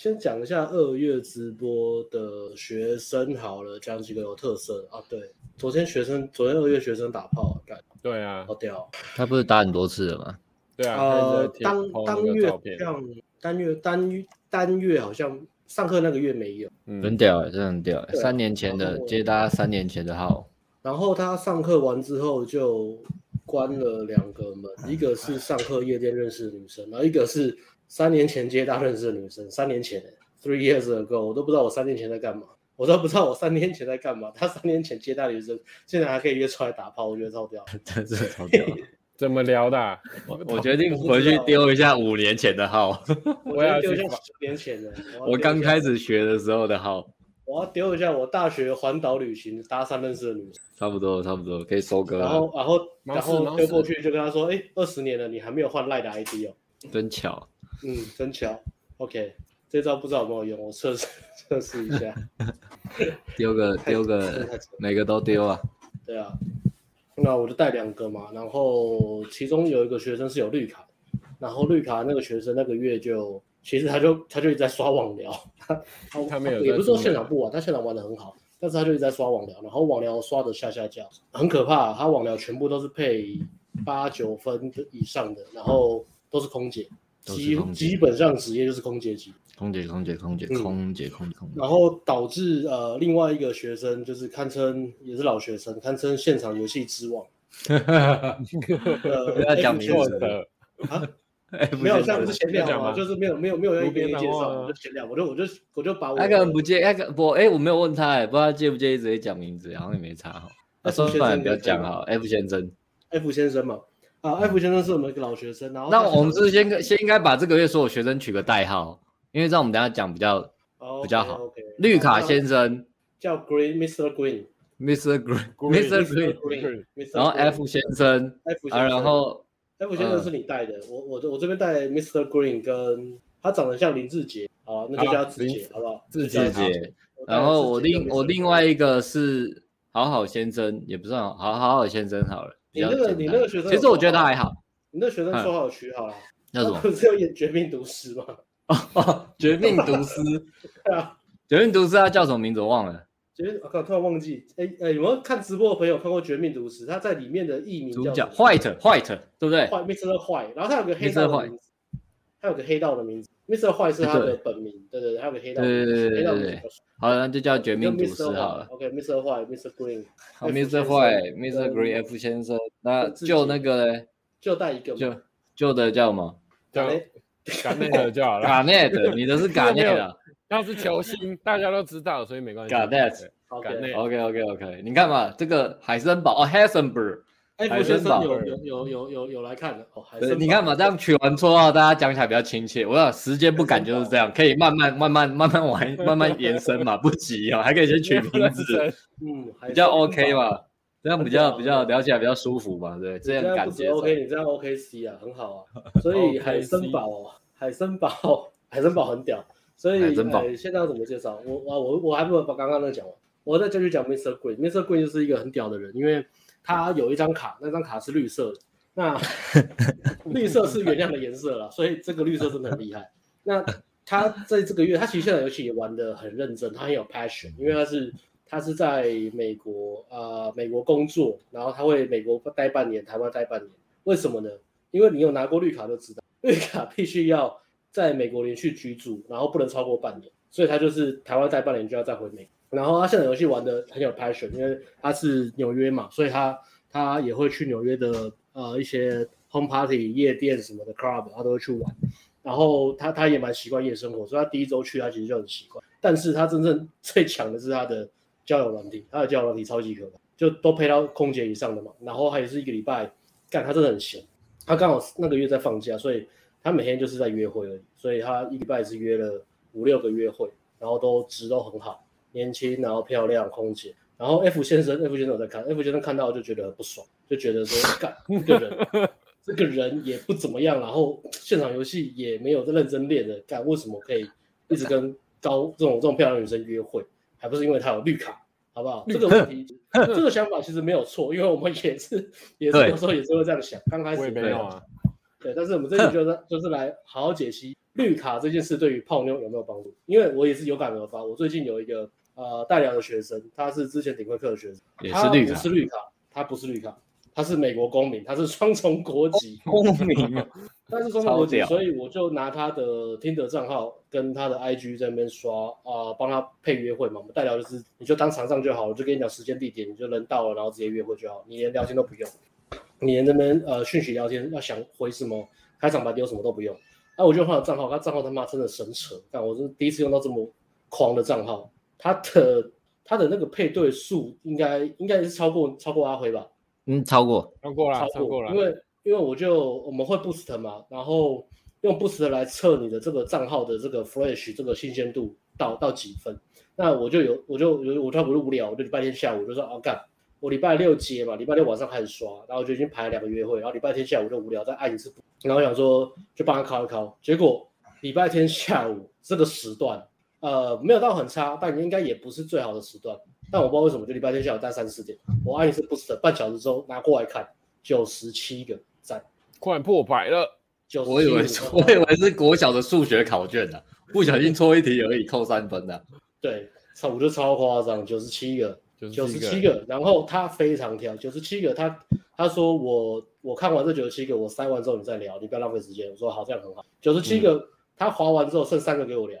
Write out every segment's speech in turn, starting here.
先讲一下二月直播的学生好了，讲几个有特色的啊。对，昨天学生，昨天二月学生打炮，干。对啊，好屌。他不是打很多次了吗？对啊。呃，当当月像单月单单月好像上课那个月没有。嗯，很屌，真的很屌。三年前的接大家三年前的号。然后他上课完之后就关了两个门，一个是上课夜店认识的女生，然后一个是。三年前接单认识的女生，三年前，three years ago，我都不知道我三年前在干嘛，我都不知道我三年前在干嘛。他三年前接他女生，现在还可以约出来打炮，我觉得超屌，真是超屌。怎么聊的、啊？我我决定回去丢一下五年前的号，我要丢一下十年前的。我刚开始学的时候的号，我要丢一下我大学环岛旅行搭讪认识的女生。差不多，差不多可以收割。然后，然后，然后丢过去就跟他说：“哎，二十年了，你还没有换赖的 ID 哦。”真巧。嗯，真巧。OK，这招不知道有没有用，我测试测试一下。丢个丢个，每个都丢啊。对啊，那我就带两个嘛。然后其中有一个学生是有绿卡，然后绿卡那个学生那个月就其实他就他就一直在刷网聊，他他没有，也不是说现场不玩，他现场玩的很好，但是他就一直在刷网聊，然后网聊刷的下下叫，很可怕。他网聊全部都是配八九分以上的，然后都是空姐。基基本上职业就是空姐级，空姐空姐空姐空姐空姐空姐，然后导致呃另外一个学生就是堪称也是老学生，堪称现场游戏之王。不要讲名字的啊，没有像之前那样嘛，就是没有没有没有要一个人介绍，就前两我就我就我就把我那个人不介那个不哎我没有问他哎，不知道介不介意直接讲名字，好像也没差哈。那说反正不要讲哈，F 先生，F 先生嘛。啊，F 先生是我们一个老学生，然后那我们是先先应该把这个月所有学生取个代号，因为这样我们等下讲比较比较好。绿卡先生叫 Green，Mr. Green，Mr. Green，Mr. Green，然后 F 先生，F 先生，然后 F 先生是你带的，我我我这边带 Mr. Green，跟他长得像林志杰，好，那就叫志杰，好不好？志杰，然后我另我另外一个是好好先生，也不算好好好先生好了。你那个你那个学生，其实我觉得他还好。你那个学生绰号取好了，那什么？不是有演《绝命毒师》吗？哦，《绝命毒师》对啊，《绝命毒师》他叫什么名字我忘了。绝命，我靠，突然忘记。哎哎，有没有看直播的朋友看过《绝命毒师》？他在里面的艺名主角 White White，对不对？White，Mr. White，然后他有个黑道的名字，他有个黑道的名字，Mr. White 是他的本名。对对对，还有个黑道。对对对对对。好了，那就叫绝命毒师好了。OK，Mr. White，Mr. Green。好，Mr. White，Mr. Green F 先生。那就那个嘞，就带一个。就就的叫什么？叫嘎内德就好了。嘎内德，你的是嘎内德。要是球星，大家都知道，所以没关系。嘎内德。嘎内。OK OK OK，你看嘛，这个海森堡哦，Heisenberg。F 先生有有有有有有来看的哦，你看嘛，这样取完绰号，大家讲起来比较亲切。我想时间不赶就是这样，可以慢慢慢慢慢慢玩，慢慢延伸嘛，不急啊，还可以先取名字，嗯，比较 OK 嘛，这样比较比较聊起来比较舒服嘛，对，这样感觉 OK，你这样 OK，C 啊，很好啊。所以海森堡，海森堡，海森堡很屌。所以呃，现在要怎么介绍？我我我我还没有把刚刚那个讲完，我再继续讲 Mr. Green，Mr. Green 就是一个很屌的人，因为。他有一张卡，那张卡是绿色的。那 绿色是原谅的颜色了，所以这个绿色真的很厉害。那他在这个月，他其实现在游戏也玩的很认真，他很有 passion，因为他是他是在美国啊、呃，美国工作，然后他会美国待半年，台湾待半年。为什么呢？因为你有拿过绿卡就知道，绿卡必须要在美国连续居住，然后不能超过半年，所以他就是台湾待半年就要再回美国。然后他现在游戏玩的很有 passion，因为他是纽约嘛，所以他他也会去纽约的呃一些 home party 夜店什么的 club，他都会去玩。然后他他也蛮习惯夜生活，所以他第一周去他其实就很习惯。但是他真正 最强的是他的交友软体，他的交友软体超级可怕，就都配到空姐以上的嘛。然后他也是一个礼拜干，他真的很闲。他刚好那个月在放假，所以他每天就是在约会而已。所以他一礼拜是约了五六个约会，然后都值都很好。年轻，然后漂亮，空姐。然后 F 先生，F 先生我在看，F 先生看到就觉得很不爽，就觉得说，干这个人，这个人也不怎么样，然后现场游戏也没有在认真练的，干为什么可以一直跟高这种这种漂亮女生约会，还不是因为他有绿卡，好不好？这个问题，这个想法其实没有错，因为我们也是，也是有时候也是会这样想，刚开始没有啊，对，但是我们这里就是就是来好好解析绿卡这件事对于泡妞有没有帮助？因为我也是有感而发。我最近有一个呃代聊的学生，他是之前顶会课的学生，也是绿卡，他不是绿卡，他不是绿卡，他是美国公民，他是双重国籍公民，他是双重国籍，所以我就拿他的 Tinder 账号跟他的 IG 在那边刷啊，帮、呃、他配约会嘛。我们代聊就是你就当场上就好了，我就跟你讲时间地点，你就人到了，然后直接约会就好，你连聊天都不用，你连那边呃讯息聊天要想回什么开场白丢什么都不用。那、啊、我就换了账号，他账号他妈真的神扯，但我是第一次用到这么狂的账号，他的他的那个配对数应该应该是超过超过阿辉吧？嗯，超过，超过了，超过，了。因为因为我就我们会 boost 嘛，然后用 boost 来测你的这个账号的这个 fresh 这个新鲜度到到几分。那我就有我就有我差不多无聊，我就礼拜天下午就说啊干。我礼拜六接嘛，礼拜六晚上开始刷，然后就已经排了两个约会，然后礼拜天下午就无聊再按一次，然后想说就帮他敲一敲，结果礼拜天下午这个时段，呃，没有到很差，但应该也不是最好的时段，但我不知道为什么就礼拜天下午在三四点，我按一次 boost，半小时之后拿过来看，九十七个赞，快破百了，九我以为我以为是国小的数学考卷呢、啊，不小心错一题而已，扣三分的、啊，对，差我就超夸张，九十七个。九十七个，然后他非常挑，九十七个，他他说我我看完这九十七个，我筛完之后你再聊，你不要浪费时间。我说好，这样很好。九十七个，嗯、他划完之后剩三个给我聊，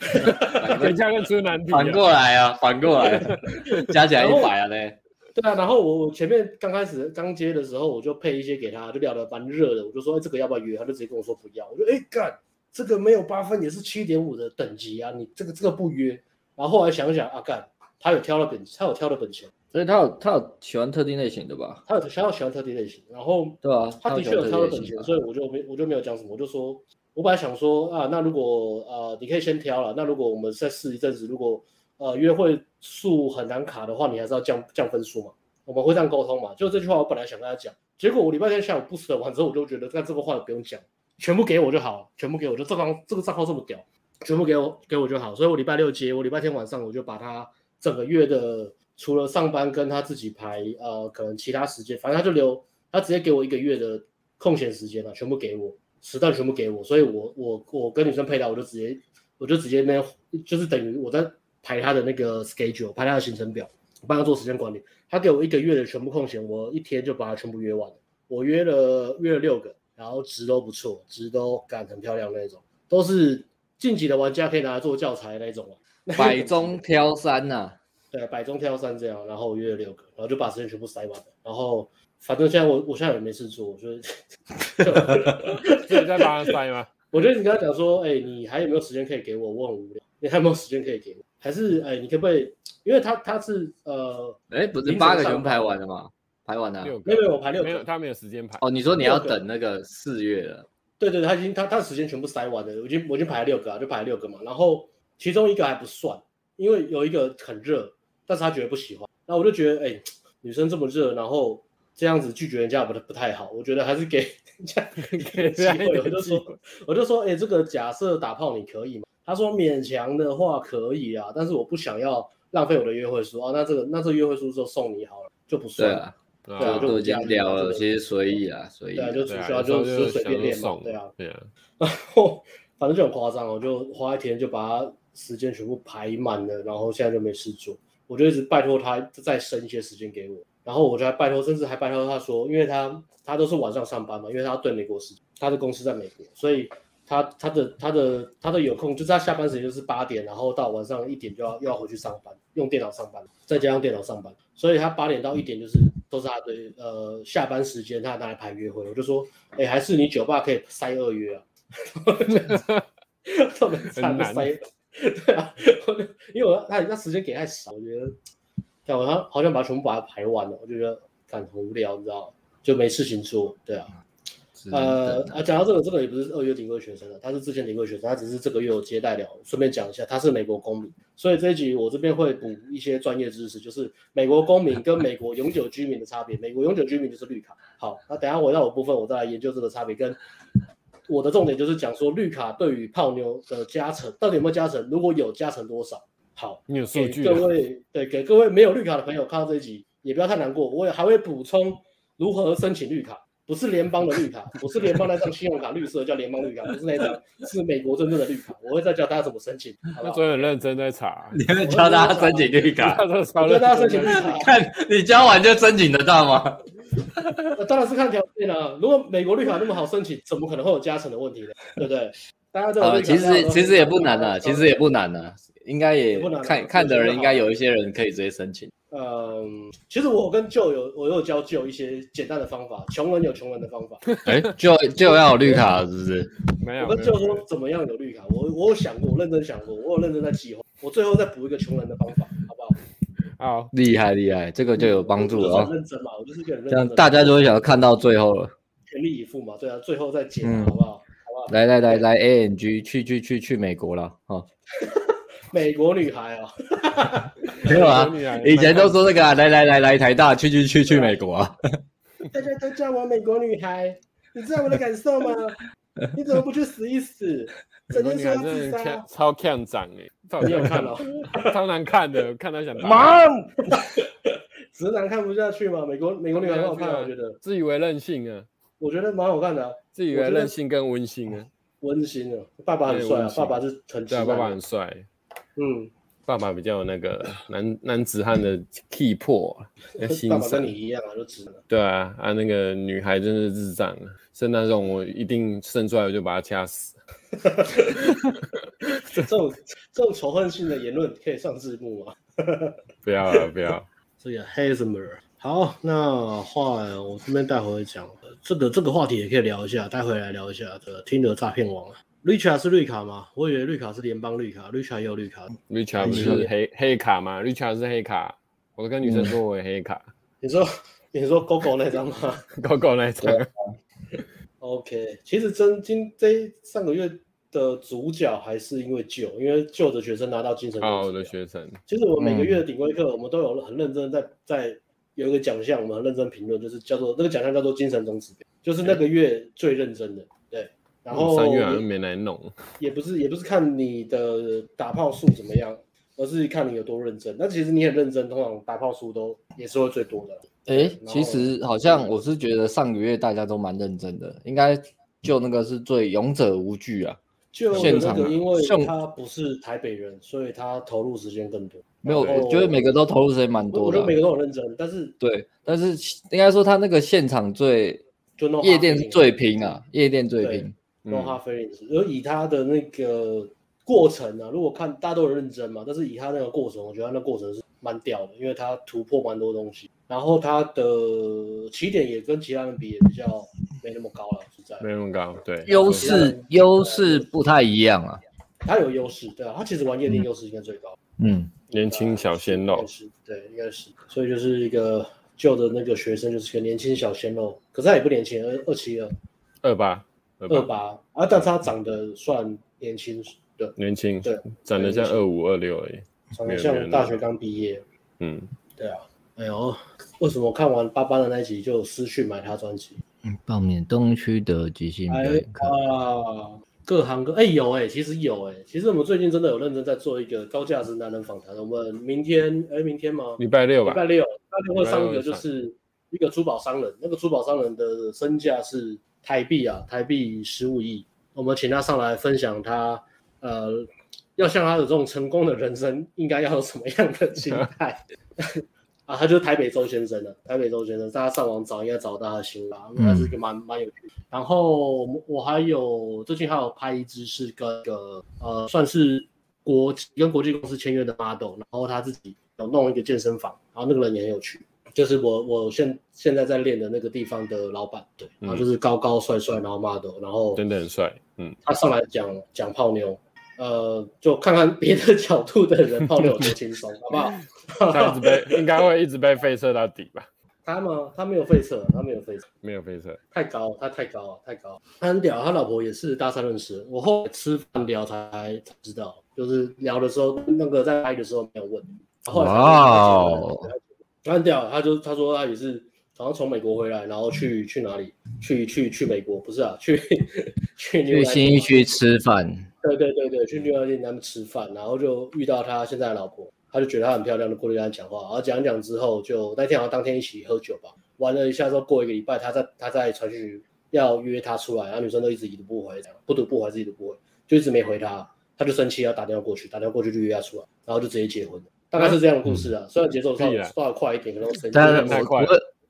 人家跟出难题，反过来啊，反过来，加起来一百啊嘞。对啊，然后我前面刚开始刚接的时候，我就配一些给他，就聊得蛮热的，我就说哎这个要不要约，他就直接跟我说不要。我说哎干，这个没有八分也是七点五的等级啊，你这个这个不约。然后后来想想啊干。他有挑了本，他有挑了本钱，所以他有他有喜欢特定类型的吧？他有他有喜欢特定类型，然后对啊，他的确有挑了本钱，所以我就没我就没有讲什么，我就说，我本来想说啊，那如果呃你可以先挑了，那如果我们再试一阵子，如果呃约会数很难卡的话，你还是要降降分数嘛，我们会这样沟通嘛。就这句话我本来想跟他讲，结果我礼拜天下午不舍完之后，我就觉得，那这个话也不用讲，全部给我就好，全部给我，就这张这个账号这么屌，全部给我给我就好，所以我礼拜六接，我礼拜天晚上我就把他。整个月的除了上班跟他自己排，呃，可能其他时间，反正他就留，他直接给我一个月的空闲时间了，全部给我，时段全部给我，所以我我我跟女生配搭，我就直接我就直接那就是等于我在排他的那个 schedule，排他的行程表，我帮他做时间管理。他给我一个月的全部空闲，我一天就把它全部约完了。我约了约了六个，然后值都不错，值都干很漂亮那种，都是晋级的玩家可以拿来做教材那种啊。百中挑三呐、啊，对，百中挑三这样，然后我约了六个，然后就把时间全部塞完了，然后反正现在我我现在也没事做，所以所以在帮他塞吗？我觉得你跟他讲说，哎、欸，你还有没有时间可以给我？我很无聊，你还有没有时间可以给我？还是哎、欸，你可不可以？因为他他是呃，哎、欸，不是八个全部排完了吗？排完了，没有没有，我排六个，没有他没有时间排。哦，你说你要等那个四月了？对，对对，他已经他他的时间全部塞完了，我已经我已经排了六个啊，就排了六个嘛，然后。其中一个还不算，因为有一个很热，但是他觉得不喜欢。那我就觉得，哎、欸，女生这么热，然后这样子拒绝人家不不太好。我觉得还是给 人家给机会。我就说，我就说，哎、欸，这个假设打炮你可以吗？他说勉强的话可以啊，但是我不想要浪费我的约会书啊。那这个那这个约会书就送你好了，就不算了。对啊，对啊，就已经聊了，其实随意啊，随意。对啊，就取消就就随便练嘛。对啊，对啊。然 后反正就很夸张，我就花一天就把它。时间全部排满了，然后现在就没事做，我就一直拜托他再生一些时间给我，然后我就还拜托，甚至还拜托他说，因为他他都是晚上上班嘛，因为他要对美国时间，他的公司在美国，所以他他的他的他的有空就是他下班时间就是八点，然后到晚上一点就要又要回去上班，用电脑上班，再加上电脑上班，所以他八点到一点就是都是他的呃下班时间，他拿来排约会，我就说，哎，还是你酒吧可以塞二约啊，特别惨塞。对啊，因为我他那时间给太少，我觉得，但我他好像把全部把它排完了，我就觉得感很无聊，你知道吗？就没事情做，对啊，呃啊，讲到这个，这个也不是二月领过学生的，他是之前顶过学生，他只是这个月有接待了，顺便讲一下，他是美国公民，所以这一集我这边会补一些专业知识，就是美国公民跟美国永久居民的差别，美国永久居民就是绿卡，好，那等下回到我部分，我再来研究这个差别跟。我的重点就是讲说绿卡对于泡妞的加成到底有没有加成？如果有加成多少？好，你有数据。各位对，给各位没有绿卡的朋友看到这一集也不要太难过，我也还会补充如何申请绿卡。不是联邦的绿卡，不是联邦那张信用卡绿色叫联邦绿卡，不是那张，是美国真正的绿卡。我会再教大家怎么申请，好不好？所以很认真在查，你会教大家申请绿卡，教大家申请绿卡，看你教完就申请得到吗？当然是看条件啊。如果美国绿卡那么好申请，怎么可能会有加成的问题呢？对不对？大家都有绿卡，其实其实也不难啊，其实也不难啊，应该也看看的人应该有一些人可以直接申请。嗯，其实我跟 Joe 有，我有教 Joe 一些简单的方法。穷人有穷人的方法。哎，Joe Joe 要有绿卡是不是？没有。我跟 Joe 说怎么样有绿卡，我我有想过，我认真想过，我有认真在计划。我最后再补一个穷人的方法，好不好？好，厉害厉害，这个就有帮助了啊。认真嘛，我就是个人认真。这样大家就会想要看到最后了。全力以赴嘛，对啊，最后再解，好不好？好不好？来来来来，ANG 去去去去美国了啊！美国女孩啊，没有啊，以前都说那个啊，来来来来台大，去去去去美国啊，大家都叫我美国女孩，你知道我的感受吗？你怎么不去死一死？整天说自杀，超看长哎，你有看哦，超难看的，看到想妈，直男看不下去吗？美国美国女孩很好看，我觉得。自以为任性啊，我觉得蛮好看的，自以为任性跟温馨啊，温馨啊，爸爸很帅啊，爸爸是很对，爸爸很帅。嗯，爸爸比较有那个 男男子汉的气魄，爸爸跟你一样啊，就直男。对啊，啊那个女孩真是智障啊，是那种我一定生出来我就把她掐死。这种这种仇恨性的言论可以上字幕吗？不要了，不要。这个 Hazemer，好，那话我这边待会讲，这个这个话题也可以聊一下，待会来聊一下这个听的诈骗王啊。绿卡是绿卡吗？我以为绿卡是联邦绿卡，，Richard 也有绿卡。Richard 不是黑黑卡吗？？Richard 是黑卡。我都跟女生说我有黑卡。你说你说 GoGo 那张吗？？GoGo 那张。OK，其实真今这上个月的主角还是因为旧，因为旧的学生拿到精神。好的学生。其实我每个月的顶规课，我们都有很认真在在有一个奖项，我们很认真评论，就是叫做那个奖项叫做精神总指标，就是那个月最认真的。然后三月好像没来弄，也不是也不是看你的打炮数怎么样，而是看你有多认真。那其实你很认真，通常打炮数都也是会最多的。哎，其实好像我是觉得上个月大家都蛮认真的，应该就那个是最勇者无惧啊。就现场，因为他不是台北人，所以他投入时间更多。没有，我觉得每个都投入时间蛮多的。我觉得每个都很认真，但是对，但是应该说他那个现场最就夜店最拼啊，夜店最拼。No hard feelings，而以他的那个过程啊，如果看大家都很认真嘛，但是以他那个过程，我觉得他那过程是蛮屌的，因为他突破蛮多东西，然后他的起点也跟其他人比也比较没那么高了，实在没那么高，对，优势优势不太一样啊，他有优势，对啊，他其实玩夜店优势应该最高，嗯，年轻小鲜肉，对，应该是，所以就是一个旧的那个学生就是个年轻小鲜肉，可是他也不年轻，二二七二，二八。二八。啊，但是他长得算年轻的，年轻，对，长得像二五二六而已，长得像大学刚毕业，嗯，对啊，哎呦，为什么看完八八的那集就失去买他专辑？嗯，报名东区的即兴表演课。啊，各行各哎有哎，其实有哎，其实我们最近真的有认真在做一个高价值男人访谈，我们明天哎明天吗？礼拜六吧，礼拜六，礼拜六会上。一个就是一个珠宝商人，那个珠宝商人的身价是。台币啊，台币十五亿，我们请他上来分享他，呃，要像他的这种成功的人生，应该要有什么样的心态 啊？他就是台北周先生了，台北周先生，大家上网找应该找到他的新啦，他是一个蛮蛮有趣。然后我还有最近还有拍一支是跟个呃，算是国跟国际公司签约的 model，然后他自己有弄一个健身房，然后那个人也很有趣。就是我我现现在在练的那个地方的老板，对，然后就是高高帅帅，然后 model，然后真的很帅，嗯，他上来讲讲泡妞，呃，就看看别的角度的人泡妞有多轻松，好不好？他一直被应该会一直被废射到底吧？他吗？他没有废车，他没有废车，没有废车，太高，他太高了，太高。他很屌，他老婆也是大三认识，我后来吃饭聊才才知道，就是聊的时候那个在拍的时候没有问，后来。干掉，他就他说他也是好像从美国回来，然后去去哪里？去去去美国？不是啊，去 去去新一区吃饭。对对对对，去牛奶店他们吃饭，然后就遇到他现在的老婆，他就觉得她很漂亮，就过去跟他讲话，然后讲讲之后就那天好像当天一起喝酒吧，玩了一下之后，过一个礼拜，他在他在传讯要约她出来，然后女生都一直已读不回，不读不回，自己都不回，就一直没回他，他就生气，要打电话过去，打电话过去就约她出来，然后就直接结婚了，大概是这样的故事啊。嗯、虽然节奏稍微稍微快一点，可能生气太快了。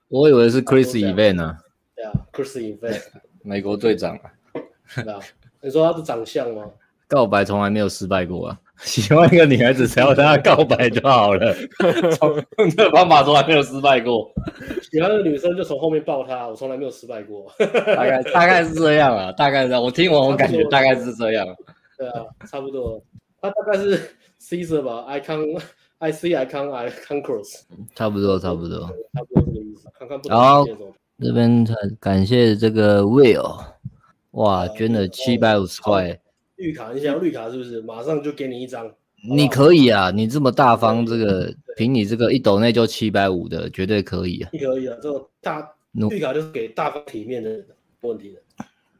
我我以为是 Chris Evans 呢。对啊，Chris Evans，美国队长啊。对啊，你说他的长相吗？告白从来没有失败过啊！喜欢一个女孩子，只要跟她告白就好了。用这个方法从来没有失败过。喜欢的女生就从后面抱她，我从来没有失败过。大概大概是这样啊，大概是这样。我听完我感觉大概是这样。对啊，差不多。他大概是 Caesar 吧，I can I see I can I can cross。差不多，差不多，差不多这个意思。看看不。好，这边感谢这个 Will，哇，捐了七百五十块。绿卡，你想要绿卡是不是？马上就给你一张。你可以啊，你这么大方，这个凭你这个一斗内就七百五的，绝对可以啊。你可以啊，这个大绿卡就是给大方体面的人，没问题的。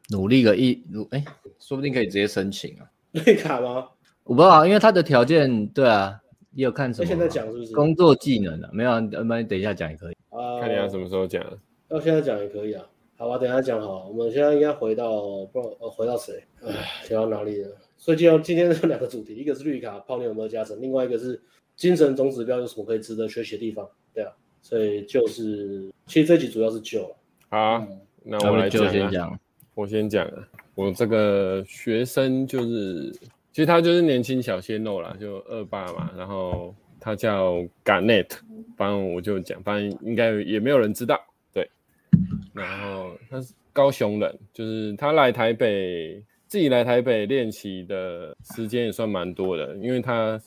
努力个一努，哎，说不定可以直接申请啊。绿卡吗？我不知道，因为他的条件，对啊，你有看什么？现在讲是不是？工作技能啊，没有，要不然等一下讲也可以。啊，看你要什么时候讲。要现在讲也可以啊。好吧，等一下讲好。我们现在应该回到，不知道，呃，回到谁？哎，讲到哪里了？所以今天今天有两个主题，一个是绿卡泡妞有没有加成，另外一个是精神总指标有什么可以值得学习的地方，对啊。所以就是，其实这集主要是救了。好，那我来就先讲。我先讲啊，我这个学生就是，其实他就是年轻小鲜肉啦，就二八嘛，然后他叫 Garnett，反正我就讲，反正应该也没有人知道。对然后他是高雄人，就是他来台北，自己来台北练习的时间也算蛮多的，因为他，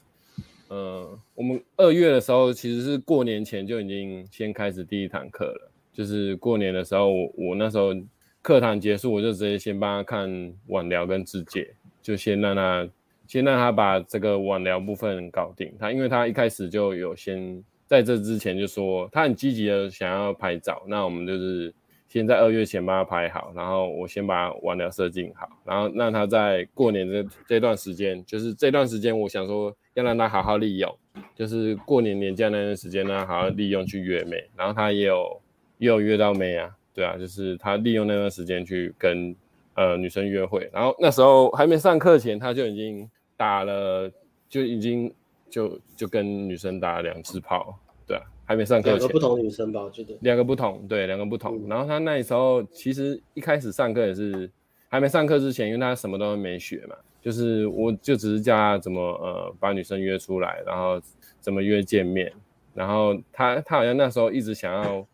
呃，我们二月的时候其实是过年前就已经先开始第一堂课了，就是过年的时候我，我那时候课堂结束，我就直接先帮他看晚聊跟自介，就先让他先让他把这个晚聊部分搞定。他因为他一开始就有先在这之前就说他很积极的想要拍照，那我们就是。先在二月前把它拍好，然后我先把晚聊设定好，然后让他在过年这这段时间，就是这段时间，我想说要让他好好利用，就是过年年假那段时间呢，好好利用去约妹，然后他也有也有约到妹啊，对啊，就是他利用那段时间去跟呃女生约会，然后那时候还没上课前，他就已经打了，就已经就就跟女生打了两次炮。对还没上课前，两个不同女生吧，我觉得两个不同，对，两个不同。嗯、然后他那时候其实一开始上课也是还没上课之前，因为他什么都没学嘛，就是我就只是教他怎么呃把女生约出来，然后怎么约见面。然后他他好像那时候一直想要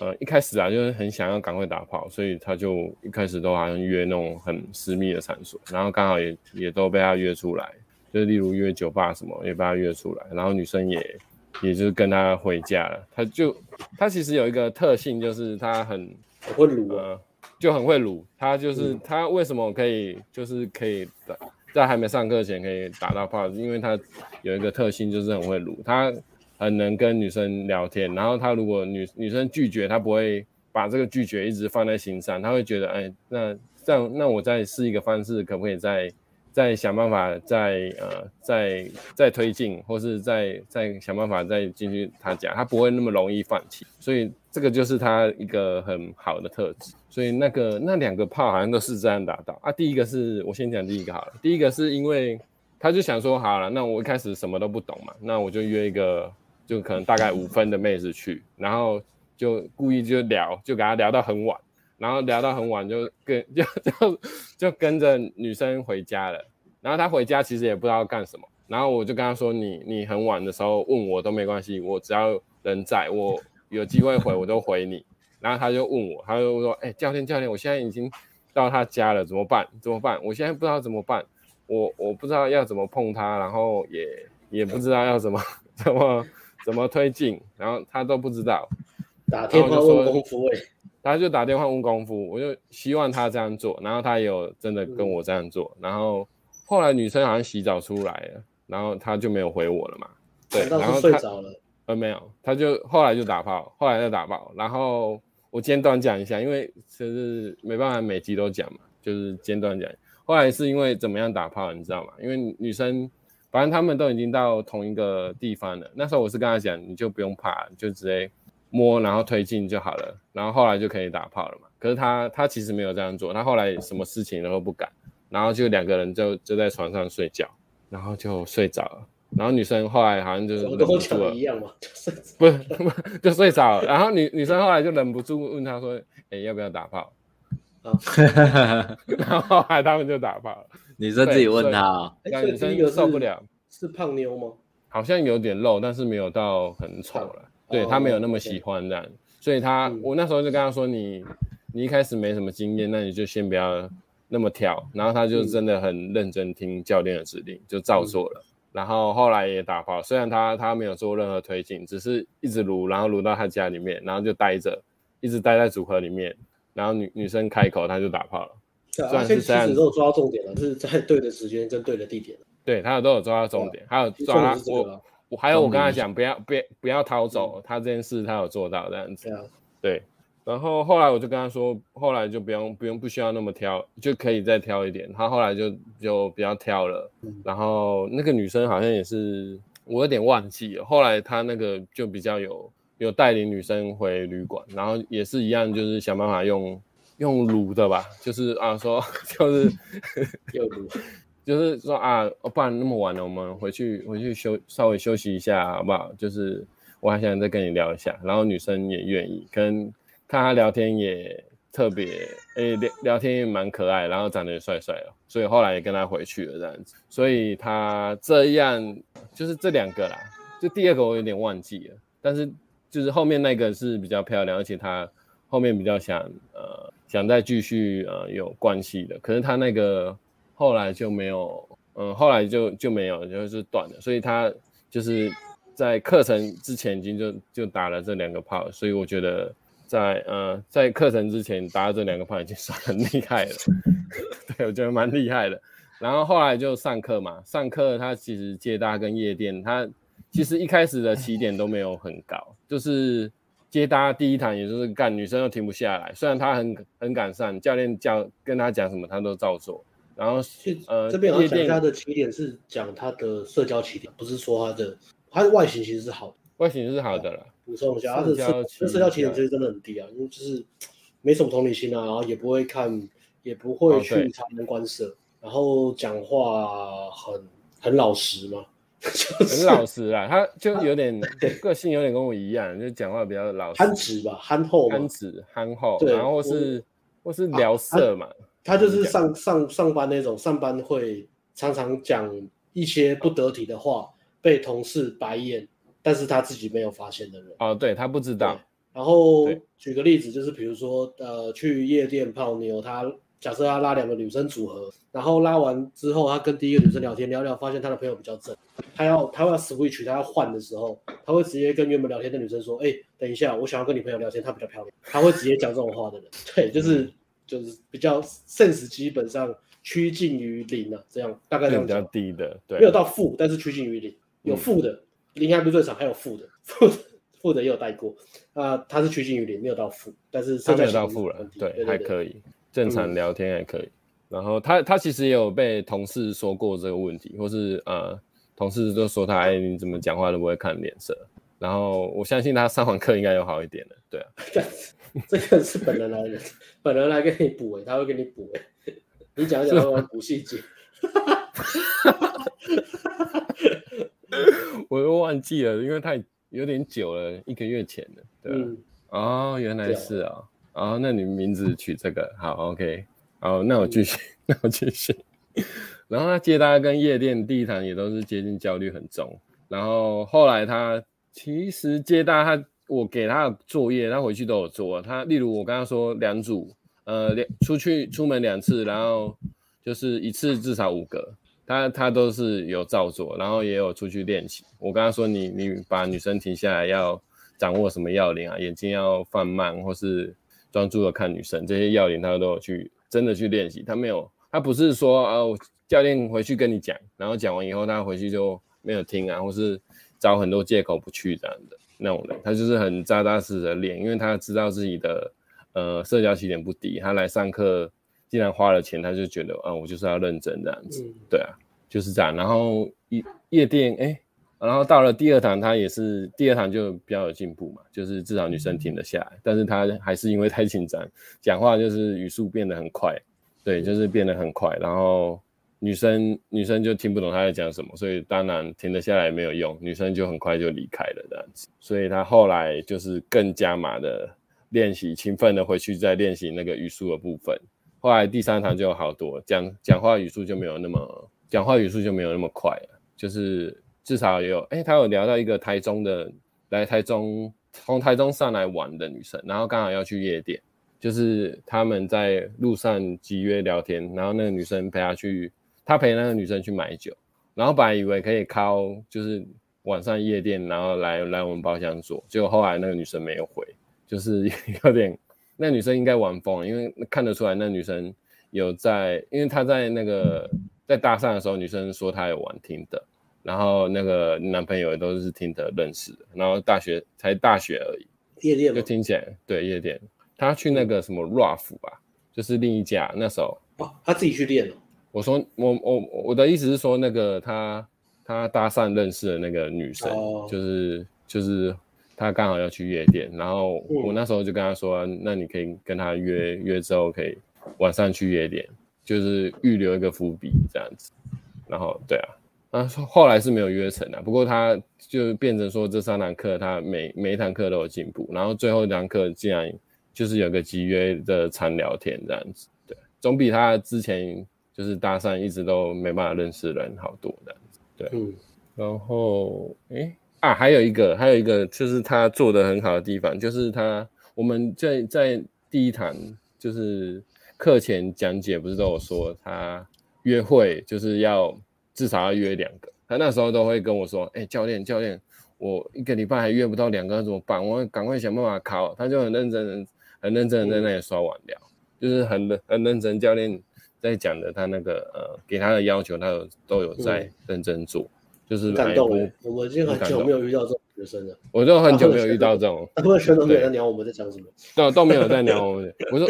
呃一开始啊就是很想要赶快打炮，所以他就一开始都好像约那种很私密的场所，然后刚好也也都被他约出来，就是例如约酒吧什么也被他约出来，然后女生也。也就是跟他回家了，他就他其实有一个特性，就是他很会撸呃，就很会撸。他就是、嗯、他为什么可以就是可以在在还没上课前可以打到炮，因为他有一个特性就是很会撸，他很能跟女生聊天。然后他如果女女生拒绝，他不会把这个拒绝一直放在心上，他会觉得哎，那这样那我再试一个方式，可不可以再？再想办法再呃再再推进，或是再再想办法再进去他家，他不会那么容易放弃，所以这个就是他一个很好的特质。所以那个那两个炮好像都是这样打到啊。第一个是我先讲第一个好了，第一个是因为他就想说好了，那我一开始什么都不懂嘛，那我就约一个就可能大概五分的妹子去，然后就故意就聊，就给他聊到很晚。然后聊到很晚，就跟就就就跟着女生回家了。然后他回家其实也不知道干什么。然后我就跟他说：“你你很晚的时候问我都没关系，我只要人在，我有机会回我都回你。”然后他就问我，他就说：“哎，教练教练，我现在已经到他家了，怎么办？怎么办？我现在不知道怎么办，我我不知道要怎么碰他，然后也也不知道要怎么怎么怎么推进，然后他都不知道。”打电话问功夫哎。他就打电话问功夫，我就希望他这样做，然后他也有真的跟我这样做，嗯、然后后来女生好像洗澡出来了，然后他就没有回我了嘛，对，然后睡着了，呃没有，他就后来就打炮，后来再打炮，然后我简短讲一下，因为就是没办法每集都讲嘛，就是简短讲，后来是因为怎么样打炮，你知道吗？因为女生反正他们都已经到同一个地方了，那时候我是跟他讲，你就不用怕，就直接。摸然后推进就好了，然后后来就可以打炮了嘛。可是他他其实没有这样做，他后来什么事情都不敢，然后就两个人就就在床上睡觉，然后就睡着了。然后女生后来好像就是忍不住了，一样嘛，不是 就睡着了。然后女女生后来就忍不住问他说：“哎，要不要打炮？”啊，然后后来他们就打炮了。女生自己问他，女生受不了，是胖妞吗？好像有点肉，但是没有到很丑了。对，他没有那么喜欢这样，所以他我那时候就跟他说：“你你一开始没什么经验，那你就先不要那么挑。”然后他就真的很认真听教练的指令，就照做了。然后后来也打炮，虽然他他没有做任何推进，只是一直撸，然后撸到他家里面，然后就待着，一直待在组合里面。然后女女生开口，他就打炮了。对啊，其实都有抓到重点了，是在对的时间跟对的地点。对，他有都有抓到重点，还有抓我我还有我跟他讲不要不要不要逃走，他这件事他有做到这样子。对。然后后来我就跟他说，后来就不用不用不需要那么挑，就可以再挑一点。他后来就就比较挑了。然后那个女生好像也是，我有点忘记了。后来他那个就比较有有带领女生回旅馆，然后也是一样，就是想办法用用撸的吧，就是啊说 就是 用撸，就是说啊，不然那么晚了，我们回去回去休稍微休息一下好不好？就是我还想再跟你聊一下，然后女生也愿意跟。看他聊天也特别，诶、欸，聊聊天也蛮可爱，然后长得也帅帅哦，所以后来也跟他回去了这样子。所以他这样就是这两个啦，就第二个我有点忘记了，但是就是后面那个是比较漂亮，而且他后面比较想呃想再继续呃有关系的，可是他那个后来就没有，嗯，后来就就没有，就是断了。所以他就是在课程之前已经就就打了这两个炮，所以我觉得。在呃，在课程之前打了这两个炮已经算很厉害了，对，我觉得蛮厉害的。然后后来就上课嘛，上课他其实接大跟夜店，他其实一开始的起点都没有很高，就是接搭第一堂也就是干，女生又停不下来。虽然她很很赶上，教练教跟她讲什么她都照做。然后呃，这边好像讲他的起点是讲他的社交起点，不是说他的他的外形其实是好的，外形是好的了。补充一下，他的社社交起点其实真的很低啊，因为就是没什么同理心啊，然后也不会看，也不会去察言观色，然后讲话很很老实嘛，很老实啊，他就有点 个性有点跟我一样，就讲话比较老实，憨直吧，憨厚，憨直憨厚，然后是或是聊色嘛，他就是上上上班那种，上班会常常讲一些不得体的话，被同事白眼。但是他自己没有发现的人哦，对，他不知道。然后举个例子，就是比如说，呃，去夜店泡妞，他假设他拉两个女生组合，然后拉完之后，他跟第一个女生聊天聊聊，发现他的朋友比较正，他要他要 switch，他要换的时候，他会直接跟原本聊天的女生说：“哎，等一下，我想要跟你朋友聊天，她比较漂亮。”他会直接讲这种话的人，对，就是就是比较 sense 基本上趋近于零啊，这样大概这样。比较低的，对，没有到负，但是趋近于零，有负的。嗯零还不是最少，还有负的，负的负的也有带过，啊、呃，他是趋近于零，没有到负，但是他没有到负了，对还可以，正常聊天还可以。嗯、然后他他其实也有被同事说过这个问题，或是呃，同事都说他，哎，你怎么讲话都不会看脸色。然后我相信他上完课应该有好一点了，对啊。这个是本人来的，本人来给你补诶，他会给你补诶，你讲一讲，他会补细节。我又忘记了，因为太有点久了，一个月前了，对啊？嗯、哦，原来是啊、哦，哦，那你名字取这个好，OK，好，那我继续，嗯、那我继续。然后他接单跟夜店地毯也都是接近焦虑很重，然后后来他其实接单他，我给他的作业，他回去都有做。他例如我跟他说两组，呃，两出去出门两次，然后就是一次至少五个。他他都是有照做，然后也有出去练习。我跟他说，你你把女生停下来，要掌握什么要领啊？眼睛要放慢，或是专注的看女生，这些要领他都有去真的去练习。他没有，他不是说啊，教练回去跟你讲，然后讲完以后他回去就没有听啊，或是找很多借口不去这样的那种人。他就是很扎扎实实的练，因为他知道自己的呃社交起点不低，他来上课。既然花了钱，他就觉得啊，我就是要认真这样子，嗯、对啊，就是这样。然后夜夜店，哎，然后到了第二堂，他也是第二堂就比较有进步嘛，就是至少女生停得下来，但是他还是因为太紧张，讲话就是语速变得很快，对，就是变得很快，然后女生女生就听不懂他在讲什么，所以当然停得下来也没有用，女生就很快就离开了这样子，所以他后来就是更加码的练习，勤奋的回去再练习那个语速的部分，后来第三堂就好多，讲讲话语速就没有那么讲话语速就没有那么快了，就是。至少也有，哎、欸，他有聊到一个台中的，来台中，从台中上来玩的女生，然后刚好要去夜店，就是他们在路上集约聊天，然后那个女生陪他去，他陪那个女生去买酒，然后本来以为可以靠，就是晚上夜店，然后来来我们包厢坐，结果后来那个女生没有回，就是 有点，那女生应该玩疯了，因为看得出来那女生有在，因为她在那个在搭讪的时候，女生说她有玩听的。然后那个男朋友也都是听的认识的，然后大学才大学而已，夜店就听起来对夜店，他去那个什么 Ruff 吧，就是另一家那时候哦，他自己去练了。我说我我我的意思是说那个他他搭讪认识的那个女生，哦、就是就是他刚好要去夜店，然后我那时候就跟他说，嗯、那你可以跟他约约之后可以晚上去夜店，就是预留一个伏笔这样子，然后对啊。啊，后来是没有约成的，不过他就变成说这三堂课他每每一堂课都有进步，然后最后一堂课竟然就是有个集约的常聊天这样子，对，总比他之前就是搭讪一直都没办法认识人好多这样子，对，嗯，然后诶啊，还有一个还有一个就是他做的很好的地方，就是他我们在在第一堂就是课前讲解不是都有说他约会就是要。至少要约两个，他那时候都会跟我说：“哎、欸，教练，教练，我一个礼拜还约不到两个，怎么办？我赶快想办法考。”他就很认真、很认真的在那里刷网聊，就是很很认真。教练在讲的，他那个呃，给他的要求，他有都有在认真做。嗯就是感动我，已经很久没有遇到这种学生了。我就很久没有遇到这种，他们学生都没有在聊我们在讲什么，都都没有在聊我们。我说，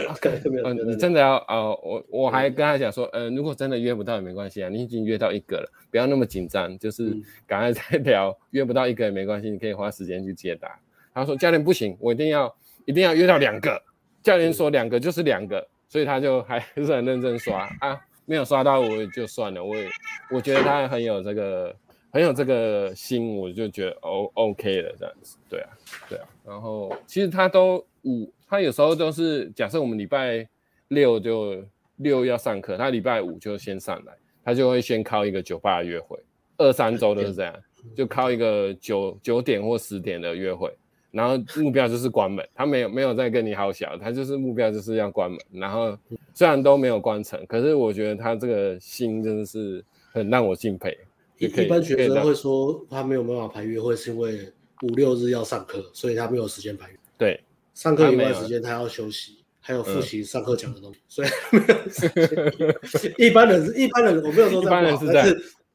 嗯，你真的要啊？我我还跟他讲说，嗯，如果真的约不到也没关系啊，你已经约到一个了，不要那么紧张，就是 赶快再聊。约不到一个也没关系，你可以花时间去解答。他说教练不行，我一定要一定要约到两个。教练说两个就是两个，所以他就还是很认真刷啊，没有刷到我也就算了。我也我觉得他很有这个。很有这个心，我就觉得 O OK 了，这样子，对啊，对啊。然后其实他都五，他有时候都是假设我们礼拜六就六要上课，他礼拜五就先上来，他就会先靠一个酒吧约会，二三周都是这样，就靠一个九九点或十点的约会，然后目标就是关门，他没有没有在跟你好小，他就是目标就是要关门。然后虽然都没有关成，可是我觉得他这个心真的是很让我敬佩。一一般学生会说他没有办法排约会，是因为五六日要上课，所以他没有时间排约。对，上课以外时间他要休息，还有复习上课讲的东西，所以没有时间。一般人是一般人，我没有说这样不好，一般人是这样，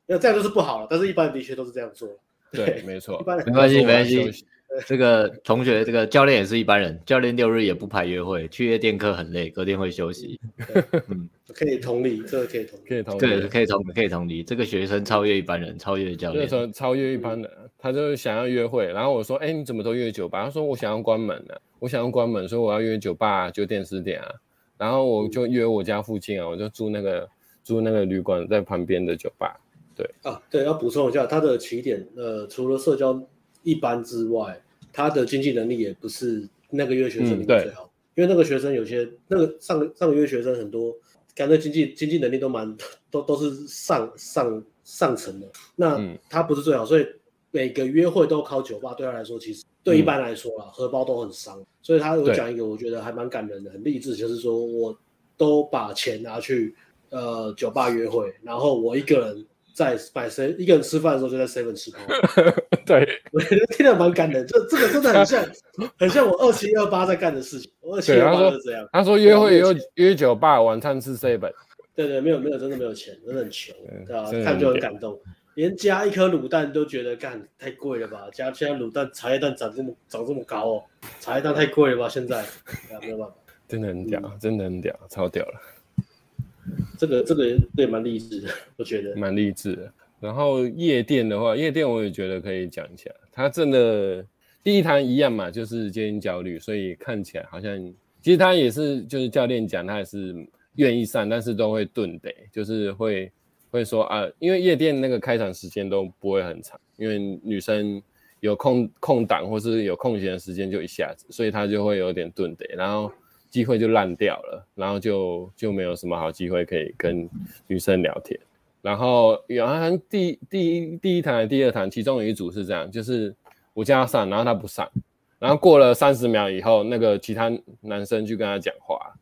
那这样就是不好了。但是一般人的确都是这样做。对，没错，没关系，没关系。这个同学，这个教练也是一般人。教练六日也不排约会，去夜店课很累，隔天会休息。嗯，可以同理，这个可以同，可以同，对，可以同，可以同理。这个学生超越一般人，超越教练。超超越一般人，他就是想要约会。然后我说：“哎，你怎么都约酒吧？”他说：“我想要关门了，我想要关门，所以我要约酒吧，九点十点啊。”然后我就约我家附近啊，我就住那个住那个旅馆在旁边的酒吧。对啊，对，要补充一下，他的起点，呃，除了社交一般之外。他的经济能力也不是那个月学生里面最好，嗯、因为那个学生有些那个上上个月学生很多，感觉经济经济能力都蛮都都是上上上层的。那他不是最好，所以每个约会都靠酒吧，对他来说其实对一般来说啦，荷包都很伤。所以他有讲一个我觉得还蛮感人的，很励志，就是说我都把钱拿去呃酒吧约会，然后我一个人。在买 C 一个人吃饭的时候就在 seven 吃泡面，对，我觉得听得蛮感人，这这个真的很像，很像我二七二八在干的事情。我二七二八是这样，他说约会约约酒吧，晚餐吃 seven，对对，没有没有，真的没有钱，真的很穷，对吧？看就很感动，连加一颗卤蛋都觉得干太贵了吧？加现在卤蛋茶叶蛋涨这么涨这么高哦，茶叶蛋太贵了吧？现在没有办法，真的很屌，真的很屌，超屌了。这个这个也蛮励志的，我觉得蛮励志的。然后夜店的话，夜店我也觉得可以讲一下。他真的第一堂一样嘛，就是接近焦虑，所以看起来好像其实他也是，就是教练讲他也是愿意上，但是都会顿得，就是会会说啊，因为夜店那个开场时间都不会很长，因为女生有空空档或是有空闲的时间就一下子，所以他就会有点顿得，然后机会就烂掉了，然后就就没有什么好机会可以跟女生聊天。然后有好像第第一第一堂、第二堂，其中有一组是这样，就是我叫他上，然后他不上，然后过了三十秒以后，那个其他男生去跟他讲话，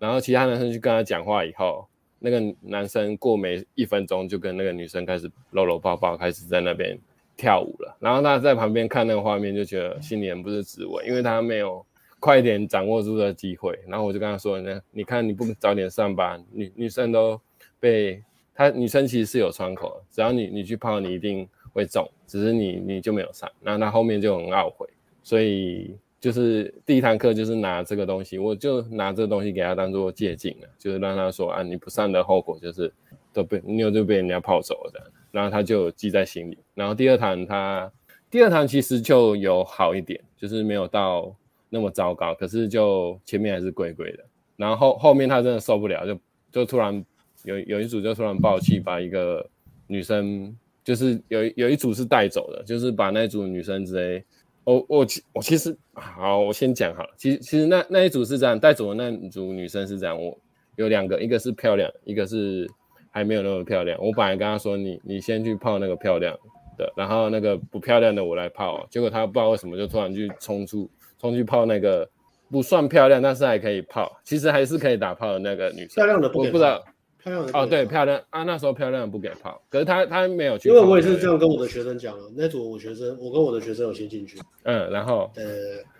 然后其他男生去跟他讲话以后，那个男生过没一分钟就跟那个女生开始搂搂抱抱，开始在那边跳舞了。然后他在旁边看那个画面，就觉得心里很不是滋味，因为他没有快点掌握住的机会。然后我就跟他说：“那你看你不早点上班，女女生都被。”他女生其实是有窗口，只要你你去泡，你一定会中，只是你你就没有上，那他后面就很懊悔，所以就是第一堂课就是拿这个东西，我就拿这个东西给他当做借镜了，就是让他说啊，你不上的后果就是都被妞就被人家泡走了这样，然后他就记在心里。然后第二堂他第二堂其实就有好一点，就是没有到那么糟糕，可是就前面还是贵贵的，然后后面他真的受不了，就就突然。有有一组就突然爆气，把一个女生，就是有有一组是带走的，就是把那组女生直接，我我我其实好，我先讲好了，其实其实那那一组是这样，带走的那组女生是这样，我有两个，一个是漂亮，一个是还没有那么漂亮。我本来跟他说，你你先去泡那个漂亮的，然后那个不漂亮的我来泡，结果他不知道为什么就突然去冲出冲去泡那个不算漂亮，但是还可以泡，其实还是可以打泡的那个女生，漂亮的不我不知道。漂亮的哦，对，漂亮啊，那时候漂亮的不给泡，可是她她没有去，因为我也是这样跟我的学生讲了，那组我学生，我跟我的学生有先进去，嗯，然后呃，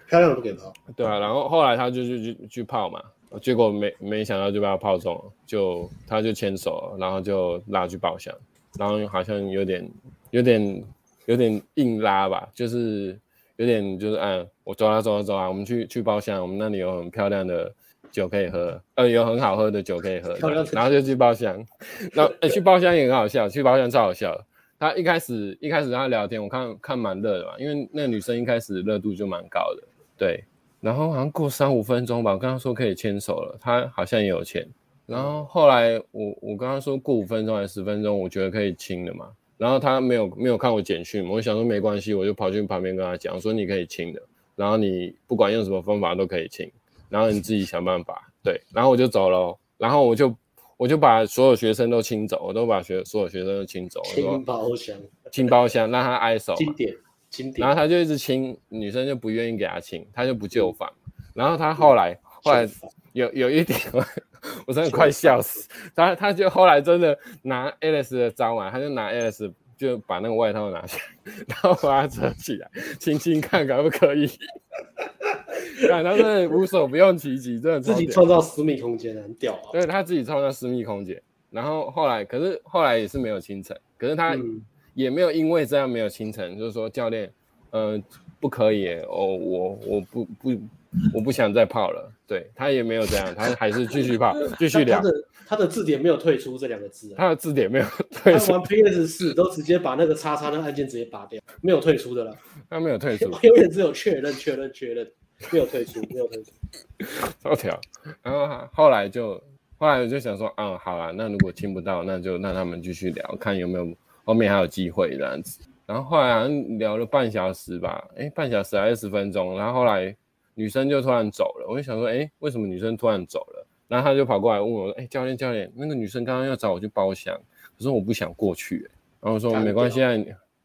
漂亮的不给泡，对啊，然后后来他就去去去泡嘛，结果没没想到就被他泡中了，就他就牵手，然后就拉去包厢，然后好像有点有点有点硬拉吧，就是有点就是嗯，我走啊走啊走啊，我们去去包厢，我们那里有很漂亮的。酒可以喝，呃，有很好喝的酒可以喝，然后就去包厢，然后、欸、去包厢也很好笑，去包厢超好笑。他一开始一开始跟他聊天，我看看蛮热的嘛，因为那个女生一开始热度就蛮高的，对。然后好像过三五分钟吧，我跟他说可以牵手了，他好像也有牵。然后后来我我跟他说过五分钟还是十分钟，我觉得可以亲了嘛。然后他没有没有看我简讯，我想说没关系，我就跑去旁边跟他讲说你可以清的，然后你不管用什么方法都可以清。然后你自己想办法，对，然后我就走了，然后我就我就把所有学生都清走，我都把学所有学生都清走，清包厢，清包厢，让他挨手，经典经典，然后他就一直清，女生就不愿意给他清，他就不就范，然后他后来后来有有一点，我真的快笑死，他他就后来真的拿 Alice 的招嘛，他就拿 Alice 就把那个外套拿下来，然后把它折起来，轻轻看可不可以。看，他是无所不用其极，真的自己创造私密空间，很屌啊！对，他自己创造私密空间，然后后来，可是后来也是没有清晨，可是他也没有因为这样没有清晨，就是说教练，呃，不可以，哦，我我不不我不想再泡了。对，他也没有这样，他还是继续泡，继续聊。他的他的字典没有退出这两个字，他的字典没有 退出。他玩 PS 四都直接把那个叉叉那个按键直接拔掉，没有退出的了。他没有退出，永远只有确认确认确认。没有退出，没有退出，超条。然后后来就，后来我就想说，嗯，好了，那如果听不到，那就让他们继续聊，看有没有后面还有机会这样子。然后后来好像聊了半小时吧，哎，半小时还是十分钟。然后后来女生就突然走了，我就想说，哎，为什么女生突然走了？然后他就跑过来问我，哎，教练教练，那个女生刚刚要找我去包厢，可是我不想过去。然后我说没关系啊，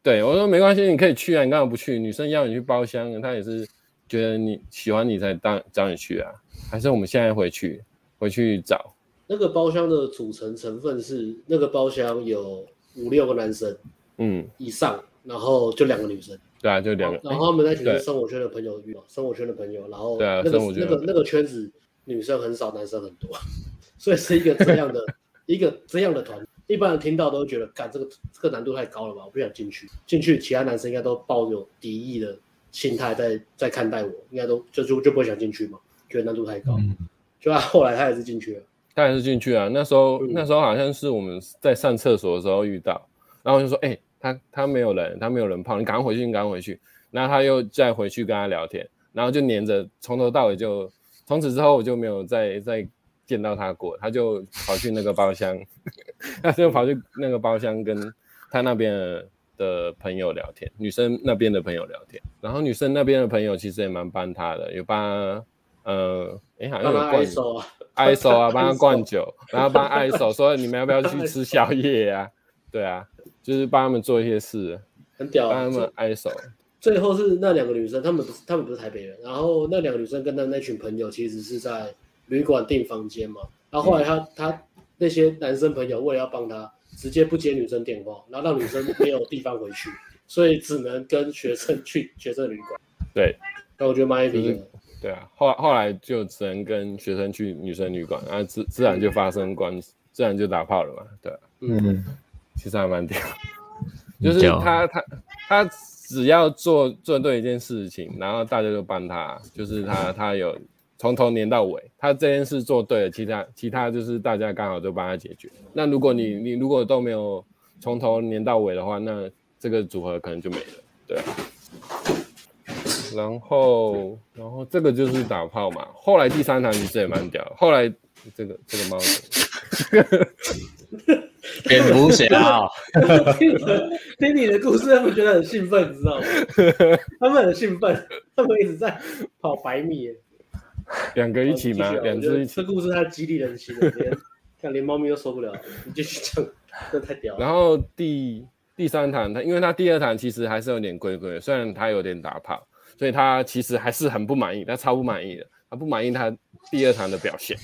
对我说没关系，你可以去啊，你干嘛不去？女生要你去包厢，她也是。觉得你喜欢你才当找你去啊？还是我们现在回去回去找？那个包厢的组成成分是那个包厢有五六个男生，嗯，以上，然后就两个女生。对啊，就两个。然后他们那群是生活圈的朋友，生活圈的朋友，然后那个那个那个圈子女生很少，男生很多，所以是一个这样的 一个这样的团。一般人听到都会觉得，干这个这个难度太高了吧？我不想进去。进去其他男生应该都抱有敌意的。心态在在看待我，应该都就就就不会想进去嘛，觉得难度太高。嗯、就他后来他也是进去了，他也是进去啊。那时候、嗯、那时候好像是我们在上厕所的时候遇到，然后就说，哎、欸，他他没有人，他没有人泡，你赶快回去，你赶快回去。然后他又再回去跟他聊天，然后就黏着，从头到尾就，从此之后我就没有再再见到他过，他就跑去那个包厢，他就跑去那个包厢跟他那边的的朋友聊天，女生那边的朋友聊天，然后女生那边的朋友其实也蛮帮他的，有帮，呃，哎，好像有灌手啊，爱手啊，帮他灌酒，然后帮爱手说你们要不要去吃宵夜啊？对啊，就是帮他们做一些事，很屌，帮他们挨手。最后是那两个女生，他们不是他们不是台北人，然后那两个女生跟他那群朋友其实是在旅馆订房间嘛，然后后来他、嗯、他那些男生朋友为了要帮他。直接不接女生电话，然后让女生没有地方回去，所以只能跟学生去学生旅馆。对，那我觉得蛮有意思的。对啊，后后来就只能跟学生去女生旅馆，然后自自然就发生关系，自然就打炮了嘛。对、啊，嗯，其实还蛮屌，就是他他他只要做做对一件事情，然后大家就帮他，就是他他有。从头黏到尾，他这件事做对了，其他其他就是大家刚好都帮他解决。那如果你你如果都没有从头黏到尾的话，那这个组合可能就没了，对啊。然后然后这个就是打炮嘛。后来第三场其实也蛮屌。后来这个这个猫，蝙蝠侠，听你的故事，他们觉得很兴奋，你知道吗？他们很兴奋，他们一直在跑百米。两个一起吗？两只一起。这故事它激励人心了，连看连猫咪都受不了。你继续讲，这太屌了。然后第第三堂，他因为他第二堂其实还是有点龟龟，虽然他有点打炮，所以他其实还是很不满意，他超不满意的，他不满意他第二堂的表现，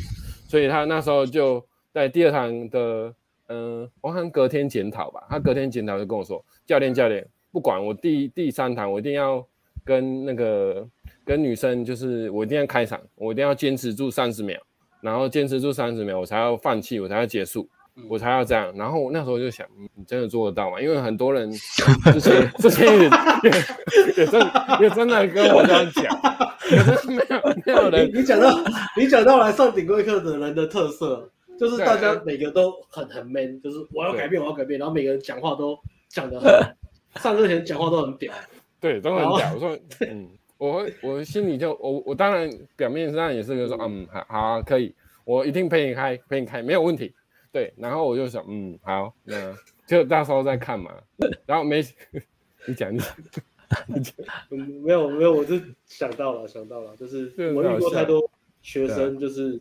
所以他那时候就在第二堂的，嗯、呃，我好像隔天检讨吧，他隔天检讨就跟我说，教练教练，不管我第第三堂，我一定要跟那个。跟女生就是我一定要开场，我一定要坚持住三十秒，然后坚持住三十秒，我才要放弃，我才要结束，我才要这样。然后我那时候就想，你真的做得到吗？因为很多人之前之前也也真也真的跟我这样讲，可是没有没有人。你讲到你讲到来上顶规课的人的特色，就是大家每个都很很 man，就是我要改变，我要改变，然后每个人讲话都讲得很，上课前讲话都很屌，对，都很屌。我说 嗯。我会，我心里就我我当然表面上也是个说，嗯，好好、啊、可以，我一定陪你开，陪你开没有问题，对。然后我就想，嗯，好，那就到时候再看嘛。然后没，你讲你讲，嗯，没有没有，我就想到了想到了，就是我遇过太多学生，就是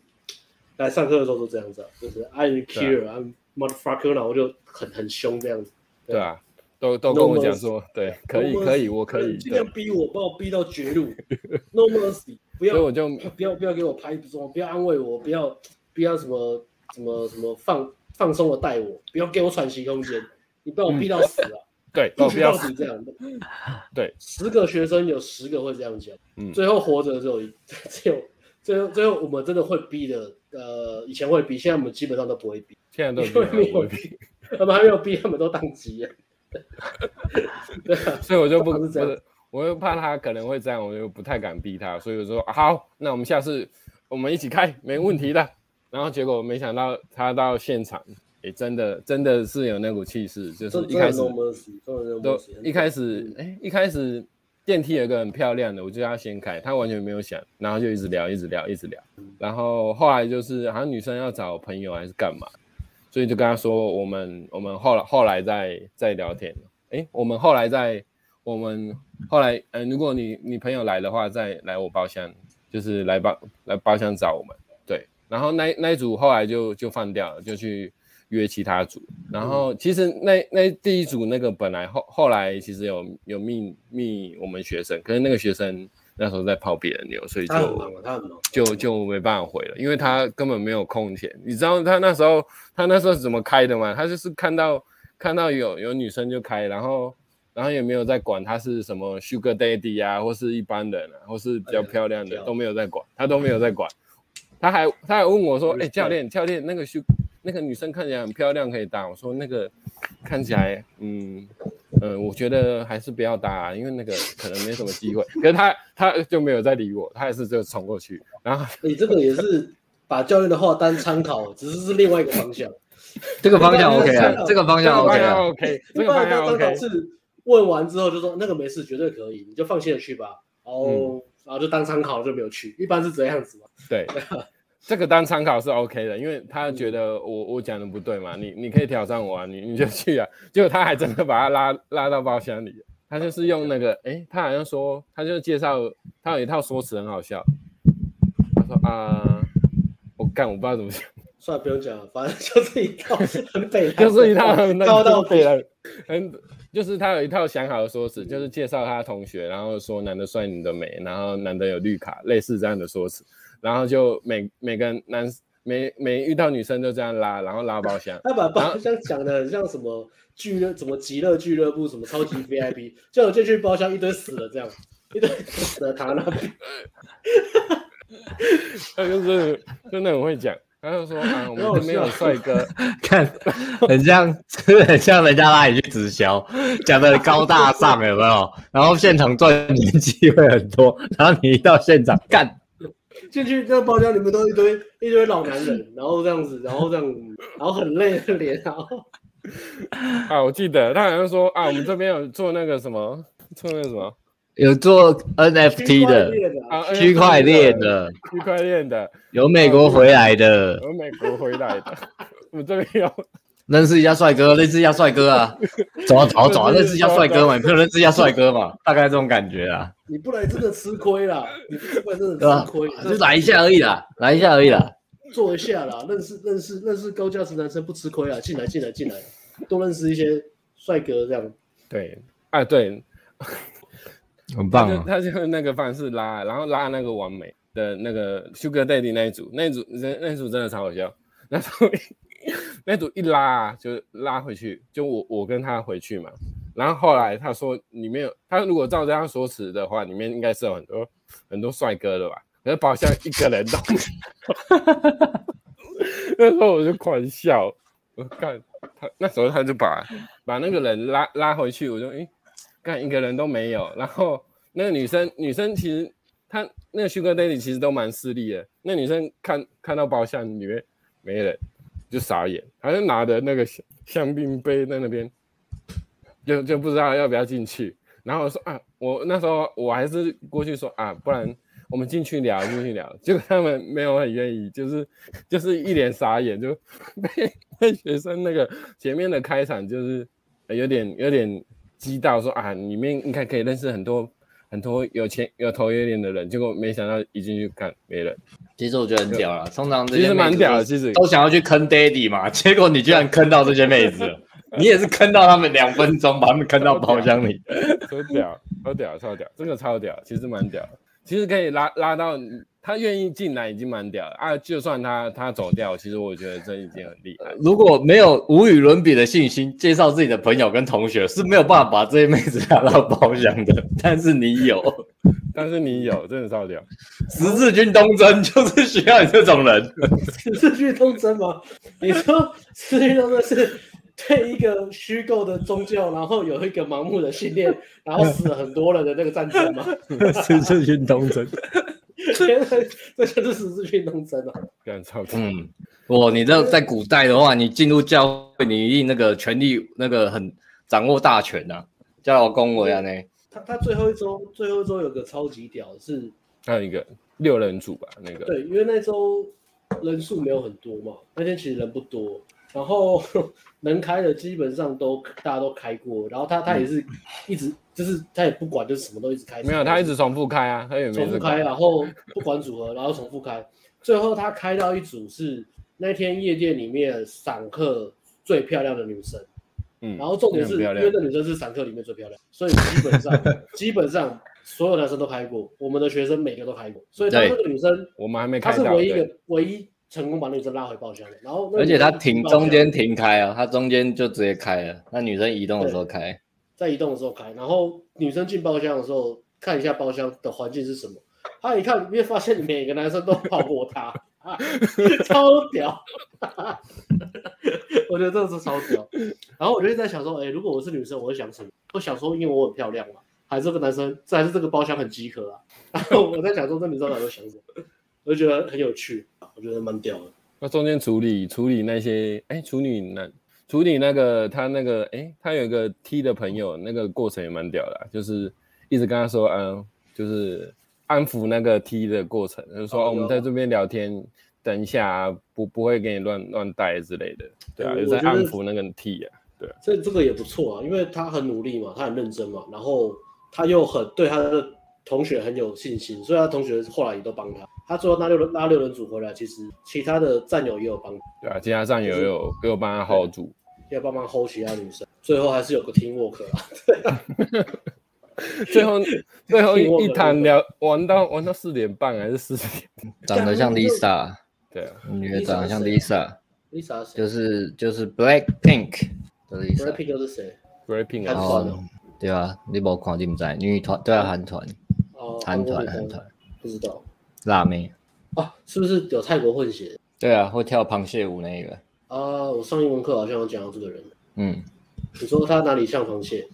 来上课的时候都这样子，就是 I care，I'm motherfucker，然后就很很凶这样子，对啊。都都跟我讲说，对，可以可以，我可以尽量逼我，把我逼到绝路，No mercy，不要，所以我就不要不要给我拍不要安慰我，不要不要什么什么什么放放松的带我，不要给我喘息空间，你把我逼到死 了，对，逼到死这样的，对，十个学生有十个会这样讲，嗯，最后活着只有一，只有最后最后我们真的会逼的，呃，以前会逼，现在我们基本上都不会逼，现在都没有逼，他们还没有逼，他们都当机了。对啊，所以我就不 是真的，我又怕他可能会这样，我就不太敢逼他，所以我说好，那我们下次我们一起开，没问题的。然后结果没想到他到现场，也真的真的是有那股气势，就是一开始都一开始哎，一开始电梯有个很漂亮的，我就要先开，他完全没有想，然后就一直聊，一直聊，一直聊，然后后来就是好像女生要找朋友还是干嘛。所以就跟他说，我们我们后来后来再再聊天，诶，我们后来在我们后来，嗯、如果你你朋友来的话，再来我包厢，就是来包来包厢找我们，对。然后那那一组后来就就放掉了，就去约其他组。然后其实那那第一组那个本来后后来其实有有密密我们学生，可是那个学生。那时候在泡别人妞，所以就就就没办法回了，因为他根本没有空闲。你知道他那时候他那时候是怎么开的吗？他就是看到看到有有女生就开，然后然后也没有在管他是什么 Sugar Daddy 啊，或是一般人啊，或是比较漂亮的都没有在管，他都没有在管。他还他还问我说：“哎，教练教练，那个 Sugar 那个女生看起来很漂亮，可以搭？”我说：“那个看起来嗯。”嗯，我觉得还是不要搭啊，因为那个可能没什么机会。可是他他就没有再理我，他还是就冲过去。然后你这个也是把教练的话当参考，只是是另外一个方向。这个方向 OK 啊，这个方向 OK 啊，OK。这个方向 OK。是问完之后就说那个没事，绝对可以，你就放心的去吧。然后然后就当参考就没有去，一般是这样子嘛。对，这个当参考是 OK 的，因为他觉得我我讲的不对嘛，你你可以挑战我啊，你你就去啊。结果他还真的把他拉拉到包厢里，他就是用那个，哎，他好像说，他就介绍他有一套说辞很好笑。他说啊，我干，我不知道怎么讲。算了，不用讲了，反正就是一套很北，就是一套很高到北了，很就是他有一套想好的说辞，就是介绍他的同学，然后说男的帅，女的美，然后男的有绿卡，类似这样的说辞，然后就每每个男每每遇到女生就这样拉，然后拉包厢，他把包厢讲的很像什么俱乐，什么极乐俱乐部，什么超级 VIP，就我进去包厢一堆死了这样，一堆死了躺那边，他就是真的很会讲。他就说啊，我们这边有帅哥，看很像，真的很像人家拉你去直销，讲的高大上，有没有？然后现场赚钱机会很多，然后你一到现场干进去，这个包厢里面都一堆一堆老男人，然后这样子，然后这样，然后很累的脸，然后 啊，我记得他好像说啊，我们这边有做那个什么，做那个什么。有做 NFT 的，区块链的，区块链的，有美国回来的，有美国回来的，我们这边有 认识一下帅哥，认识一下帅哥啊，走啊走啊走啊，认识一下帅哥嘛，你不认识一下帅哥嘛，大概这种感觉啊。你不来真的吃亏啦，你不来真的吃亏，就来一下而已啦，来一下而已啦，坐一下啦，认识认识认识高价值男生不吃亏啊，进来进来进来，多认识一些帅哥这样。对，啊对。很棒啊！他就那个方式拉，然后拉那个完美的那个 Sugar Daddy 那一组，那一组那那组真的超好笑。那组那组一拉就拉回去，就我我跟他回去嘛。然后后来他说里面有他如果照这样说辞的话，里面应该是有很多很多帅哥的吧？可是包厢一个人都没有。那时候我就狂笑，我看他那时候他就把把那个人拉拉回去，我就诶。看一个人都没有，然后那个女生，女生其实她那个 Sugar Daddy 其实都蛮势利的。那女生看看到包厢里面没人，就傻眼，好像拿着那个香香槟杯在那边，就就不知道要不要进去。然后我说啊，我那时候我还是过去说啊，不然我们进去聊，进去聊。结果他们没有很愿意，就是就是一脸傻眼，就被被学生那个前面的开场就是有点有点。激到说啊，里面应该可以认识很多很多有钱有头有脸的人，结果没想到一进去看没人。其实我觉得很屌了，通常其实蛮屌的，其实都想要去坑 Daddy 嘛，结果你居然坑到这些妹子，你也是坑到他们两分钟，把他们坑到包厢里，超屌，超屌，超屌，真的超屌，其实蛮屌，其实可以拉拉到。他愿意进来已经蛮屌了啊！就算他他走掉，其实我觉得这已经很厉害。如果没有无与伦比的信心，介绍自己的朋友跟同学是没有办法把这些妹子拉到包厢的。但是你有，但是你有，真的超屌。十字军东征就是需要你这种人。十字军东征吗？你说十字军东征是对一个虚构的宗教，然后有一个盲目的信念，然后死了很多人的那个战争嘛？十字军东征。天哪，这就是十字军东征啊！嗯，哇，你这在古代的话，你进入教会，你一定那个权力那个很掌握大权呐、啊，叫老公我呀呢。他他最后一周最后一周有个超级屌是，还有一个六人组吧，那个对，因为那周人数没有很多嘛，那天其实人不多，然后 能开的基本上都大家都开过，然后他他也是一直。嗯就是他也不管，就是什么都一直开。没有，他一直重复开啊，他也没重复开，然后不管组合，然后重复开。最后他开到一组是那天夜店里面散客最漂亮的女生。嗯。然后重点是，因为那女生是散客里面最漂亮，所以基本上基本上所有男生都开过，我们的学生每个都开过。所以他这个女生，我们还没开。她是唯一一个唯一成功把女生拉回包厢的。然后，而且他停中间停开啊，他中间就直接开了，那女生移动的时候开。在移动的时候开，然后女生进包厢的时候看一下包厢的环境是什么。她一看你会，发现每个男生都泡过他，超屌！我觉得这个是超屌。然后我就在想说，哎、欸，如果我是女生，我会想什么？我想说，因为我很漂亮嘛，还是这个男生，这还是这个包厢很饥渴啊？然 后我在想说，这女生到底会想什么？我就觉得很有趣，我觉得蛮屌的。那中间处理处理那些，哎，处理那处理那个他那个，哎，他有一个 T 的朋友，那个过程也蛮屌的，就是一直跟他说，嗯，就是安抚那个 T 的过程，就是说、哦、我们在这边聊天，等一下、啊、不不会给你乱乱带之类的，对啊，就在安抚那个 T 啊，对，这这个也不错啊，因为他很努力嘛，他很认真嘛，然后他又很对他的同学很有信心，所以他同学后来也都帮他。他最后拉六人拉六人组回来，其实其他的战友也有帮。对啊，其他战友也有给我帮他 hold 住，要帮忙 hold 其他女生。最后还是有个 team work 啊。对啊。最后 最后一一谈聊玩到玩到四点半还是四点？长得像 Lisa，对啊，女的长得像 Lisa，Lisa 就是就是 Black Pink 的 Lisa。Black Pink 是谁？Black Pink 韩团对啊，你没看你不知道，女团对啊，韩团。哦。韩团韩团，不知道。辣妹啊，是不是有泰国混血？对啊，会跳螃蟹舞那个啊，我上英文课好像有讲到这个人。嗯，你说他哪里像螃蟹？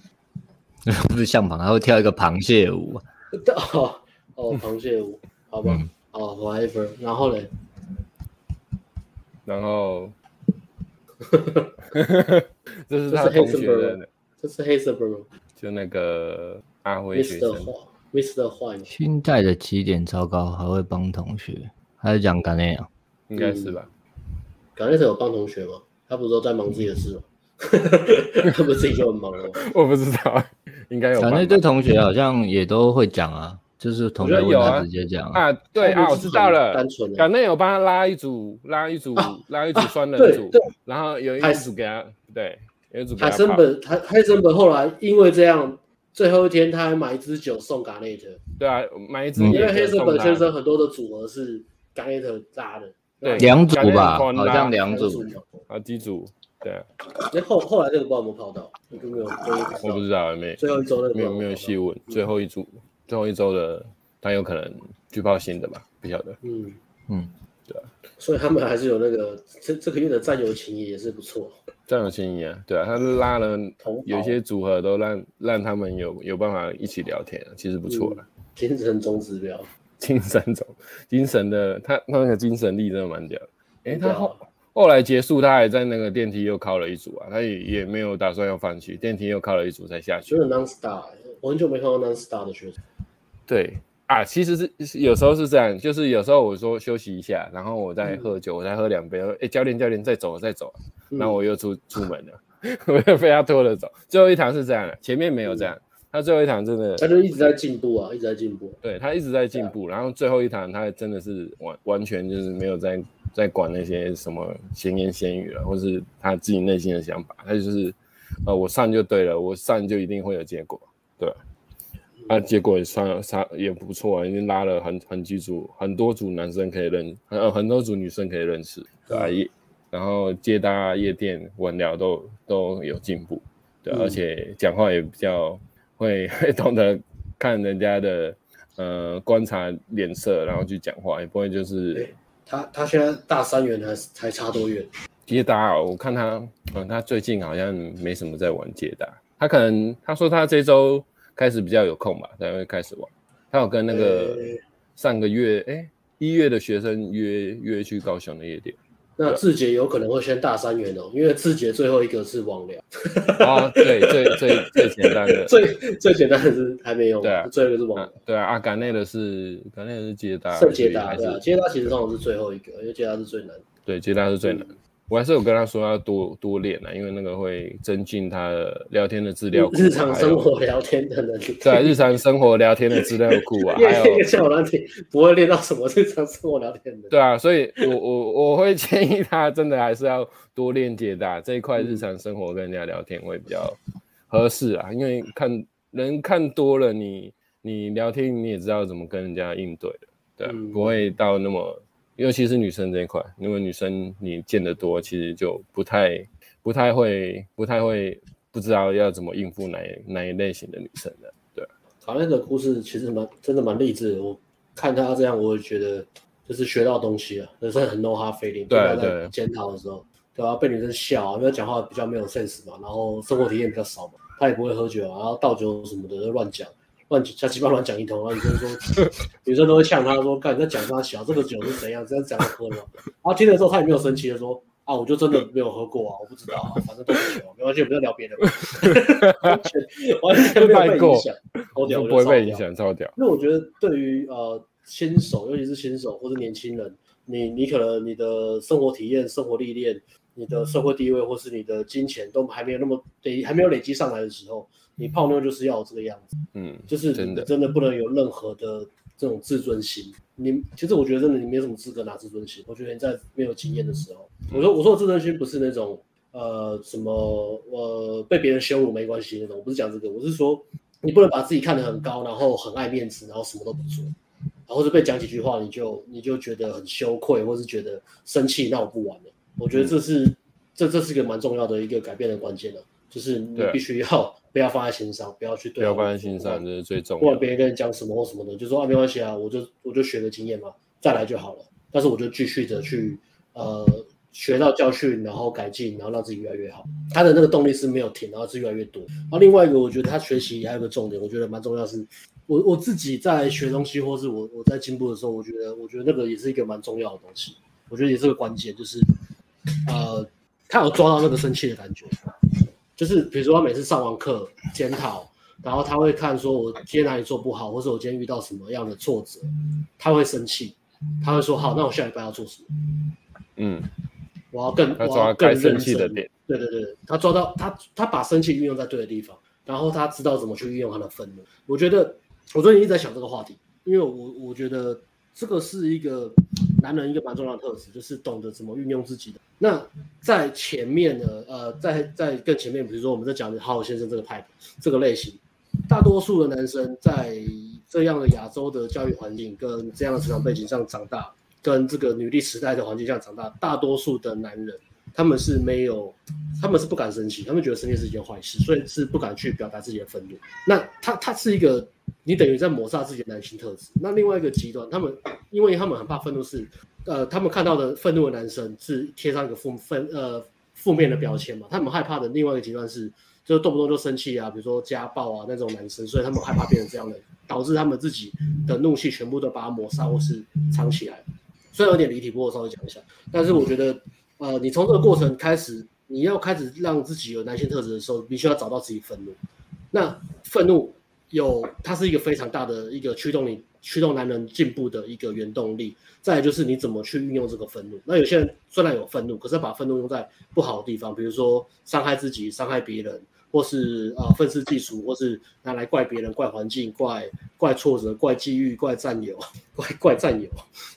不是像螃，他会跳一个螃蟹舞。哦哦，螃蟹舞，好吧。哦，whatever。然后嘞？然后，这是他同学的，这是黑色 bro，就那个阿辉学生。Mr. Huang，现在的起点糟糕，还会帮同学，还是讲 Garnet 啊？应该是吧。Garnet 有帮同学吗？他不是都在忙自己的事吗？他不是自己就很忙吗？我不知道，应该有。Garnet 对同学好像也都会讲啊，就是同学问他直接讲啊。对啊，我知道了。Garnet 有帮他拉一组，拉一组，拉一组双人组，然后有一组给他，对，有一组给他。海森本，海海森本后来因为这样。最后一天，他还买一支酒送 Garnet。对啊，买一支。因为黑色本先生很多的组合是 Garnet 拉的，对，两组吧，好像两组。啊，几组？对啊。那后后来这个不知道有没有跑到，有没有？我不知道，没。最后一周的没有没有细问。最后一组，最后一周的，他有可能去报新的吧？不晓得。嗯嗯，对啊。所以他们还是有那个这这个月的战友情谊也是不错。战友情谊啊，对啊，他拉了有些组合都让让他们有有办法一起聊天，其实不错了。精神总指标，精神总精神的他他那个精神力真的蛮屌的。哎，他后后来结束，他还在那个电梯又靠了一组啊，他也也没有打算要放弃，电梯又靠了一组才下去。就是 non star，我很久没看到 non star 的学生。对。啊，其实是有时候是这样，就是有时候我说休息一下，然后我再喝酒，嗯、我再喝两杯，哎，教练教练再走再走，然后我又出、嗯、出门了，我又被他拖着走。最后一堂是这样的，前面没有这样，嗯、他最后一堂真的，他就一直在进步啊，一直在进步。对，他一直在进步，然后最后一堂他真的是完完全就是没有在在管那些什么闲言闲语了，或是他自己内心的想法，他就是呃我上就对了，我上就一定会有结果，对。啊，结果也算算也不错啊，已经拉了很很几组，很多组男生可以认，很很多组女生可以认识，对啊？夜，然后接搭夜店玩聊都都有进步，对，而且讲话也比较会 会懂得看人家的，呃，观察脸色，然后去讲话，也不会就是。他他现在大三元还才差多远？接搭哦，我看他，嗯，他最近好像没什么在玩接搭，他可能他说他这周。开始比较有空吧，才会开始玩。他有跟那个上个月哎一、欸、月的学生约约去高雄的夜店。那志杰有可能会先大三元哦，因为志杰最后一个是网聊。啊，对，最最最简单的，最最简单的是还没有。对啊，最后一个是网聊。对啊，阿港内的是港内的是接搭，是接搭，对啊，接搭其实通常是最后一个，因为接搭是最难。对，接搭是最难。嗯我还是有跟他说要多多练啊，因为那个会增进他的聊天的资料库，日常生活聊天的能力。对，日常生活聊天的资料库啊，还有像我那天不会练到什么日常生活聊天的。对啊，所以我我我会建议他真的还是要多练解答这一块，日常生活跟人家聊天会比较合适啊，因为看人看多了你，你你聊天你也知道怎么跟人家应对的，对啊，不会到那么。尤其是女生这一块，因为女生你见得多，其实就不太、不太会、不太会不知道要怎么应付哪一哪一类型的女生的。对，卡内的故事其实蛮真的蛮励志的。我看他这样，我也觉得就是学到东西了，人生很 no hard feeling。对对。检讨的时候，对啊，被女生笑，因为讲话比较没有 sense 嘛，然后生活体验比较少嘛，他也不会喝酒啊，然后倒酒什么的乱讲，乱瞎七八乱讲一通，然后女生说，女生都会呛他说，干你在讲他小，这个酒是怎样，这样讲喝的。然后听了之后，他也没有生气的说，啊，我就真的没有喝过啊，我不知道啊，反正都是酒，没关系，不要聊别的。完全完全没有被影响，超屌，不会被影响，超屌。因为我觉得对于呃新手，尤其是新手或者年轻人，你你可能你的生活体验、生活历练。你的社会地位或是你的金钱都还没有那么累，还没有累积上来的时候，你泡妞就是要这个样子，嗯，就是真的。真的不能有任何的这种自尊心。你其实我觉得真的你没有什么资格拿自尊心。我觉得你在没有经验的时候，我说我说的自尊心不是那种呃什么呃被别人羞辱没关系那种，我不是讲这个，我是说你不能把自己看得很高，然后很爱面子，然后什么都不做，然后是被讲几句话你就你就觉得很羞愧，或是觉得生气，那我不玩了。我觉得这是、嗯、这这是一个蛮重要的一个改变的关键了，就是你必须要不要放在心上，不要去对，不要放在心上，这是最重要。不管别人跟你讲什么或什么的，就说啊没关系啊，我就我就学个经验嘛，再来就好了。但是我就继续的去呃学到教训，然后改进，然后让自己越来越好。他的那个动力是没有停，然后是越来越多。然后另外一个，我觉得他学习还有个重点，我觉得蛮重要是，我我自己在学东西，或是我我在进步的时候，我觉得我觉得那个也是一个蛮重要的东西。我觉得也是个关键，就是。呃，他有抓到那个生气的感觉，就是比如说他每次上完课检讨，然后他会看说，我今天哪里做不好，或者我今天遇到什么样的挫折，他会生气，他会说好，那我下礼拜要做什么？嗯，我要更，我要更生气的点。对对对，他抓到他，他把生气运用在对的地方，然后他知道怎么去运用他的愤怒。我觉得我最近一直在想这个话题，因为我我觉得这个是一个。男人一个蛮重要的特质，就是懂得怎么运用自己的。那在前面呢，呃，在在更前面，比如说我们在讲的好好先生这个 type 这个类型，大多数的男生在这样的亚洲的教育环境跟这样的成长背景上长大，跟这个女力时代的环境下长大，大多数的男人他们是没有，他们是不敢生气，他们觉得生气是一件坏事，所以是不敢去表达自己的愤怒。那他他是一个。你等于在抹杀自己的男性特质。那另外一个极端，他们因为他们很怕愤怒是，呃，他们看到的愤怒的男生是贴上一个负分呃负面的标签嘛。他们害怕的另外一个极端是，就是动不动就生气啊，比如说家暴啊那种男生，所以他们害怕变成这样的，导致他们自己的怒气全部都把它抹杀或是藏起来。虽然有点离题，不过稍微讲一下。但是我觉得，呃，你从这个过程开始，你要开始让自己有男性特质的时候，必须要找到自己愤怒。那愤怒。有，它是一个非常大的一个驱动你驱动男人进步的一个原动力。再来就是你怎么去运用这个愤怒。那有些人虽然有愤怒，可是把愤怒用在不好的地方，比如说伤害自己、伤害别人，或是啊愤世嫉俗，或是拿来怪别人、怪环境、怪怪挫折、怪机遇、怪战友、怪怪战友，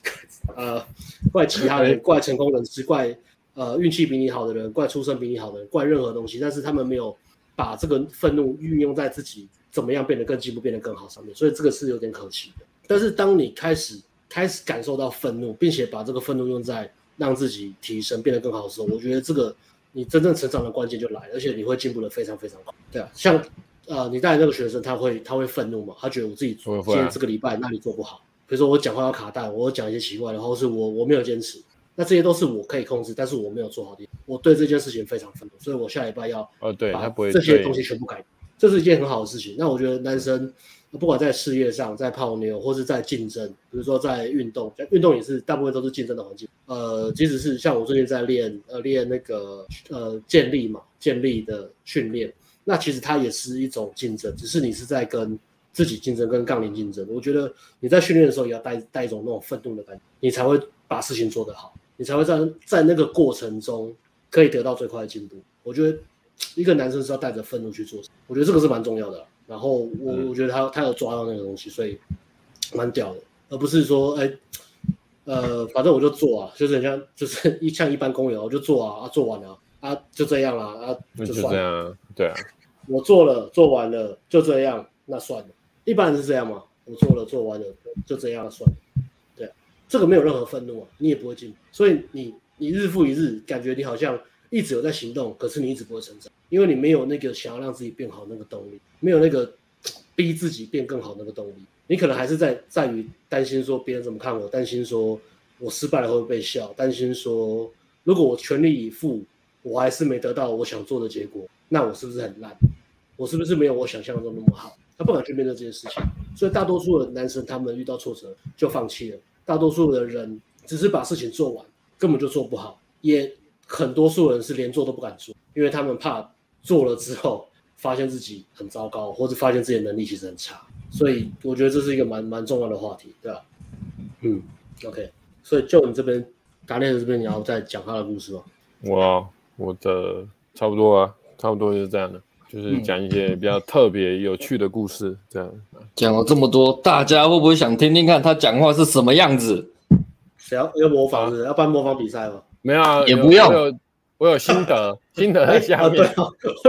呃，怪其他人、怪成功人士、怪呃运气比你好的人、怪出身比你好的人、怪任何东西，但是他们没有把这个愤怒运用在自己。怎么样变得更进步、变得更好上面，所以这个是有点可惜的。但是当你开始开始感受到愤怒，并且把这个愤怒用在让自己提升、变得更好的时候，我觉得这个你真正成长的关键就来了，而且你会进步的非常非常快。对啊，像呃，你带的那个学生，他会他会愤怒嘛？他觉得我自己今天这个礼拜那里做不好？比如说我讲话要卡带，我讲一些奇怪的，然后是我我没有坚持，那这些都是我可以控制，但是我没有做好的。我对这件事情非常愤怒，所以我下礼拜要呃，对他不会这些东西全部改。这是一件很好的事情。那我觉得男生不管在事业上、在泡妞，或是在竞争，比如说在运动，运动也是大部分都是竞争的环境。呃，即使是像我最近在练呃练那个呃健力嘛，健力的训练，那其实它也是一种竞争，只是你是在跟自己竞争、跟杠铃竞争。我觉得你在训练的时候也要带带一种那种愤怒的感觉，你才会把事情做得好，你才会在在那个过程中可以得到最快的进步。我觉得。一个男生是要带着愤怒去做，我觉得这个是蛮重要的。然后我我觉得他他有抓到那个东西，所以蛮屌的，而不是说哎，呃，反正我就做啊，就是很像就是一像一般工友，我就做啊，啊做完了啊就这样啦，啊就算了，就这样，对啊，我做了做完了就这样，那算了，一般人是这样嘛，我做了做完了就这样算了，对，这个没有任何愤怒啊，你也不会进，所以你你日复一日，感觉你好像。一直有在行动，可是你一直不会成长，因为你没有那个想要让自己变好那个动力，没有那个 逼自己变更好那个动力。你可能还是在在于担心说别人怎么看我，担心说我失败了会被笑，担心说如果我全力以赴，我还是没得到我想做的结果，那我是不是很烂？我是不是没有我想象中那么好？他不敢去面对这些事情，所以大多数的男生他们遇到挫折就放弃了，大多数的人只是把事情做完，根本就做不好，也很多数人是连做都不敢做，因为他们怕做了之后发现自己很糟糕，或者发现自己的能力其实很差，所以我觉得这是一个蛮蛮重要的话题，对吧？嗯，OK，所以就你这边，达内特这边你要再讲他的故事吗？我我的差不多啊，差不多就是这样的。就是讲一些比较特别有趣的故事，这样讲了这么多，大家会不会想听听看他讲话是什么样子？谁要要模仿是不是？要办模仿比赛吗？没有啊，也不用。我有，我有心得，心得在下面。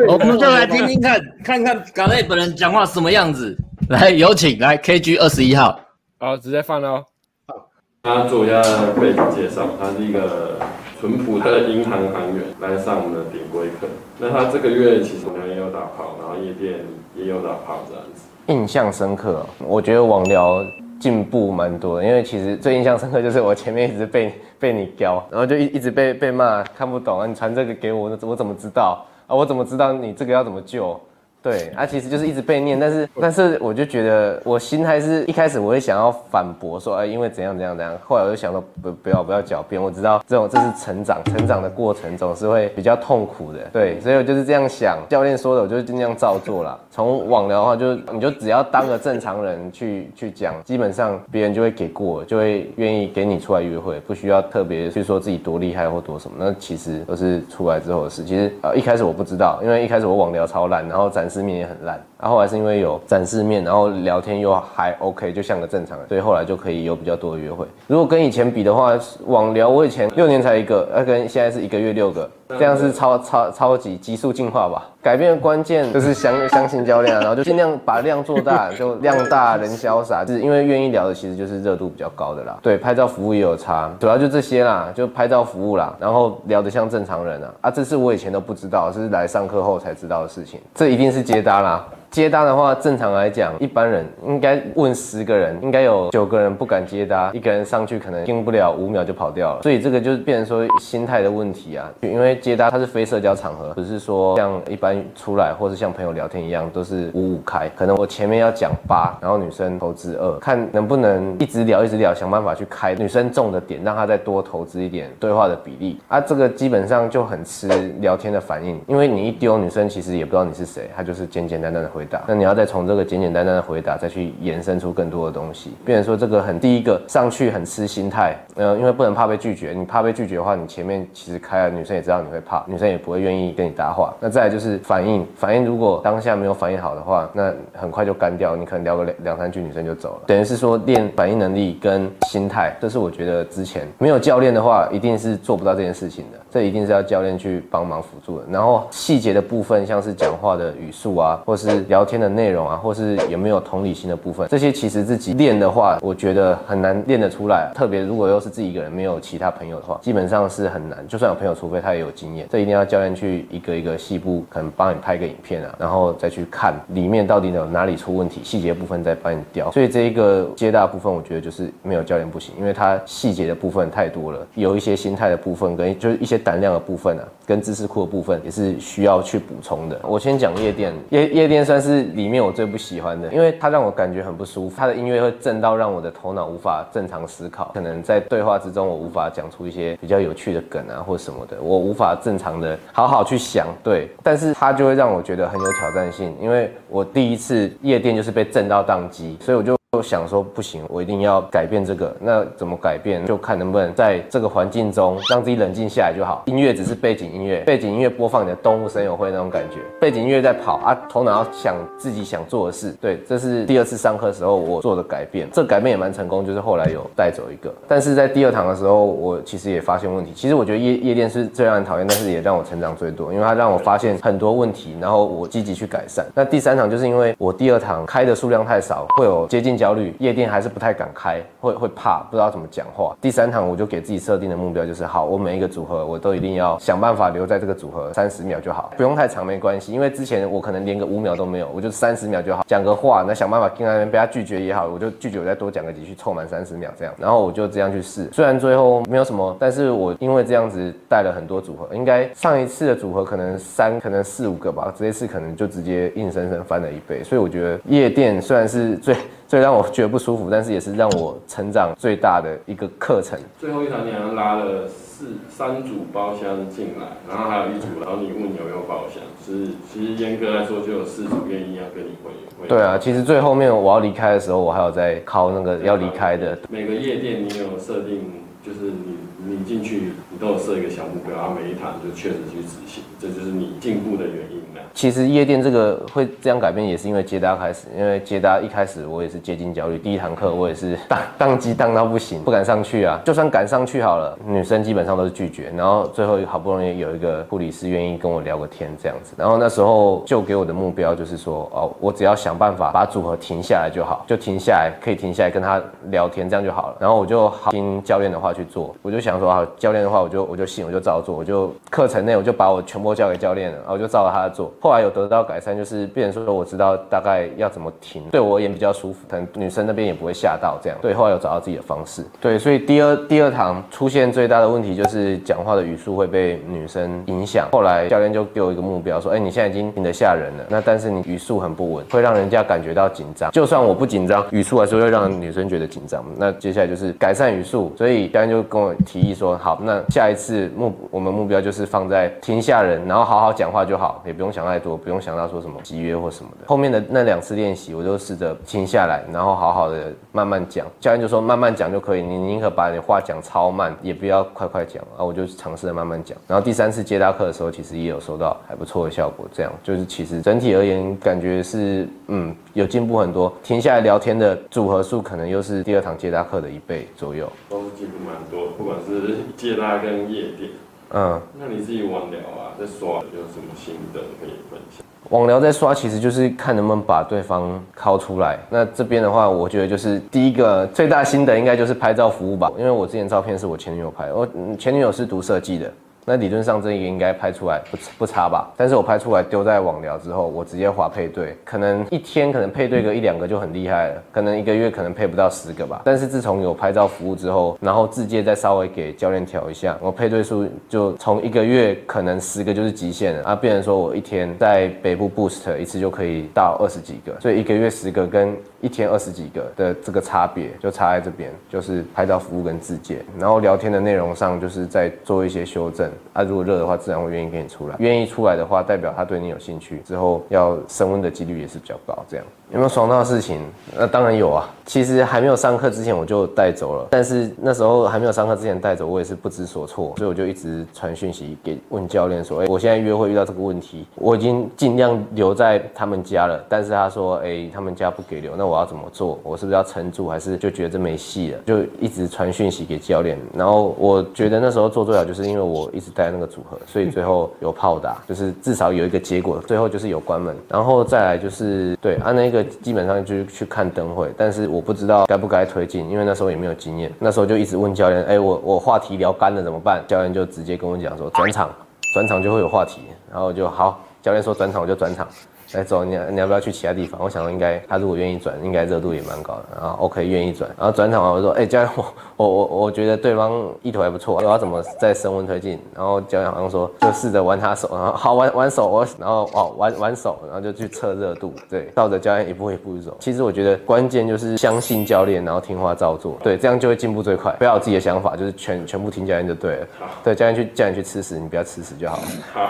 我们就来听听看，看看港内本人讲话什么样子。来，有请来 KG 二十一号。好，直接放了。好，他做一下背景介绍，他是一个。淳朴的银行行员来上我们的顶规课。那他这个月其实也有打炮，然后夜店也有打炮这样子。印象深刻，我觉得网聊进步蛮多的，因为其实最印象深刻就是我前面一直被 被你教，然后就一一直被被骂看不懂啊，你传这个给我，我怎么知道啊？我怎么知道你这个要怎么救？对，啊，其实就是一直被念，但是但是我就觉得我心态是一开始我会想要反驳说，哎，因为怎样怎样怎样，后来我就想说不不要不要狡辩，我知道这种这是成长，成长的过程总是会比较痛苦的，对，所以我就是这样想，教练说的我就尽量照做了。从网聊的话，就你就只要当个正常人去去讲，基本上别人就会给过，就会愿意给你出来约会，不需要特别去说自己多厉害或多什么，那其实都是出来之后的事。其实呃一开始我不知道，因为一开始我网聊超烂，然后展示面也很烂。然后后来是因为有展示面，然后聊天又还 OK，就像个正常人，所以后来就可以有比较多的约会。如果跟以前比的话，网聊我以前六年才一个，那跟现在是一个月六个，这样是超超超级急速进化吧？改变的关键就是相相信教练，然后就尽量把量做大，就量大人潇洒，就是因为愿意聊的其实就是热度比较高的啦。对，拍照服务也有差，主要就这些啦，就拍照服务啦，然后聊得像正常人啊啊，这是我以前都不知道，是来上课后才知道的事情，这一定是接单啦。接搭的话，正常来讲，一般人应该问十个人，应该有九个人不敢接搭，一个人上去可能听不了五秒就跑掉了。所以这个就是变成说心态的问题啊。因为接搭它是非社交场合，不是说像一般出来或是像朋友聊天一样都是五五开。可能我前面要讲八，然后女生投资二，看能不能一直聊一直聊，想办法去开女生重的点，让她再多投资一点对话的比例啊。这个基本上就很吃聊天的反应，因为你一丢女生其实也不知道你是谁，她就是简简单单的回。那你要再从这个简简单单的回答再去延伸出更多的东西，变成说这个很第一个上去很吃心态，呃，因为不能怕被拒绝，你怕被拒绝的话，你前面其实开了，女生也知道你会怕，女生也不会愿意跟你搭话。那再就是反应，反应如果当下没有反应好的话，那很快就干掉，你可能聊个两两三句，女生就走了。等于是说练反应能力跟心态，这是我觉得之前没有教练的话，一定是做不到这件事情的，这一定是要教练去帮忙辅助的。然后细节的部分，像是讲话的语速啊，或是聊天的内容啊，或是有没有同理心的部分，这些其实自己练的话，我觉得很难练得出来。特别如果又是自己一个人，没有其他朋友的话，基本上是很难。就算有朋友，除非他也有经验，这一定要教练去一个一个细部，可能帮你拍个影片啊，然后再去看里面到底有哪里出问题，细节部分再帮你雕。所以这一个接大部分，我觉得就是没有教练不行，因为他细节的部分太多了，有一些心态的部分跟就是一些胆量的部分啊，跟知识库的部分也是需要去补充的。我先讲夜店，夜夜店算是里面我最不喜欢的，因为它让我感觉很不舒服。它的音乐会震到让我的头脑无法正常思考，可能在对话之中我无法讲出一些比较有趣的梗啊或什么的，我无法正常的好好去想。对，但是它就会让我觉得很有挑战性，因为我第一次夜店就是被震到宕机，所以我就。就想说不行，我一定要改变这个。那怎么改变？就看能不能在这个环境中让自己冷静下来就好。音乐只是背景音乐，背景音乐播放你的动物声友会那种感觉。背景音乐在跑啊，头脑要想自己想做的事。对，这是第二次上课时候我做的改变。这改变也蛮成功，就是后来有带走一个。但是在第二堂的时候，我其实也发现问题。其实我觉得夜夜店是最让人讨厌，但是也让我成长最多，因为它让我发现很多问题，然后我积极去改善。那第三场就是因为我第二堂开的数量太少，会有接近。焦虑，夜店还是不太敢开，会会怕，不知道怎么讲话。第三堂我就给自己设定的目标就是，好，我每一个组合我都一定要想办法留在这个组合三十秒就好，不用太长没关系，因为之前我可能连个五秒都没有，我就三十秒就好，讲个话，那想办法跟那边被他拒绝也好，我就拒绝，我再多讲个几句，凑满三十秒这样，然后我就这样去试，虽然最后没有什么，但是我因为这样子带了很多组合，应该上一次的组合可能三，可能四五个吧，这一次可能就直接硬生生翻了一倍，所以我觉得夜店虽然是最最让我觉得不舒服，但是也是让我成长最大的一个课程。最后一堂你好像拉了四三组包厢进来，然后还有一组，然后你问有没有包厢，是其实严格来说就有四组愿意要跟你回。回对啊，其实最后面我要离开的时候，我还有在靠那个要离开的。每个夜店你有设定，就是你你进去你都有设一个小目标，然后每一堂就确实去执行，这就是你进步的原因。其实夜店这个会这样改变，也是因为接搭开始。因为接搭一开始我也是接近焦虑，第一堂课我也是当 当机当到不行，不敢上去啊。就算敢上去好了，女生基本上都是拒绝。然后最后好不容易有一个护理师愿意跟我聊个天这样子。然后那时候就给我的目标就是说，哦，我只要想办法把组合停下来就好，就停下来，可以停下来跟他聊天，这样就好了。然后我就好听教练的话去做。我就想说，啊，教练的话我就我就信，我就照做。我就课程内我就把我全部交给教练了，然后我就照着他做。后来有得到改善，就是变成说我知道大概要怎么停，对我而言比较舒服，可能女生那边也不会吓到这样。对，后来有找到自己的方式。对，所以第二第二堂出现最大的问题就是讲话的语速会被女生影响。后来教练就给我一个目标，说：哎，你现在已经停得吓人了，那但是你语速很不稳，会让人家感觉到紧张。就算我不紧张，语速还是会让女生觉得紧张。那接下来就是改善语速，所以教练就跟我提议说：好，那下一次目我们目标就是放在停下人，然后好好讲话就好，也不用想太多，不用。想到说什么集约或什么的，后面的那两次练习，我就试着停下来，然后好好的慢慢讲。教练就说慢慢讲就可以，你宁可把你话讲超慢，也不要快快讲啊。我就尝试着慢慢讲。然后第三次接搭课的时候，其实也有收到还不错的效果。这样就是其实整体而言，感觉是嗯有进步很多。停下来聊天的组合数，可能又是第二堂接搭课的一倍左右，都是进步蛮多。不管是接拉跟夜店。嗯，那你自己网聊啊，在刷有什么心得可以分享？网聊在刷，其实就是看能不能把对方拷出来。那这边的话，我觉得就是第一个最大心得应该就是拍照服务吧，因为我之前照片是我前女友拍的，我前女友是读设计的。那理论上这个应该拍出来不不差吧？但是我拍出来丢在网聊之后，我直接滑配对，可能一天可能配对个一两个就很厉害了，可能一个月可能配不到十个吧。但是自从有拍照服务之后，然后自介再稍微给教练调一下，我配对数就从一个月可能十个就是极限了啊，变成说我一天在北部 boost 一次就可以到二十几个，所以一个月十个跟一天二十几个的这个差别就差在这边，就是拍照服务跟自介，然后聊天的内容上就是在做一些修正。啊，如果热的话，自然会愿意跟你出来。愿意出来的话，代表他对你有兴趣，之后要升温的几率也是比较高。这样有没有爽到的事情？那当然有啊。其实还没有上课之前我就带走了，但是那时候还没有上课之前带走，我也是不知所措，所以我就一直传讯息给问教练说：“哎，我现在约会遇到这个问题，我已经尽量留在他们家了，但是他说：哎，他们家不给留，那我要怎么做？我是不是要撑住，还是就觉得这没戏了？就一直传讯息给教练。然后我觉得那时候做最好，就是因为我一直带。那个组合，所以最后有炮打，就是至少有一个结果。最后就是有关门，然后再来就是对按、啊、那个基本上就是去看灯会，但是我不知道该不该推进，因为那时候也没有经验。那时候就一直问教练，哎、我我话题聊干了怎么办？教练就直接跟我讲说，转场，转场就会有话题，然后就好。教练说转场我就转场。来走，你你要不要去其他地方？我想应该他如果愿意转，应该热度也蛮高的。然后 OK 愿意转，然后转场完我说，哎、欸，教练我我我我觉得对方意图还不错，我要怎么再升温推进？然后教练好像说就试着玩他手，然后好玩玩手，我然后哦玩玩手，然后就去测热度，对，照着教练一步一步走。其实我觉得关键就是相信教练，然后听话照做，对，这样就会进步最快。不要有自己的想法，就是全全部听教练就对了。对，教练去叫你去吃屎，你不要吃屎就好了。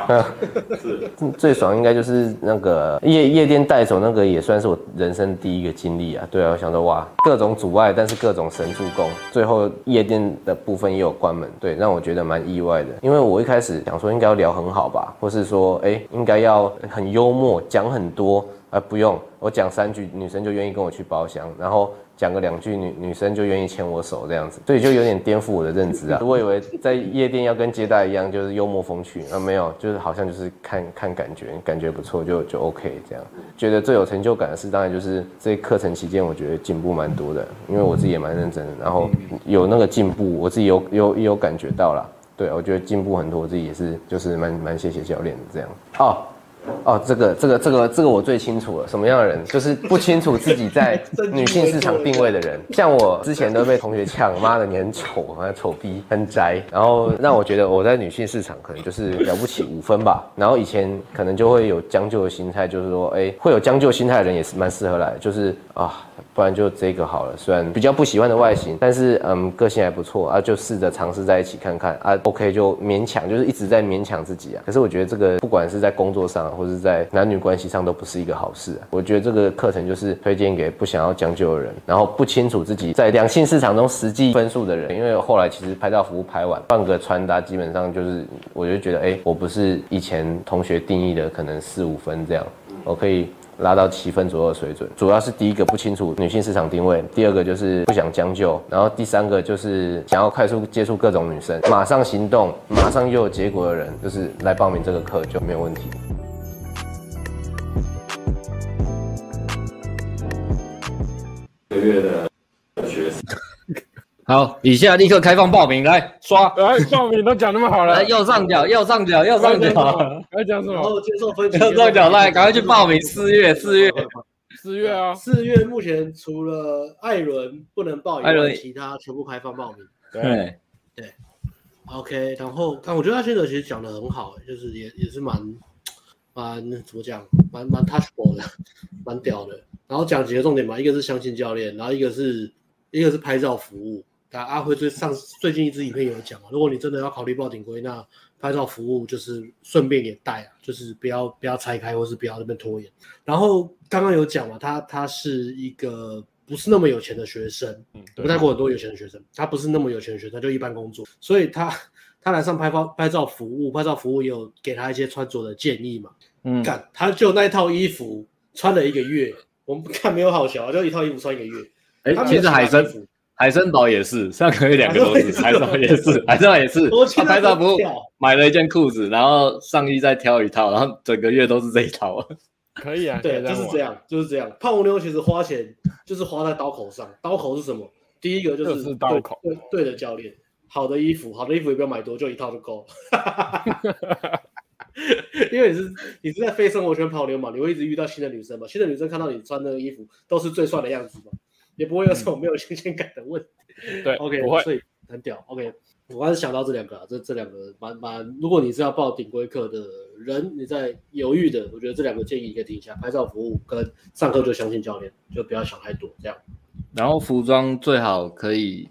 好，是最爽应该就是那个夜夜店。带走那个也算是我人生第一个经历啊，对啊，我想说哇，各种阻碍，但是各种神助攻，最后夜店的部分也有关门，对，让我觉得蛮意外的。因为我一开始想说应该要聊很好吧，或是说哎、应该要很幽默，讲很多，而不用我讲三句，女生就愿意跟我去包厢，然后。讲个两句女女生就愿意牵我手这样子，所以就有点颠覆我的认知啊。我以为在夜店要跟接待一样，就是幽默风趣啊，没有，就是好像就是看看感觉，感觉不错就就 OK 这样。觉得最有成就感的是，当然就是这课程期间，我觉得进步蛮多的，因为我自己也蛮认真的，然后有那个进步，我自己有有有感觉到了。对，我觉得进步很多，我自己也是，就是蛮蛮谢谢教练的这样。哦哦，这个这个这个这个我最清楚了，什么样的人就是不清楚自己在 女性市场定位的人。像我之前都被同学呛，妈的你很丑，啊丑逼，很宅，然后让我觉得我在女性市场可能就是了不起五分吧。然后以前可能就会有将就的心态，就是说，哎，会有将就心态的人也是蛮适合来，就是啊。不然就这个好了，虽然比较不喜欢的外形，但是嗯，个性还不错啊，就试着尝试在一起看看啊，OK 就勉强，就是一直在勉强自己啊。可是我觉得这个不管是在工作上，或是在男女关系上，都不是一个好事啊。我觉得这个课程就是推荐给不想要将就的人，然后不清楚自己在两性市场中实际分数的人。因为后来其实拍照服务拍完，换个穿搭，基本上就是我就觉得，哎，我不是以前同学定义的可能四五分这样，我可以。拉到七分左右的水准，主要是第一个不清楚女性市场定位，第二个就是不想将就，然后第三个就是想要快速接触各种女生，马上行动，马上就有结果的人，就是来报名这个课就没有问题。一个月的学生。好，以下立刻开放报名，来刷，来报名都讲那么好了，来右上角，右上角，右上角，要讲什么？然后接受分级，右上角，来赶快去报名，四月，四月，四月啊，四月目前除了艾伦不能报以外，其他全部开放报名。对，对，OK，然后但我觉得他现在其实讲的很好，就是也也是蛮蛮怎么讲，蛮蛮 touchable 的，蛮屌的。然后讲几个重点嘛，一个是相信教练，然后一个是一个是拍照服务。阿辉最上最近一支影片有讲，如果你真的要考虑报顶规，那拍照服务就是顺便也带啊，就是不要不要拆开，或是不要那边拖延。然后刚刚有讲嘛，他他是一个不是那么有钱的学生，嗯，不带过很多有钱的学生，他不是那么有钱的学生，他就一般工作，所以他他来上拍照拍照服务，拍照服务也有给他一些穿着的建议嘛，嗯，干他就那一套衣服穿了一个月，我们看没有好笑，就一套衣服穿一个月，哎、欸，其实海参。海森堡也是，上个月两个都是，海参堡也是，海参堡也是。他拍照服务买了一件裤子，然后上衣再挑一套，然后整个月都是这一套。可以啊，对，就是这样，就是这样。泡妞其实花钱就是花在刀口上，刀口是什么？第一个就是，就是刀口，对对的教练，好的衣服，好的衣服也不要买多，就一套就够了。因为你是你是在非生活圈泡妞嘛，你会一直遇到新的女生嘛，新的女生看到你穿那个衣服都是最帅的样子嘛。也不会有什么没有新鲜感的问题。嗯、对，OK，所以很屌。OK，我刚才想到这两个啊，这这两个蛮蛮，如果你是要报顶规课的人，你在犹豫的，我觉得这两个建议你可以听一下：拍照服务跟上课就相信教练，就不要想太多这样。然后服装最好可以，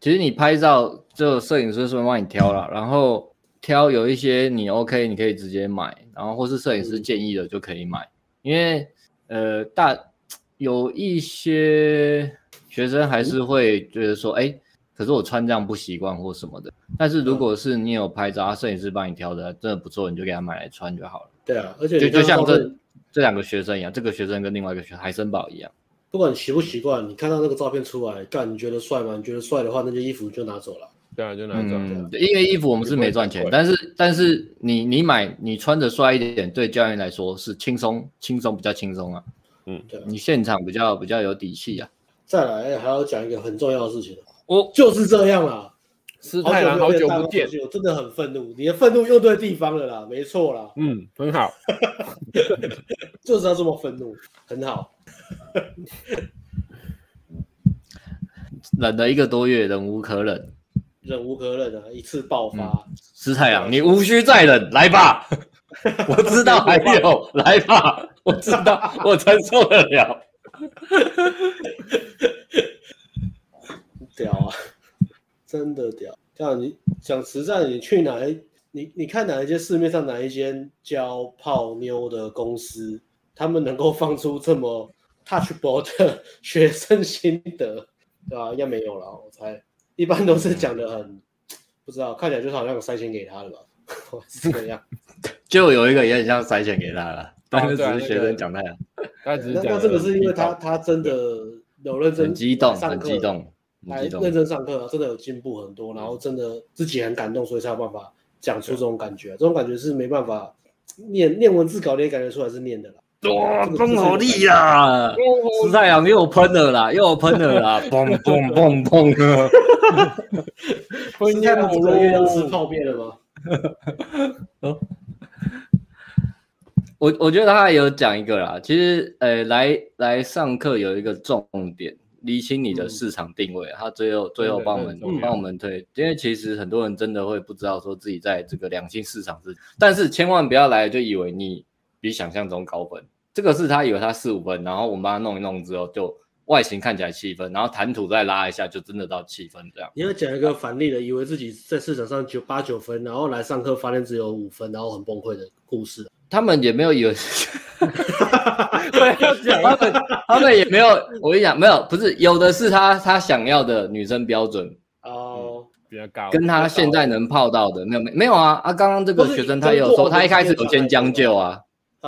其实你拍照就摄影师顺便帮你挑了，然后挑有一些你 OK，你可以直接买，然后或是摄影师建议的就可以买，嗯、因为呃大。有一些学生还是会觉得说，哎、欸，可是我穿这样不习惯或什么的。但是如果是你有拍照，摄影师帮你挑的，真的不错，你就给他买来穿就好了。对啊，而且就就像这这两个学生一样，这个学生跟另外一个学海森堡一样。不管你习不习惯，你看到那个照片出来，干你觉得帅吗？你觉得帅的话，那件衣服就拿走了。对啊，就拿走。嗯，因为衣服我们是没赚钱，但是但是你你买你穿着帅一点，对教练来说是轻松轻松比较轻松啊。嗯，对，你现场比较比较有底气啊。再来还要讲一个很重要的事情，我就是这样啦。师太郎好久不见，我真的很愤怒，你的愤怒用对地方了啦，没错啦。嗯，很好，就是要这么愤怒，很好。忍了一个多月，忍无可忍，忍无可忍啊！一次爆发，师太郎，你无需再忍，来吧。我知道还有，来吧。我知道，我承受得了。屌啊，真的屌！这样你讲实在，你去哪一？你你看哪一间市面上哪一间教泡妞的公司，他们能够放出这么 touchable 的学生心得，对吧？应该没有了，我猜。一般都是讲的很不知道，看起来就是好像有塞钱给他的吧，是这样。就有一个也很像塞钱给他了，但是只是学生讲 那样。那那这个是因为他他真的有认真很激动，很激动，来认真上课，真的有进步很多，然后真的自己很感动，所以才有办法讲出这种感觉，这种感觉是没办法念念文字稿你也感觉出来是念的啦。哇，风好力呀！石太阳又喷了啦，又喷了啦，砰砰砰砰！今天五个月要吃泡面了吗？我我觉得他有讲一个啦，其实呃，来来上课有一个重点，厘清你的市场定位。他最后最后帮我们帮我们推，因为其实很多人真的会不知道说自己在这个两性市场是，但是千万不要来就以为你。比想象中高分，这个是他以为他四五分，然后我们帮他弄一弄之后，就外形看起来七分，然后谈吐再拉一下，就真的到七分这样。你要讲一个反例的，以为自己在市场上九八九分，然后来上课发现只有五分，然后很崩溃的故事。他们也没有以为，对，他们他们也没有，我跟你讲，没有，不是有的是他他想要的女生标准哦，比较高，跟他现在能泡到的没有没没有啊啊！刚刚这个学生他也有说，他一开始有先将就啊。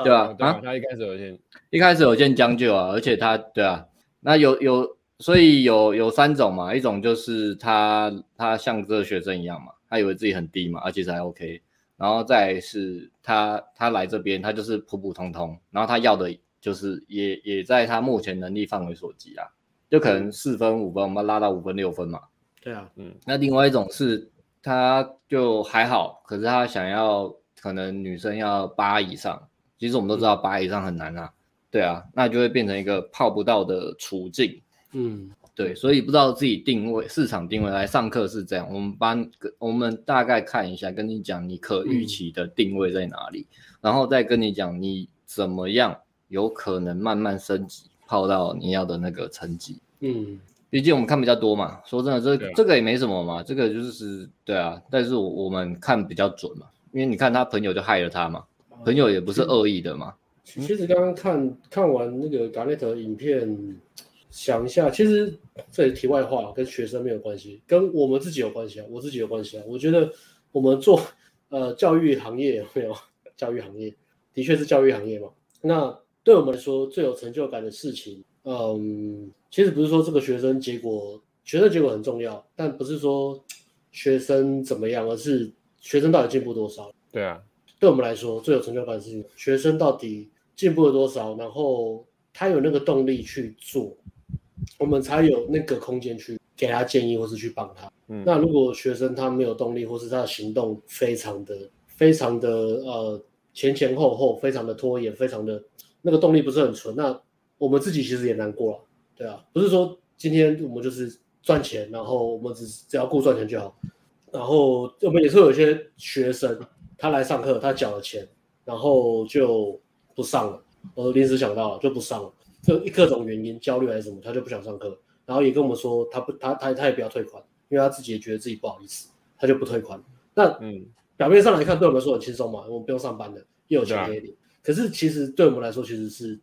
对吧？啊，他一开始有先，一开始有先将就啊，而且他，对啊，那有有，所以有有三种嘛，一种就是他他像这个学生一样嘛，他以为自己很低嘛，而且还 OK，然后再是他他来这边，他就是普普通通，然后他要的就是也也在他目前能力范围所及啊，就可能四分五分，我们拉到五分六分嘛。对啊，嗯，那另外一种是他就还好，可是他想要可能女生要八以上。其实我们都知道八以上很难啊，对啊，那就会变成一个泡不到的处境。嗯，对，所以不知道自己定位市场定位来上课是这样。我们班我们大概看一下，跟你讲你可预期的定位在哪里，嗯、然后再跟你讲你怎么样有可能慢慢升级泡到你要的那个成绩。嗯，毕竟我们看比较多嘛，说真的，这对这个也没什么嘛，这个就是对啊，但是我我们看比较准嘛，因为你看他朋友就害了他嘛。朋友也不是恶意的嘛。其实刚刚看看完那个 Garnett 影片，想一下，其实这里题外话，跟学生没有关系，跟我们自己有关系啊，我自己有关系啊。我觉得我们做呃教育行业有没有？教育行业的确是教育行业嘛。那对我们来说最有成就感的事情，嗯，其实不是说这个学生结果，学生结果很重要，但不是说学生怎么样，而是学生到底进步多少。对啊。对我们来说，最有成就感的事情学生到底进步了多少，然后他有那个动力去做，我们才有那个空间去给他建议或是去帮他。嗯，那如果学生他没有动力，或是他的行动非常的、非常的呃前前后后，非常的拖延，非常的那个动力不是很纯，那我们自己其实也难过了。对啊，不是说今天我们就是赚钱，然后我们只只要顾赚钱就好，然后我们也是有一些学生。他来上课，他缴了钱，然后就不上了。我临时想到了，就不上了，就各种原因，焦虑还是什么，他就不想上课。然后也跟我们说，他不，他他他也不要退款，因为他自己也觉得自己不好意思，他就不退款。那嗯，表面上来看，对我们来说很轻松嘛，我们不用上班的，又有钱可以领。可是其实对我们来说，其实是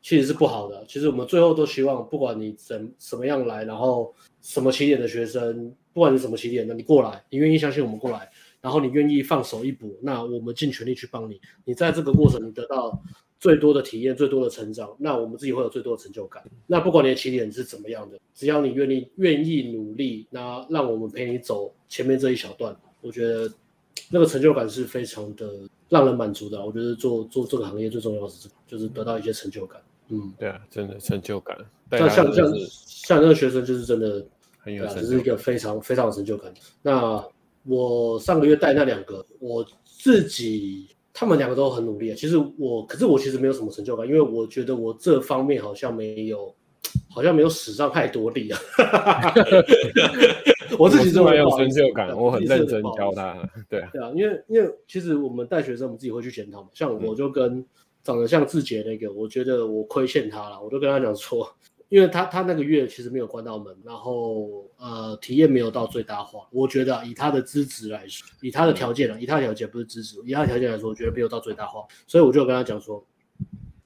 其实是不好的。其实我们最后都希望，不管你怎什么样来，然后什么起点的学生，不管你什么起点的，你过来，你愿意相信我们过来。然后你愿意放手一搏，那我们尽全力去帮你。你在这个过程，你得到最多的体验，最多的成长，那我们自己会有最多的成就感。那不管你的起点是怎么样的，只要你愿意愿意努力，那让我们陪你走前面这一小段，我觉得那个成就感是非常的让人满足的。我觉得做做这个行业最重要的是，就是得到一些成就感。嗯，对啊，真的成就感。像像像像那个学生，就是真的很有，这是一个非常非常有成就感。那。我上个月带那两个，我自己他们两个都很努力啊。其实我，可是我其实没有什么成就感，因为我觉得我这方面好像没有，好像没有使上太多力啊。我自己是蛮有成就感，我很认真教他。对啊，对啊，因为因为其实我们带学生，我们自己会去检讨嘛。像我就跟长得像志杰那个，我觉得我亏欠他了，我就跟他讲说。因为他他那个月其实没有关到门，然后呃体验没有到最大化。我觉得以他的资质来说，以他的条件啊，以他的条件不是资质，以他的条件来说，我觉得没有到最大化。所以我就跟他讲说，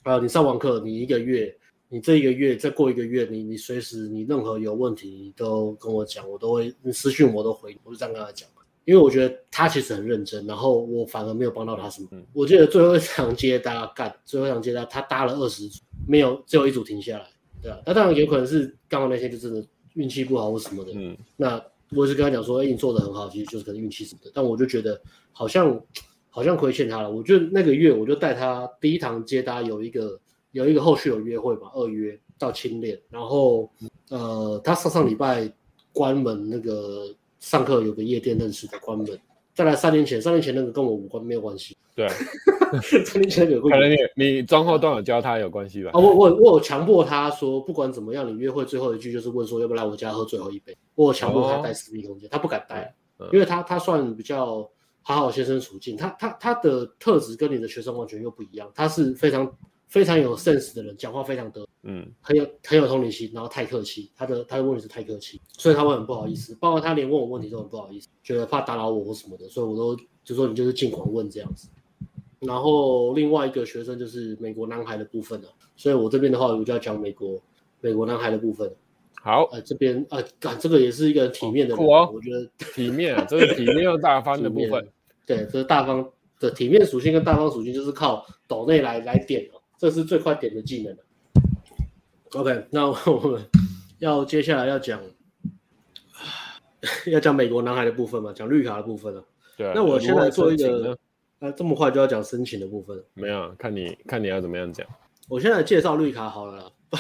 啊、呃，你上完课，你一个月，你这一个月再过一个月，你你随时你任何有问题，你都跟我讲，我都会你私讯我都回，我就这样跟他讲。因为我觉得他其实很认真，然后我反而没有帮到他什么。嗯、我记得最后一场接搭干，最后一场接搭他搭了二十组，没有只有一组停下来。对啊，那当然有可能是刚好那天就真的运气不好或什么的。嗯，那我也是跟他讲说，哎、欸，你做的很好，其实就是可能运气什么的。但我就觉得好像好像亏欠他了。我就那个月我就带他第一堂接搭有一个有一个后续有约会嘛，二约到青练，然后呃，他上上礼拜关门那个上课有个夜店认识的关门。再来三年前，三年前那个跟我无关，没有关系。对，你你中后段有教他有关系吧？啊，我我我有强迫他说，不管怎么样，你约会最后一句就是问说要不要来我家喝最后一杯。我有强迫他带私密空间，哦、他不敢带，嗯、因为他他算比较好好先生处境，他他他的特质跟你的学生完全又不一样，他是非常。非常有 sense 的人，讲话非常得，嗯，很有很有同理心，然后太客气，他的他的问题是太客气，所以他会很不好意思，包括他连问我问题都很不好意思，觉得怕打扰我或什么的，所以我都就说你就是尽管问这样子。然后另外一个学生就是美国男孩的部分了，所以我这边的话我就要讲美国美国男孩的部分。好，呃这边呃，这个也是一个体面的我觉得体面啊，这是体面又大方的部分。对，这是大方的体面属性跟大方属性就是靠抖内来来点。这是最快点的技能了。OK，那我们 要接下来要讲，要讲美国男孩的部分嘛，讲绿卡的部分了。那我先来做一个，啊，这么快就要讲申请的部分？没有，看你看你要怎么样讲。我现在介绍绿卡好了啦。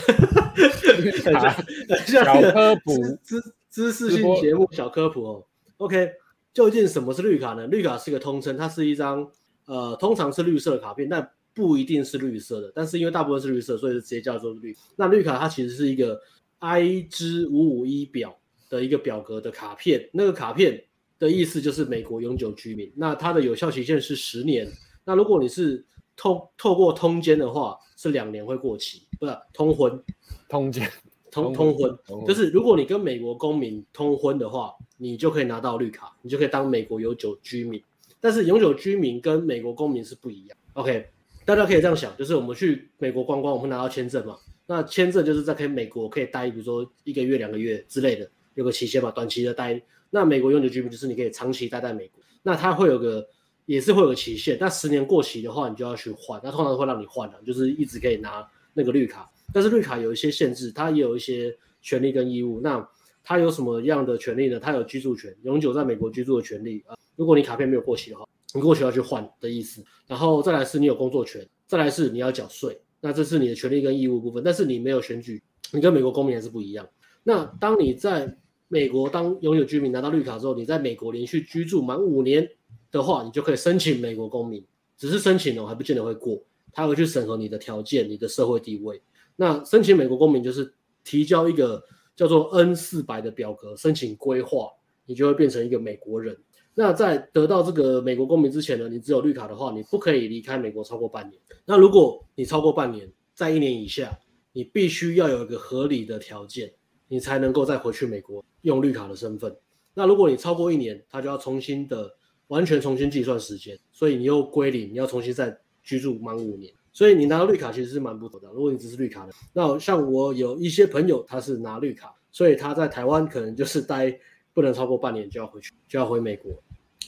小科普，知知识性节目小科普哦。OK，究竟什么是绿卡呢？绿卡是一个通称，它是一张呃，通常是绿色的卡片，但不一定是绿色的，但是因为大部分是绿色，所以就直接叫做绿。那绿卡它其实是一个 I 之五五一表的一个表格的卡片，那个卡片的意思就是美国永久居民。那它的有效期限是十年。那如果你是透透过通奸的话，是两年会过期，不是通婚，通奸通通婚，就是如果你跟美国公民通婚的话，你就可以拿到绿卡，你就可以当美国永久居民。但是永久居民跟美国公民是不一样。OK。大家可以这样想，就是我们去美国观光，我们拿到签证嘛。那签证就是在可以美国可以待，比如说一个月、两个月之类的，有个期限嘛，短期的待。那美国永久居民就是你可以长期待在美国。那它会有个，也是会有个期限。那十年过期的话，你就要去换。那通常会让你换的，就是一直可以拿那个绿卡。但是绿卡有一些限制，它也有一些权利跟义务。那它有什么样的权利呢？它有居住权，永久在美国居住的权利啊。如果你卡片没有过期的话。你过期要去换的意思，然后再来是你有工作权，再来是你要缴税，那这是你的权利跟义务部分。但是你没有选举，你跟美国公民还是不一样。那当你在美国当永久居民拿到绿卡之后，你在美国连续居住满五年的话，你就可以申请美国公民。只是申请哦，还不见得会过，他会去审核你的条件、你的社会地位。那申请美国公民就是提交一个叫做 N 四百的表格，申请规划，你就会变成一个美国人。那在得到这个美国公民之前呢，你只有绿卡的话，你不可以离开美国超过半年。那如果你超过半年，在一年以下，你必须要有一个合理的条件，你才能够再回去美国用绿卡的身份。那如果你超过一年，他就要重新的完全重新计算时间，所以你又归零，你要重新再居住满五年。所以你拿到绿卡其实是蛮不妥的。如果你只是绿卡的，那像我有一些朋友他是拿绿卡，所以他在台湾可能就是待不能超过半年就要回去，就要回美国。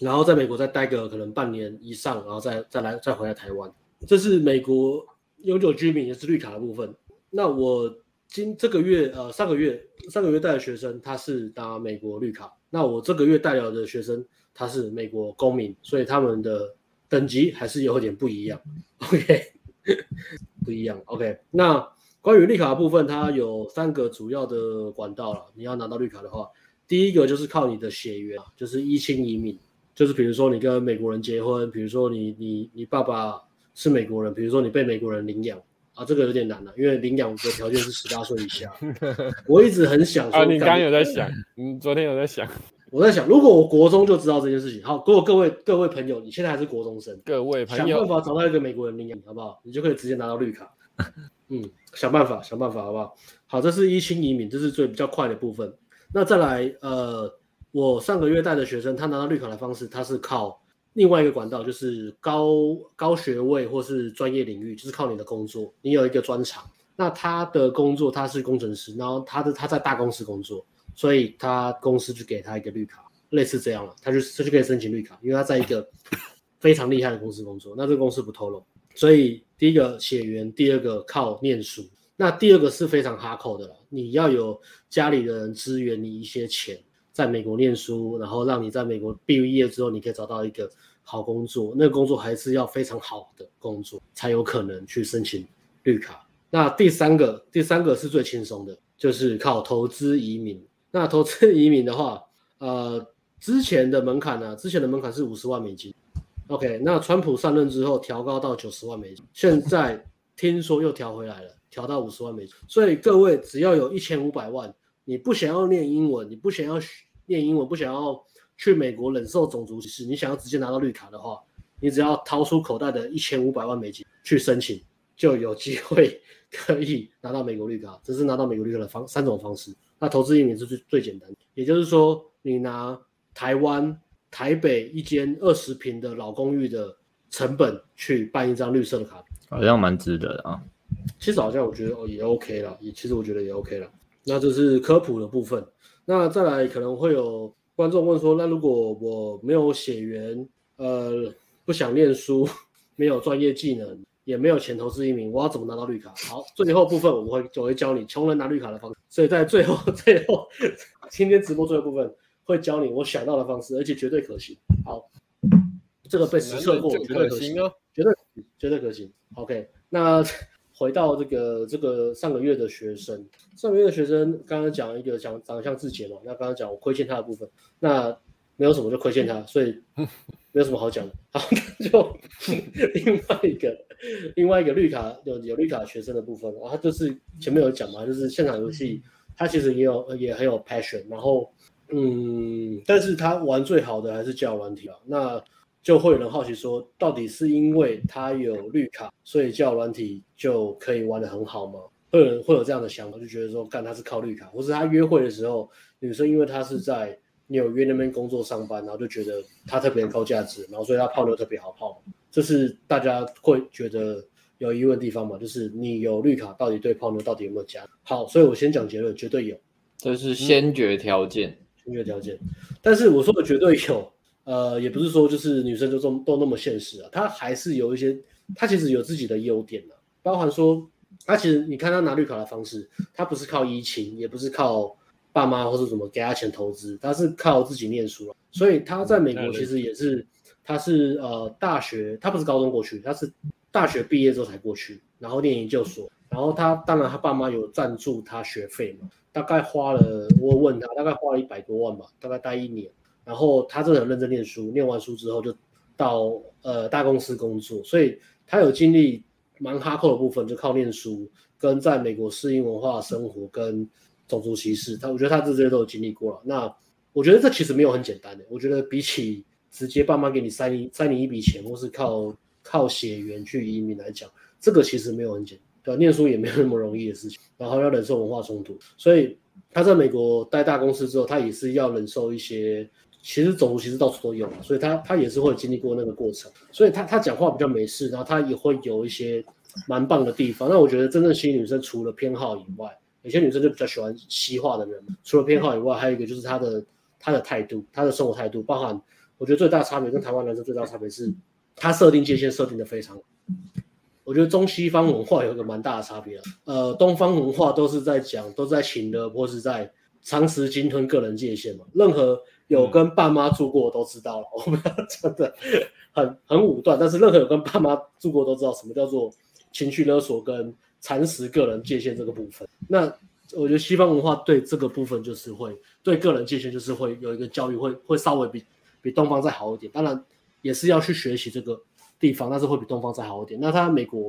然后在美国再待个可能半年以上，然后再再来再回来台湾，这是美国永久居民也是绿卡的部分。那我今这个月呃上个月上个月带的学生他是拿美国绿卡，那我这个月带了的学生他是美国公民，所以他们的等级还是有点不一样。OK，不一样。OK，那关于绿卡部分，它有三个主要的管道了。你要拿到绿卡的话，第一个就是靠你的血缘，就是一亲移民。就是比如说你跟美国人结婚，比如说你你你爸爸是美国人，比如说你被美国人领养啊，这个有点难了，因为领养的条件是十八岁以下。我一直很想说，啊，你刚刚有在想，你，昨天有在想，我在想，如果我国中就知道这件事情，好，如果各位各位朋友，你现在还是国中生，各位朋友，想办法找到一个美国人领养，好不好？你就可以直接拿到绿卡。嗯，想办法想办法，好不好？好，这是一亲移民，这是最比较快的部分。那再来，呃。我上个月带的学生，他拿到绿卡的方式，他是靠另外一个管道，就是高高学位或是专业领域，就是靠你的工作，你有一个专长。那他的工作他是工程师，然后他的他在大公司工作，所以他公司就给他一个绿卡，类似这样了，他就他就可以申请绿卡，因为他在一个非常厉害的公司工作。那这个公司不透露，所以第一个血缘，第二个靠念书，那第二个是非常哈扣的了，你要有家里的人支援你一些钱，在美国念书，然后让你在美国毕业之后，你可以找到一个好工作，那个工作还是要非常好的工作，才有可能去申请绿卡。那第三个，第三个是最轻松的，就是靠投资移民。那投资移民的话，呃，之前的门槛呢、啊，之前的门槛是五十万美金。OK，那川普上任之后调高到九十万美金，现在听说又调回来了，调到五十万美金。所以各位只要有一千五百万，你不想要念英文，你不想要念英文，不想要去美国忍受种族歧视，你想要直接拿到绿卡的话，你只要掏出口袋的一千五百万美金去申请，就有机会 可以拿到美国绿卡。这是拿到美国绿卡的方三种方式。那投资移民是最最简单的，也就是说，你拿台湾。台北一间二十平的老公寓的成本去办一张绿色的卡，好像蛮值得的啊。其实好像我觉得哦也 OK 了，也其实我觉得也 OK 了。那这是科普的部分。那再来可能会有观众问说，那如果我没有血缘，呃，不想念书，没有专业技能，也没有钱投资移民，我要怎么拿到绿卡？好，最后部分我会我会教你穷人拿绿卡的方式。所以在最后最后今天直播最后部分。会教你我想到的方式，而且绝对可行。好，这个被实测过，绝对可行哦，绝对绝对可行。OK，那回到这个这个上个月的学生，上个月的学生刚刚讲一个讲长得像志杰嘛，那刚刚讲我亏欠他的部分，那没有什么就亏欠他，所以 没有什么好讲的。好，那就 另外一个另外一个绿卡有有绿卡学生的部分，然后他就是前面有讲嘛，就是现场游戏，他其实也有也很有 passion，然后。嗯，但是他玩最好的还是交友软体啊，那就会有人好奇说，到底是因为他有绿卡，所以叫软体就可以玩得很好吗？会有人会有这样的想法，就觉得说，干他是靠绿卡，或是他约会的时候，女生因为他是在纽约那边工作上班，然后就觉得他特别高价值，然后所以他泡妞特别好泡，这是大家会觉得有疑问的地方嘛？就是你有绿卡，到底对泡妞到底有没有加？好，所以我先讲结论，绝对有，这是先决条件。嗯音乐条件，但是我说的绝对有，呃，也不是说就是女生就这么都那么现实啊，她还是有一些，她其实有自己的优点的，包含说，她其实你看她拿绿卡的方式，她不是靠依亲，也不是靠爸妈或者什么给她钱投资，她是靠自己念书，所以她在美国其实也是，她是呃大学，她不是高中过去，她是大学毕业之后才过去，然后念研究所，然后她当然她爸妈有赞助她学费嘛。大概花了，我问他，大概花了一百多万吧，大概待一年。然后他真的很认真念书，念完书之后就到呃大公司工作，所以他有经历蛮哈扣的部分，就靠念书跟在美国适应文化生活跟种族歧视，他我觉得他这些都有经历过了。那我觉得这其实没有很简单的，我觉得比起直接爸妈给你塞你塞你一笔钱，或是靠靠血缘去移民来讲，这个其实没有很简单。对，念书也没有那么容易的事情，然后要忍受文化冲突，所以他在美国待大公司之后，他也是要忍受一些，其实种族其实到处都有，所以他他也是会经历过那个过程，所以他他讲话比较美式，然后他也会有一些蛮棒的地方。那我觉得真正吸引女生除了偏好以外，有些女生就比较喜欢西化的人，除了偏好以外，还有一个就是他的他的态度，他的生活态度，包含我觉得最大差别跟台湾男生最大差别是，他设定界限设定的非常。我觉得中西方文化有一个蛮大的差别，呃，东方文化都是在讲，都是在情的，或是在长时鲸吞个人界限嘛。任何有跟爸妈住过都知道了，我们真的很很武断，但是任何有跟爸妈住过都知道什么叫做情绪勒索跟蚕食个人界限这个部分。那我觉得西方文化对这个部分就是会对个人界限就是会有一个教育，会会稍微比比东方再好一点。当然也是要去学习这个。地方，但是会比东方再好一点。那他美国，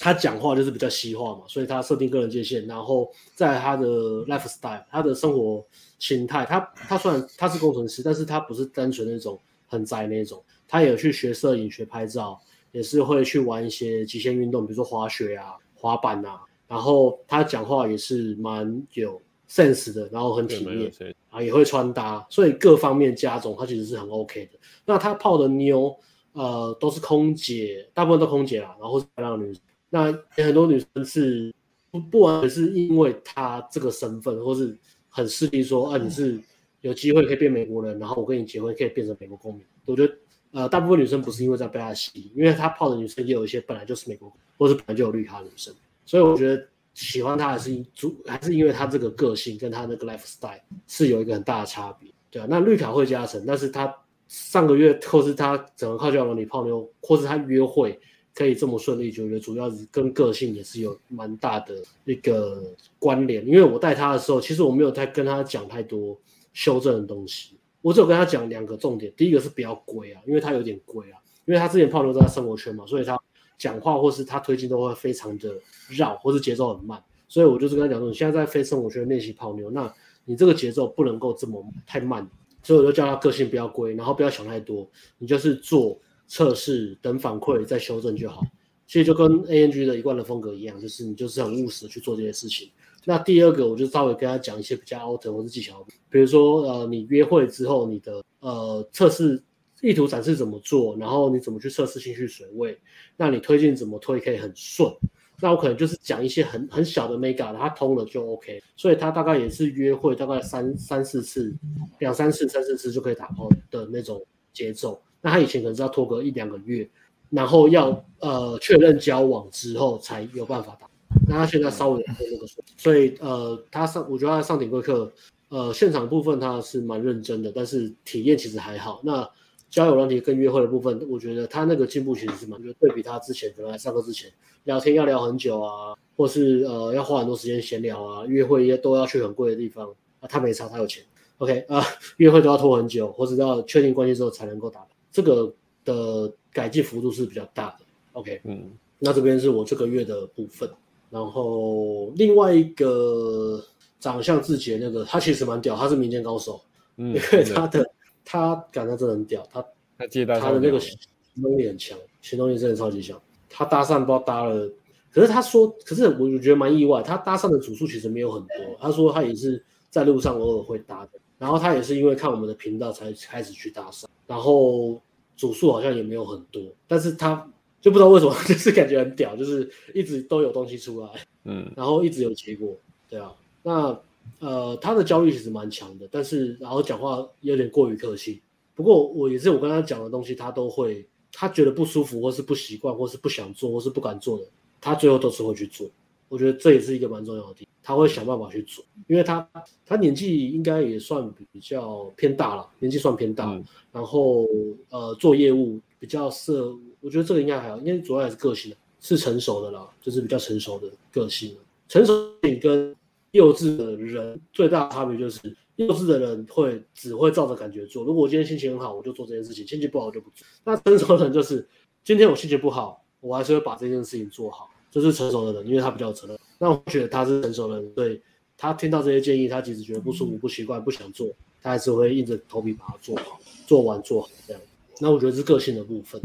他讲话就是比较西化嘛，所以他设定个人界限，然后在他的 lifestyle，他的生活形态，他他虽然他是工程师，但是他不是单纯那种很宅那种，他也有去学摄影、学拍照，也是会去玩一些极限运动，比如说滑雪啊、滑板啊。然后他讲话也是蛮有 sense 的，然后很体面啊，也会穿搭，所以各方面加总，他其实是很 OK 的。那他泡的妞。呃，都是空姐，大部分都空姐啦，然后是漂亮女生。那有很多女生是不不完全是因为她这个身份，或是很势利说啊，你是有机会可以变美国人，然后我跟你结婚可以变成美国公民。我觉得呃，大部分女生不是因为在被他吸引，因为他泡的女生也有一些本来就是美国，或是本来就有绿卡的女生。所以我觉得喜欢他还是主还是因为他这个个性跟他那个 lifestyle 是有一个很大的差别，对啊。那绿卡会加成，但是他上个月或是他整个靠交往里泡妞，或是他约会可以这么顺利，就觉得主要是跟个性也是有蛮大的一个关联。因为我带他的时候，其实我没有太跟他讲太多修正的东西，我只有跟他讲两个重点，第一个是不要龟啊，因为他有点龟啊，因为他之前泡妞在生活圈嘛，所以他。讲话或是他推进都会非常的绕，或是节奏很慢，所以我就是跟他讲说，你现在在非生活圈练习泡妞，那你这个节奏不能够这么太慢，所以我就叫他个性不要龟，然后不要想太多，你就是做测试，等反馈再修正就好。其实就跟 ANG 的一贯的风格一样，就是你就是很务实去做这些事情。那第二个，我就稍微跟他讲一些比较 out 或是技巧，比如说呃，你约会之后你的呃测试。意图展示怎么做，然后你怎么去测试情绪水位，那你推进怎么推可以很顺。那我可能就是讲一些很很小的 mega，它通了就 OK。所以他大概也是约会大概三三四次，两三次、三四次就可以打炮的那种节奏。那他以前可能是要拖个一两个月，然后要呃确认交往之后才有办法打。那他现在稍微有那个，所以呃他上我觉得他上顶规课，呃现场部分他是蛮认真的，但是体验其实还好。那交友问题跟约会的部分，我觉得他那个进步其实是蛮，就对比他之前可能来上课之前聊天要聊很久啊，或是呃要花很多时间闲聊啊，约会也都要去很贵的地方啊，他没差，他有钱，OK 啊，约会都要拖很久，或者要确定关系之后才能够打，这个的改进幅度是比较大的，OK，嗯，那这边是我这个月的部分，然后另外一个长相自洁那个，他其实蛮屌，他是民间高手，嗯，因为他的。他感觉真的很屌，他他接他的那个行动力很强，行动力真的超级强。他搭讪不知道搭了，可是他说，可是我我觉得蛮意外，他搭讪的组数其实没有很多。他说他也是在路上偶尔会搭的，然后他也是因为看我们的频道才开始去搭讪，然后组数好像也没有很多，但是他就不知道为什么，就是感觉很屌，就是一直都有东西出来，嗯，然后一直有结果，对啊，那。呃，他的焦虑其实蛮强的，但是然后讲话有点过于客气。不过我也是我跟他讲的东西，他都会，他觉得不舒服，或是不习惯，或是不想做，或是不敢做的，他最后都是会去做。我觉得这也是一个蛮重要的地方，他会想办法去做，因为他他年纪应该也算比较偏大了，年纪算偏大，嗯、然后呃做业务比较适，我觉得这个应该还好，因为主要还是个性，是成熟的啦，就是比较成熟的个性，成熟性跟。幼稚的人最大的差别就是，幼稚的人会只会照着感觉做。如果我今天心情很好，我就做这件事情；心情不好，我就不做。那成熟的人就是，今天我心情不好，我还是会把这件事情做好。这、就是成熟的人，因为他比较有责任。那我觉得他是成熟的人，对，他听到这些建议，他其实觉得不舒服、不习惯、不想做，他还是会硬着头皮把它做好、做完、做好这样。那我觉得是个性的部分。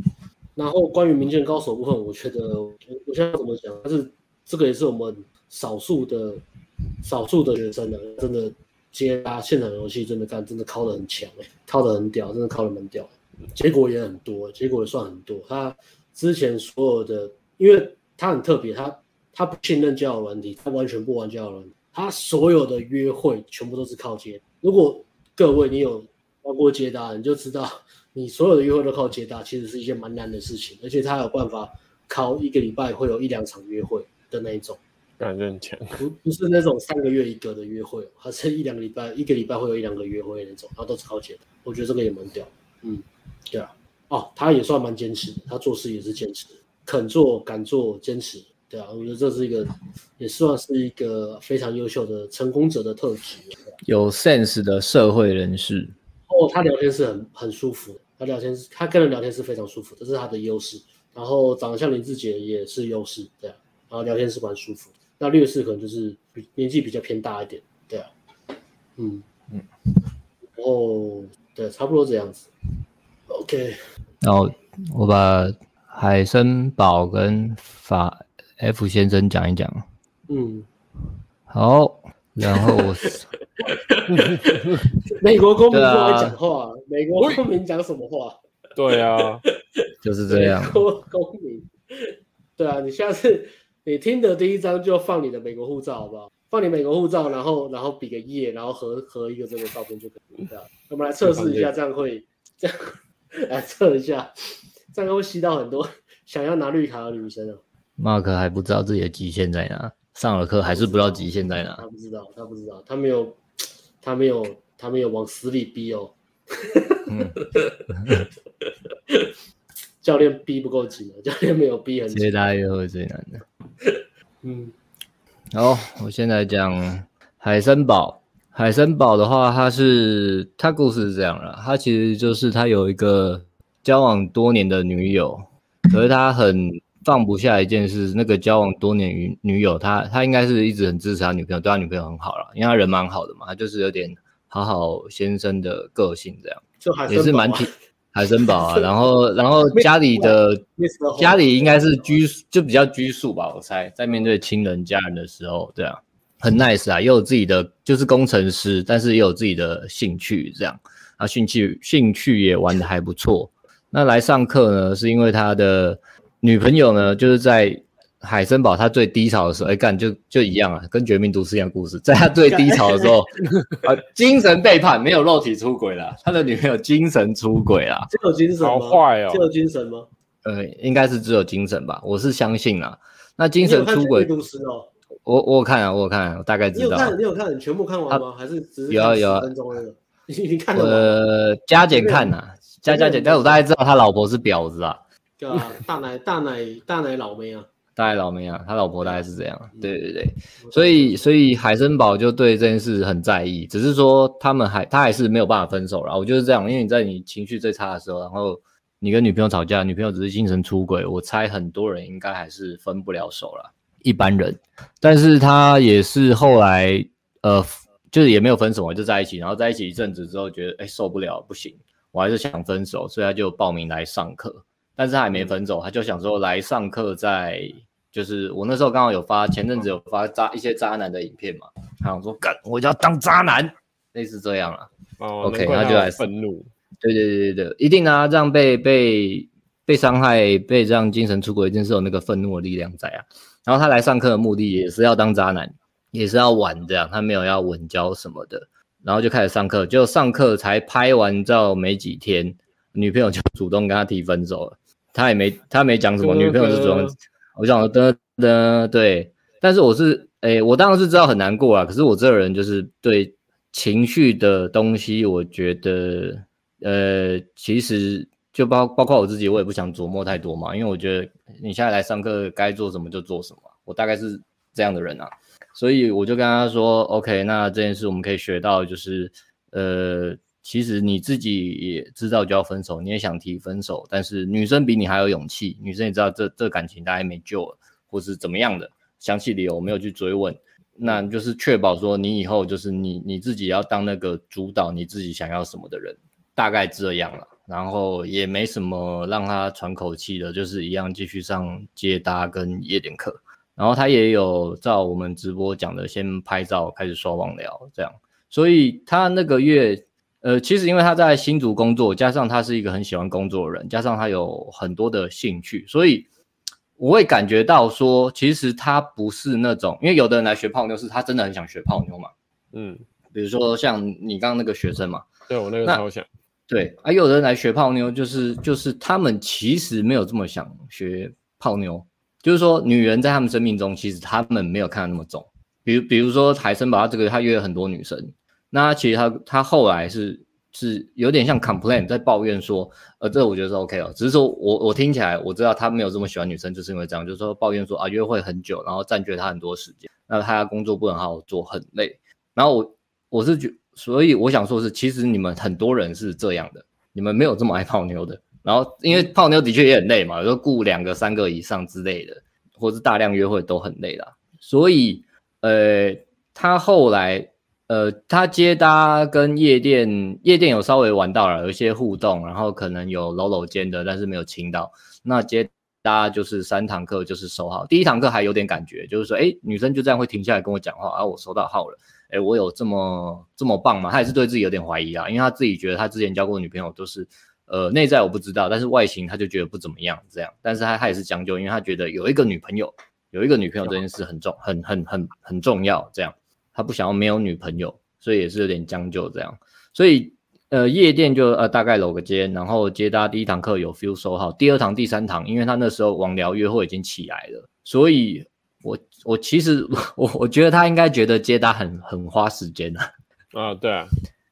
然后关于民间高手部分，我觉得我我现在怎么讲？但是这个也是我们少数的。少数的学生呢，真的接啊现场游戏，真的干，真的靠的很强哎，靠的很屌，真的靠的蛮屌，结果也很多，结果也算很多。他之前所有的，因为他很特别，他他不信任交友软体，他完全不玩交友软体，他所有的约会全部都是靠接。如果各位你有玩过接搭，你就知道，你所有的约会都靠接搭，其实是一件蛮难的事情，而且他有办法靠一个礼拜会有一两场约会的那一种。感觉很强，不不是那种三个月一个的约会，还是一两个礼拜，一个礼拜会有一两个约会那种，然后都是靠接的。我觉得这个也蛮屌，嗯，对啊，哦，他也算蛮坚持的，他做事也是坚持，肯做敢做，坚持，对啊，我觉得这是一个，也算是一个非常优秀的成功者的特质，有 sense 的社会人士。哦，他聊天是很很舒服的，他聊天是，他跟人聊天是非常舒服，这是他的优势。然后长得像林志杰也是优势，对啊，然后聊天是蛮舒服的。那劣势可能就是比年纪比较偏大一点，对啊，嗯嗯，然后对，差不多这样子，OK。然后我把海森堡跟法 F 先生讲一讲，嗯，好，然后我 美国公民不会讲话，啊、美国公民讲什么话？对啊，就是这样。美国公民，对啊，你下次。你听的第一张就放你的美国护照，好不好？放你美国护照，然后然后比个耶，然后合合一个这个照片就可以了。我们来测试一下，这样会这样来测一下，这样会吸到很多想要拿绿卡的女生哦。马克还不知道自己的极限在哪。上了课还是不知道极限在哪。他不知道，他不知道，他没有，他没有，他没有往死里逼哦。嗯、教练逼不够紧啊，教练没有逼很紧。接大约会最难的。嗯，好，我现在讲海森堡。海森堡的话，他是他故事是这样的，他其实就是他有一个交往多年的女友，可是他很放不下一件事，那个交往多年女女友，他他应该是一直很支持他女朋友，对他女朋友很好了，因为他人蛮好的嘛，他就是有点好好先生的个性这样，就海也是蛮挺海森堡啊，然后然后家里的家里应该是拘就比较拘束吧，我猜在面对亲人家人的时候，对啊。很 nice 啊，也有自己的就是工程师，但是也有自己的兴趣，这样啊，兴趣兴趣也玩的还不错。那来上课呢，是因为他的女朋友呢，就是在海森堡他最低潮的时候，哎干就就一样啊，跟绝命毒师一样故事，在他最低潮的时候，啊，精神背叛，没有肉体出轨啦，他的女朋友精神出轨啦，只有精神吗？好坏哦，只有精神吗？呃，应该是只有精神吧，我是相信啦。那精神出轨。我我有看啊，我有看，我大概知道。你有看？你有看？你全部看完吗？还是只是有啊有啊？分钟那个？你你看了吗？呃，加减看呐，加加减，但我大概知道他老婆是婊子啊。对啊，大奶大奶大奶老妹啊，大奶老妹啊，他老婆大概是这样。对对对，所以所以海森堡就对这件事很在意，只是说他们还他还是没有办法分手了。我就是这样，因为你在你情绪最差的时候，然后你跟女朋友吵架，女朋友只是精神出轨，我猜很多人应该还是分不了手了。一般人，但是他也是后来，呃，就是也没有分手嘛，就在一起，然后在一起一阵子之后，觉得哎、欸、受不了，不行，我还是想分手，所以他就报名来上课，但是他还没分手，他就想说来上课，在就是我那时候刚好有发，前阵子有发渣一些渣男的影片嘛，他想说干，我就要当渣男，类似这样啊、哦、，OK，他就来愤怒，对对对对对，一定啊，这样被被被伤害，被这样精神出轨，一定是有那个愤怒的力量在啊。然后他来上课的目的也是要当渣男，也是要玩这样，他没有要稳交什么的。然后就开始上课，就上课才拍完照没几天，女朋友就主动跟他提分手了。他也没他没讲什么，女朋友是主动。我想说噔噔对，但是我是诶，我当然是知道很难过啊。可是我这个人就是对情绪的东西，我觉得呃，其实。就包包括我自己，我也不想琢磨太多嘛，因为我觉得你现在来上课，该做什么就做什么，我大概是这样的人啊，所以我就跟他说，OK，那这件事我们可以学到，就是呃，其实你自己也知道就要分手，你也想提分手，但是女生比你还有勇气，女生也知道这这感情大概没救了，或是怎么样的，详细理由我没有去追问，那就是确保说你以后就是你你自己要当那个主导你自己想要什么的人，大概这样了。然后也没什么让他喘口气的，就是一样继续上接搭跟夜店课。然后他也有照我们直播讲的，先拍照开始刷网聊这样。所以他那个月，呃，其实因为他在新竹工作，加上他是一个很喜欢工作的人，加上他有很多的兴趣，所以我会感觉到说，其实他不是那种，因为有的人来学泡妞是他真的很想学泡妞嘛，嗯，比如说像你刚刚那个学生嘛，对我那个超想。对，啊，有的人来学泡妞，就是就是他们其实没有这么想学泡妞，就是说女人在他们生命中，其实他们没有看得那么重。比如比如说海森堡他这个，他约了很多女生，那其实他他后来是是有点像 complain 在抱怨说，呃，这我觉得是 OK 哦，只是说我我听起来我知道他没有这么喜欢女生，就是因为这样，就是说抱怨说啊约会很久，然后占据他很多时间，那他工作不能好好做，很累。然后我我是觉。所以我想说是，其实你们很多人是这样的，你们没有这么爱泡妞的。然后因为泡妞的确也很累嘛，有时候雇两个、三个以上之类的，或是大量约会都很累啦。所以，呃，他后来，呃，他接搭跟夜店，夜店有稍微玩到了，有一些互动，然后可能有搂搂肩的，但是没有亲到。那接搭就是三堂课就是收号，第一堂课还有点感觉，就是说，哎，女生就这样会停下来跟我讲话，啊，我收到号了。哎，我有这么这么棒吗？他也是对自己有点怀疑啊，因为他自己觉得他之前交过的女朋友都是，呃，内在我不知道，但是外形他就觉得不怎么样这样。但是他他也是将就，因为他觉得有一个女朋友，有一个女朋友这件事很重，很很很很重要这样。他不想要没有女朋友，所以也是有点将就这样。所以呃，夜店就呃大概搂个肩，然后接搭第一堂课有 feel 收好，第二堂、第三堂，因为他那时候网聊约会已经起来了，所以。我我其实 我我觉得他应该觉得接搭很很花时间的。啊，对啊，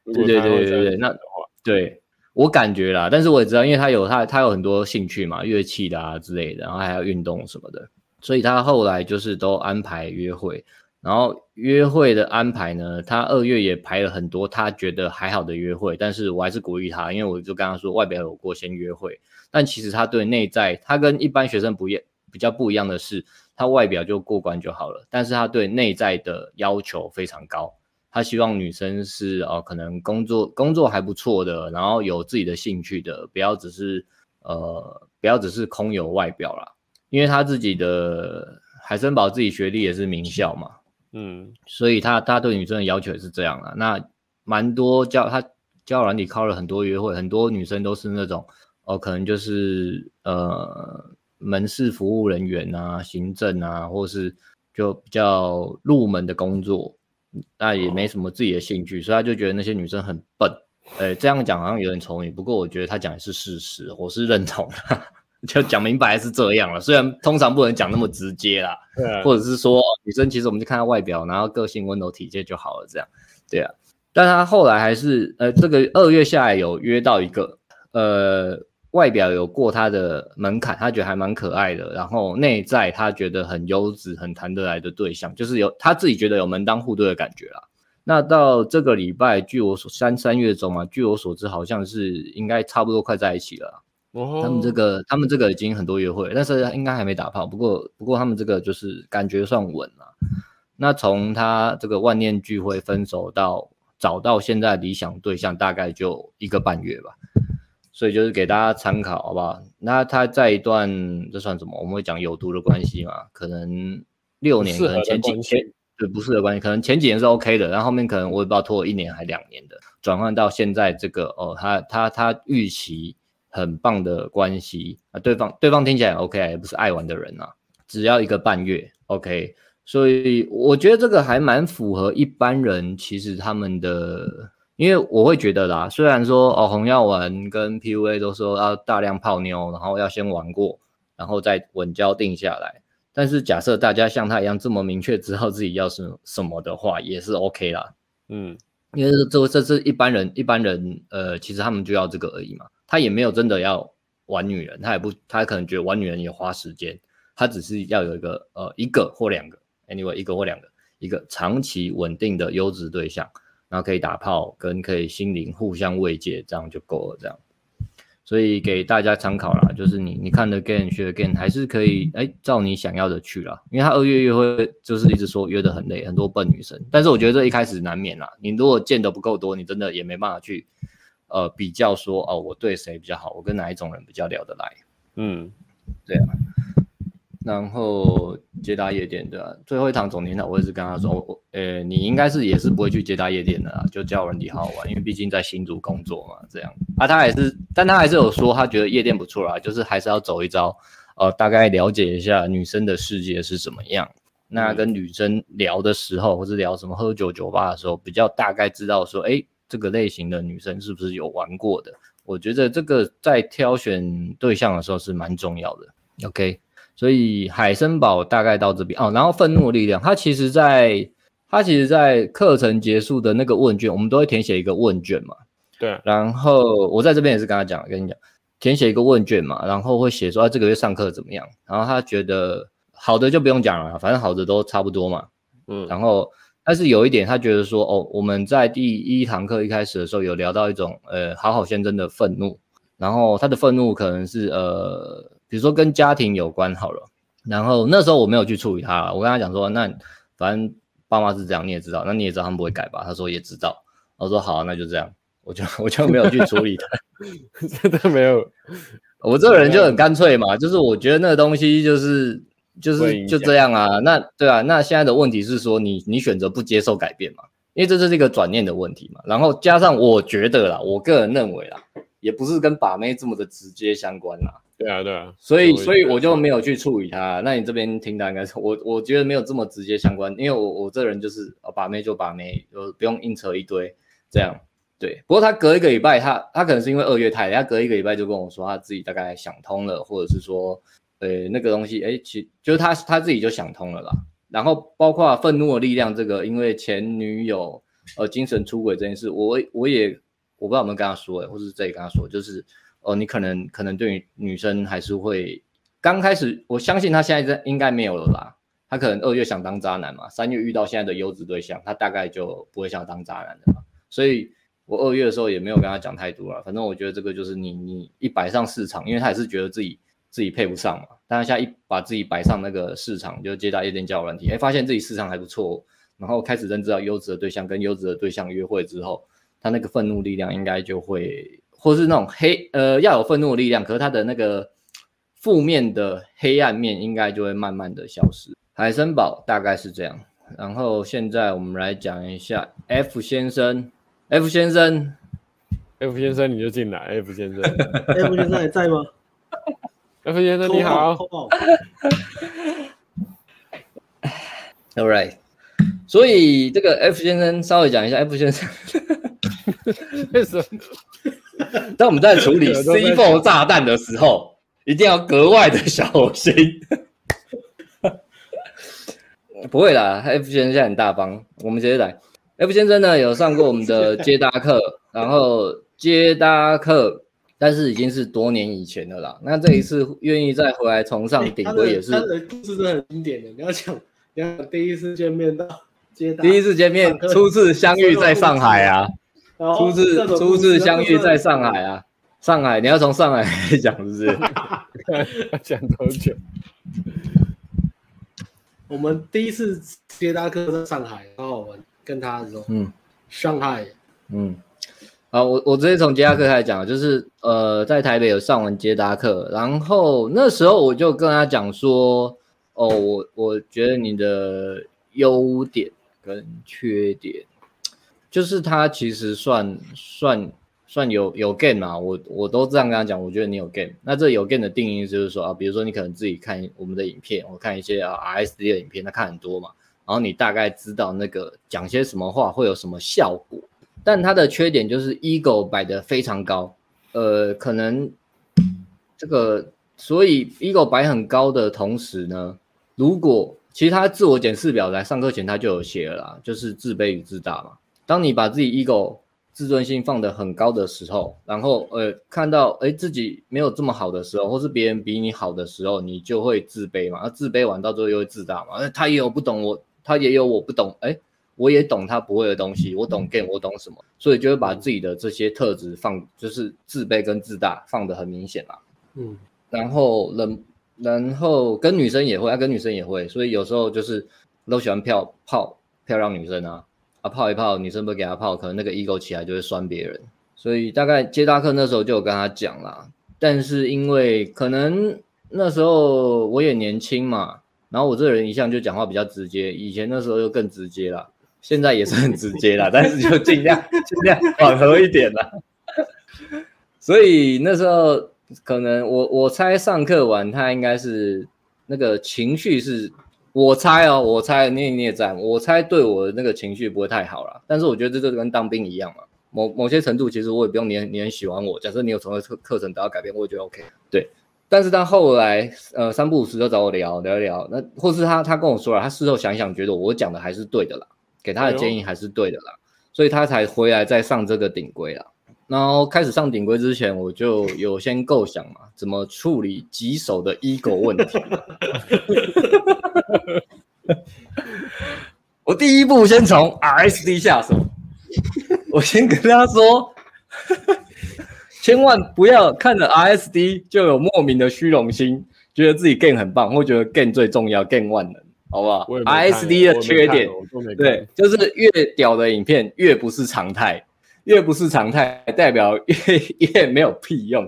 对对对对对，那对我感觉啦，但是我也知道，因为他有他他有很多兴趣嘛，乐器的啊之类的，然后还有运动什么的，所以他后来就是都安排约会。然后约会的安排呢，他二月也排了很多他觉得还好的约会，但是我还是鼓励他，因为我就跟他说，外表有过先约会，但其实他对内在，他跟一般学生不一比较不一样的是，他外表就过关就好了，但是他对内在的要求非常高，他希望女生是哦，可能工作工作还不错的，然后有自己的兴趣的，不要只是呃，不要只是空有外表啦，因为他自己的海森堡自己学历也是名校嘛。嗯，所以他他对女生的要求也是这样了。那蛮多交他交友软体靠了很多约会，很多女生都是那种哦，可能就是呃门市服务人员啊、行政啊，或是就比较入门的工作，那也没什么自己的兴趣，所以他就觉得那些女生很笨。哎，这样讲好像有点丑女，不过我觉得他讲的是事实，我是认同的。就讲明白是这样了，虽然通常不能讲那么直接啦，或者是说女生其实我们就看她外表，然后个性温柔体贴就好了，这样，对啊。但她后来还是呃，这个二月下来有约到一个呃，外表有过她的门槛，她觉得还蛮可爱的，然后内在她觉得很优质、很谈得来的对象，就是有她自己觉得有门当户对的感觉啦。那到这个礼拜，据我所三三月中嘛，据我所知，好像是应该差不多快在一起了。他们这个，他们这个已经很多约会，但是应该还没打炮。不过，不过他们这个就是感觉算稳了。那从他这个万念俱灰分手到找到现在理想对象，大概就一个半月吧。所以就是给大家参考，好不好？那他在一段这算什么？我们会讲有毒的关系嘛？可能六年，可能前几年对不适的关系，可能前几年是 OK 的，然后后面可能我也不知道拖了一年还两年的，转换到现在这个哦，他他他预期。很棒的关系啊，对方对方听起来 OK，也不是爱玩的人啊，只要一个半月 OK，所以我觉得这个还蛮符合一般人其实他们的，因为我会觉得啦，虽然说哦红药丸跟 PUA 都说要大量泡妞，然后要先玩过，然后再稳交定下来，但是假设大家像他一样这么明确知道自己要什什么的话，也是 OK 啦，嗯，因为这这是一般人一般人呃，其实他们就要这个而已嘛。他也没有真的要玩女人，他也不，他可能觉得玩女人也花时间，他只是要有一个呃一个或两个，anyway 一个或两个，一个长期稳定的优质对象，然后可以打炮跟可以心灵互相慰藉，这样就够了，这样。所以给大家参考啦，就是你你看的 gain 学 again 还是可以哎照你想要的去啦，因为他二月约会就是一直说约得很累，很多笨女生，但是我觉得这一开始难免啦，你如果见得不够多，你真的也没办法去。呃，比较说哦，我对谁比较好，我跟哪一种人比较聊得来？嗯，对啊。然后接搭夜店的、啊、最后一堂总联考，我也是跟他说，我呃，你应该是也是不会去接搭夜店的啦，就交友软体好好玩，因为毕竟在新竹工作嘛，这样。啊，他还是，但他还是有说他觉得夜店不错啦，就是还是要走一遭，呃，大概了解一下女生的世界是怎么样。那跟女生聊的时候，或者聊什么喝酒酒吧的时候，比较大概知道说，哎。这个类型的女生是不是有玩过的？我觉得这个在挑选对象的时候是蛮重要的。OK，所以海森堡大概到这边哦。然后愤怒力量，它其实在它其实，在课程结束的那个问卷，我们都会填写一个问卷嘛。对。然后我在这边也是跟他讲，跟你讲，填写一个问卷嘛，然后会写说，啊，这个月上课怎么样？然后他觉得好的就不用讲了，反正好的都差不多嘛。嗯。然后。但是有一点，他觉得说，哦，我们在第一堂课一开始的时候有聊到一种，呃，好好先生的愤怒，然后他的愤怒可能是，呃，比如说跟家庭有关好了，然后那时候我没有去处理他，我跟他讲说，那反正爸妈是这样，你也知道，那你也知道他们不会改吧？他说也知道，我说好，那就这样，我就我就没有去处理他，真的没有，我这个人就很干脆嘛，就是我觉得那个东西就是。就是就这样啊，那对啊，那现在的问题是说你你选择不接受改变嘛？因为这是一个转念的问题嘛。然后加上我觉得啦，我个人认为啦，也不是跟把妹这么的直接相关啦。对啊，对啊。所以所以我就没有去处理它。那你这边听到应该是我我觉得没有这么直接相关，因为我我这人就是把妹就把妹，就不用硬扯一堆这样。对，不过他隔一个礼拜，他他可能是因为二月太，他隔一个礼拜就跟我说他自己大概想通了，或者是说。呃，那个东西，哎，其就是他他自己就想通了啦。然后包括愤怒的力量这个，因为前女友呃精神出轨这件事，我我也我不知道有没有跟他说，或是这里跟他说，就是哦，你可能可能对女生还是会刚开始，我相信他现在应该没有了啦。他可能二月想当渣男嘛，三月遇到现在的优质对象，他大概就不会想当渣男的嘛。所以我二月的时候也没有跟他讲太多了，反正我觉得这个就是你你一摆上市场，因为他也是觉得自己自己配不上嘛。但他现在一把自己摆上那个市场，就接到夜店交友软体，哎，发现自己市场还不错，然后开始认知到优质的对象跟优质的对象约会之后，他那个愤怒力量应该就会，或是那种黑呃要有愤怒的力量，可是他的那个负面的黑暗面应该就会慢慢的消失。海森堡大概是这样，然后现在我们来讲一下 F 先生，F 先生，F 先生你就进来，F 先生，F 先生还在吗？F 先生你好，All right，所以这个 F 先生稍微讲一下，F 先生为什么？当我们在处理 C4 炸弹的时候，一定要格外的小心。不会啦，F 先生现在很大方。我们直接来，F 先生呢有上过我们的接搭课，然后接搭课，但是已经是多年以前的啦。那这一次愿意再回来重上顶规也是。他的故事真的很经典的，你要讲，你要讲第一次见面到接，第一次见面，初次相遇在上海啊，初次初次相遇在上海啊，上海，你要从上海来讲是不是？要 讲多久？我们第一次接他课在上海，然后我们跟他说，嗯，上海，嗯，好，我我直接从接搭课开始讲，就是呃，在台北有上完捷达课，然后那时候我就跟他讲说，哦，我我觉得你的优点跟缺点，就是他其实算算。算有有 gain 嘛？我我都这样跟他讲，我觉得你有 gain。那这有 gain 的定义就是说啊，比如说你可能自己看我们的影片，我看一些啊 RSD 的影片，他看很多嘛，然后你大概知道那个讲些什么话会有什么效果。但他的缺点就是 ego 摆得非常高，呃，可能这个所以 ego 摆很高的同时呢，如果其实他自我检视表来上课前他就有写了啦，就是自卑与自大嘛。当你把自己 ego 自尊心放得很高的时候，然后呃看到哎自己没有这么好的时候，或是别人比你好的时候，你就会自卑嘛。那自卑完到最后又会自大嘛。他也有不懂我，他也有我不懂，哎，我也懂他不会的东西，我懂 game，我懂什么，所以就会把自己的这些特质放，就是自卑跟自大放得很明显啦。嗯，然后人，然后跟女生也会，啊跟女生也会，所以有时候就是都喜欢漂泡漂亮女生啊。啊，泡一泡，女生不给他泡，可能那个 ego 起来就会酸别人，所以大概接大课那时候就有跟他讲啦。但是因为可能那时候我也年轻嘛，然后我这个人一向就讲话比较直接，以前那时候就更直接了，现在也是很直接啦，但是就尽量尽量缓和一点啦。所以那时候可能我我猜上课完他应该是那个情绪是。我猜哦，我猜你你也在，我猜对我的那个情绪不会太好啦。但是我觉得这就跟当兵一样嘛，某某些程度其实我也不用你你很喜欢我。假设你有从课课程得到改变，我也觉得 OK。对，但是他后来呃三不五时就找我聊聊一聊，那或是他他跟我说了，他事后想想觉得我讲的还是对的啦，给他的建议还是对的啦，所以他才回来再上这个顶规啦。然后开始上顶规之前，我就有先构想嘛，怎么处理棘手的 ego 问题。我第一步先从 RSD 下手，我先跟他说，千万不要看着 RSD 就有莫名的虚荣心，觉得自己 game 很棒，或觉得 game 最重要，game 万能，好不好？RSD 的缺点，对，就是越屌的影片越不是常态。越不是常态，代表越越没有屁用。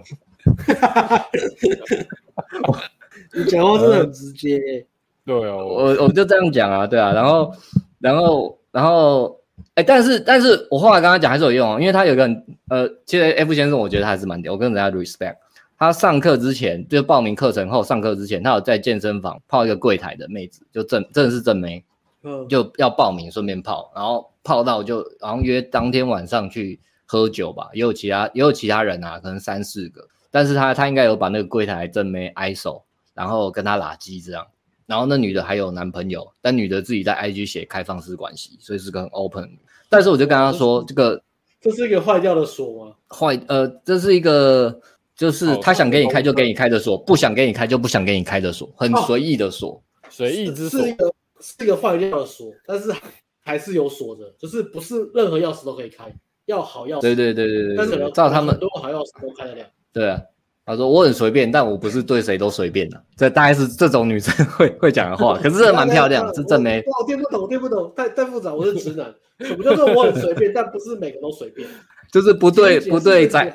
你讲话真的很直接，欸。对啊，我我就这样讲啊，对啊，然后然后然后，哎，但是但是我后来跟他讲还是有用啊，因为他有个很呃，其实 F 先生我觉得他还是蛮屌，我跟人家 respect。他上课之前就报名课程后上课之前，他有在健身房泡一个柜台的妹子，就正真的是正妹。就要报名，顺便泡，然后泡到就，然后约当天晚上去喝酒吧，也有其他也有其他人啊，可能三四个，但是他他应该有把那个柜台正妹挨手然后跟他拉鸡这样，然后那女的还有男朋友，但女的自己在 IG 写开放式关系，所以是个很 open。但是我就跟他说，这个这是一个坏掉的锁吗？坏呃，这是一个就是他想给你开就给你开的锁，不想给你开就不想给你开的锁，很随意的锁，随意之锁。是一个是一个坏掉的锁，但是还是有锁的，就是不是任何钥匙都可以开，要好钥匙。对对对对对，但是照他们很多好钥匙都开得了。对啊。他说我很随便，但我不是对谁都随便的。这大概是这种女生会会讲的话，可是这蛮漂亮，是正妹。我听不懂，听不懂，太太复杂。我是直男，什么叫做我很随便，但不是每个都随便，就是不对不对宅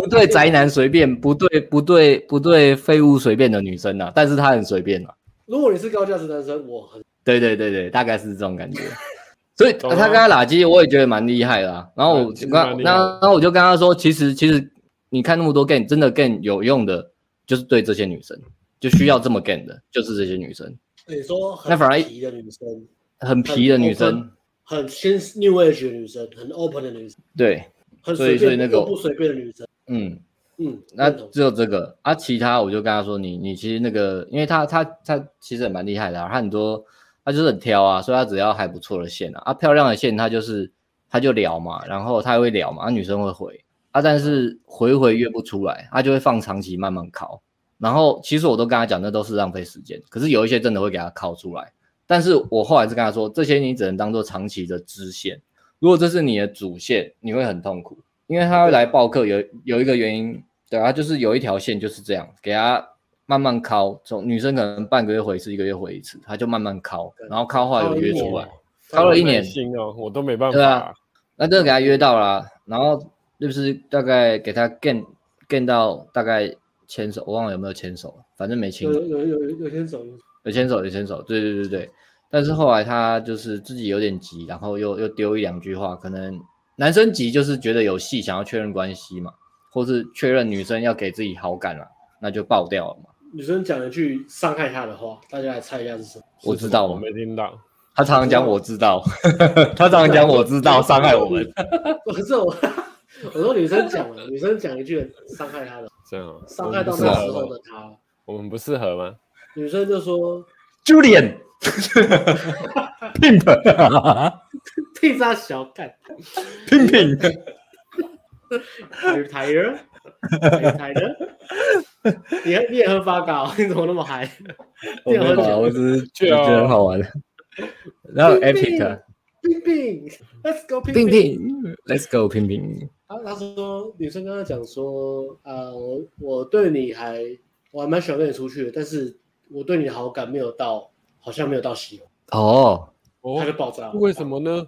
不对宅男随便，不对不对不对废物随便的女生啊，但是她很随便啊。如果你是高价值男生，我很对对对对，大概是这种感觉。所以他跟他拉机，我也觉得蛮厉害的啊。然后我刚那然后我就跟他说，其实其实。你看那么多 game，真的 game 有用的，就是对这些女生，就需要这么 game 的，就是这些女生。你说很皮的女生，很皮的女生，很新 new age 的女生，很 open 的女生。对，很所以所以那个不随便的女生。嗯嗯，那只有这个啊，其他我就跟他说，你你其实那个，因为他他他其实也蛮厉害的啊，他很多他就是很挑啊，所以他只要还不错的线啊，啊漂亮的线他就是他就聊嘛，然后他会聊嘛，啊女生会回。啊，但是回回约不出来，他就会放长期慢慢考。然后其实我都跟他讲，那都是浪费时间。可是有一些真的会给他考出来。但是我后来是跟他说，这些你只能当做长期的支线。如果这是你的主线，你会很痛苦，因为他会来报课，有有一个原因，对啊，就是有一条线就是这样，给他慢慢敲。从女生可能半个月回一次，一个月回一次，他就慢慢敲，然后敲话有约出来，敲了一年，心哦，我都没办法。对啊，那真的给他约到了，然后。就是大概给他 gain gain 到大概牵手，我忘了有没有牵手，反正没牵。有有有有牵手，有牵手有牵手，对对对对。但是后来他就是自己有点急，然后又又丢一两句话，可能男生急就是觉得有戏，想要确认关系嘛，或是确认女生要给自己好感了，那就爆掉了嘛。女生讲一句伤害他的话，大家来猜一下是什么？我知道，我没听到。他常常讲我知道，他常常讲我知道，伤害我们。可是我。我说女生讲了，女生讲一句伤害他的，这样伤害到那时候的他，我们不适合吗？女生就说，Julian，Pimp，他小干，Pimpin，Retire，Retire，你你也喝发糕，你怎么那么嗨？我没有，我只是觉得很好玩。然后 Epic。拼拼，Let's go 拼拼，Let's go 拼拼。他他说女生跟他讲说，啊，我我对你还我还蛮喜欢跟你出去的，但是我对你的好感没有到，好像没有到喜欢。哦，他就爆炸。为什么呢？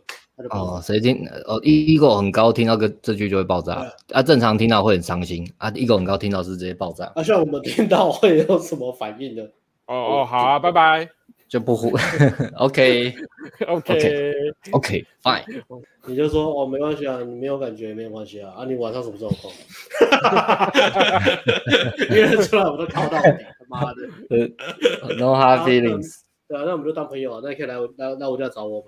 哦，谁听？哦，ego 很高，听到个这句就会爆炸。啊，正常听到会很伤心。啊，ego 很高，听到是直接爆炸。啊，像我们听到会有什么反应的？哦哦，好啊，拜拜。就不呼，OK OK OK Fine，你就说哦，没关系啊，你没有感觉没有关系啊，啊，你晚上什么时候空？约出来我都靠到你，他妈的，No hard feelings。对啊，那我们就当朋友啊，那你可以来来来我家找我吗？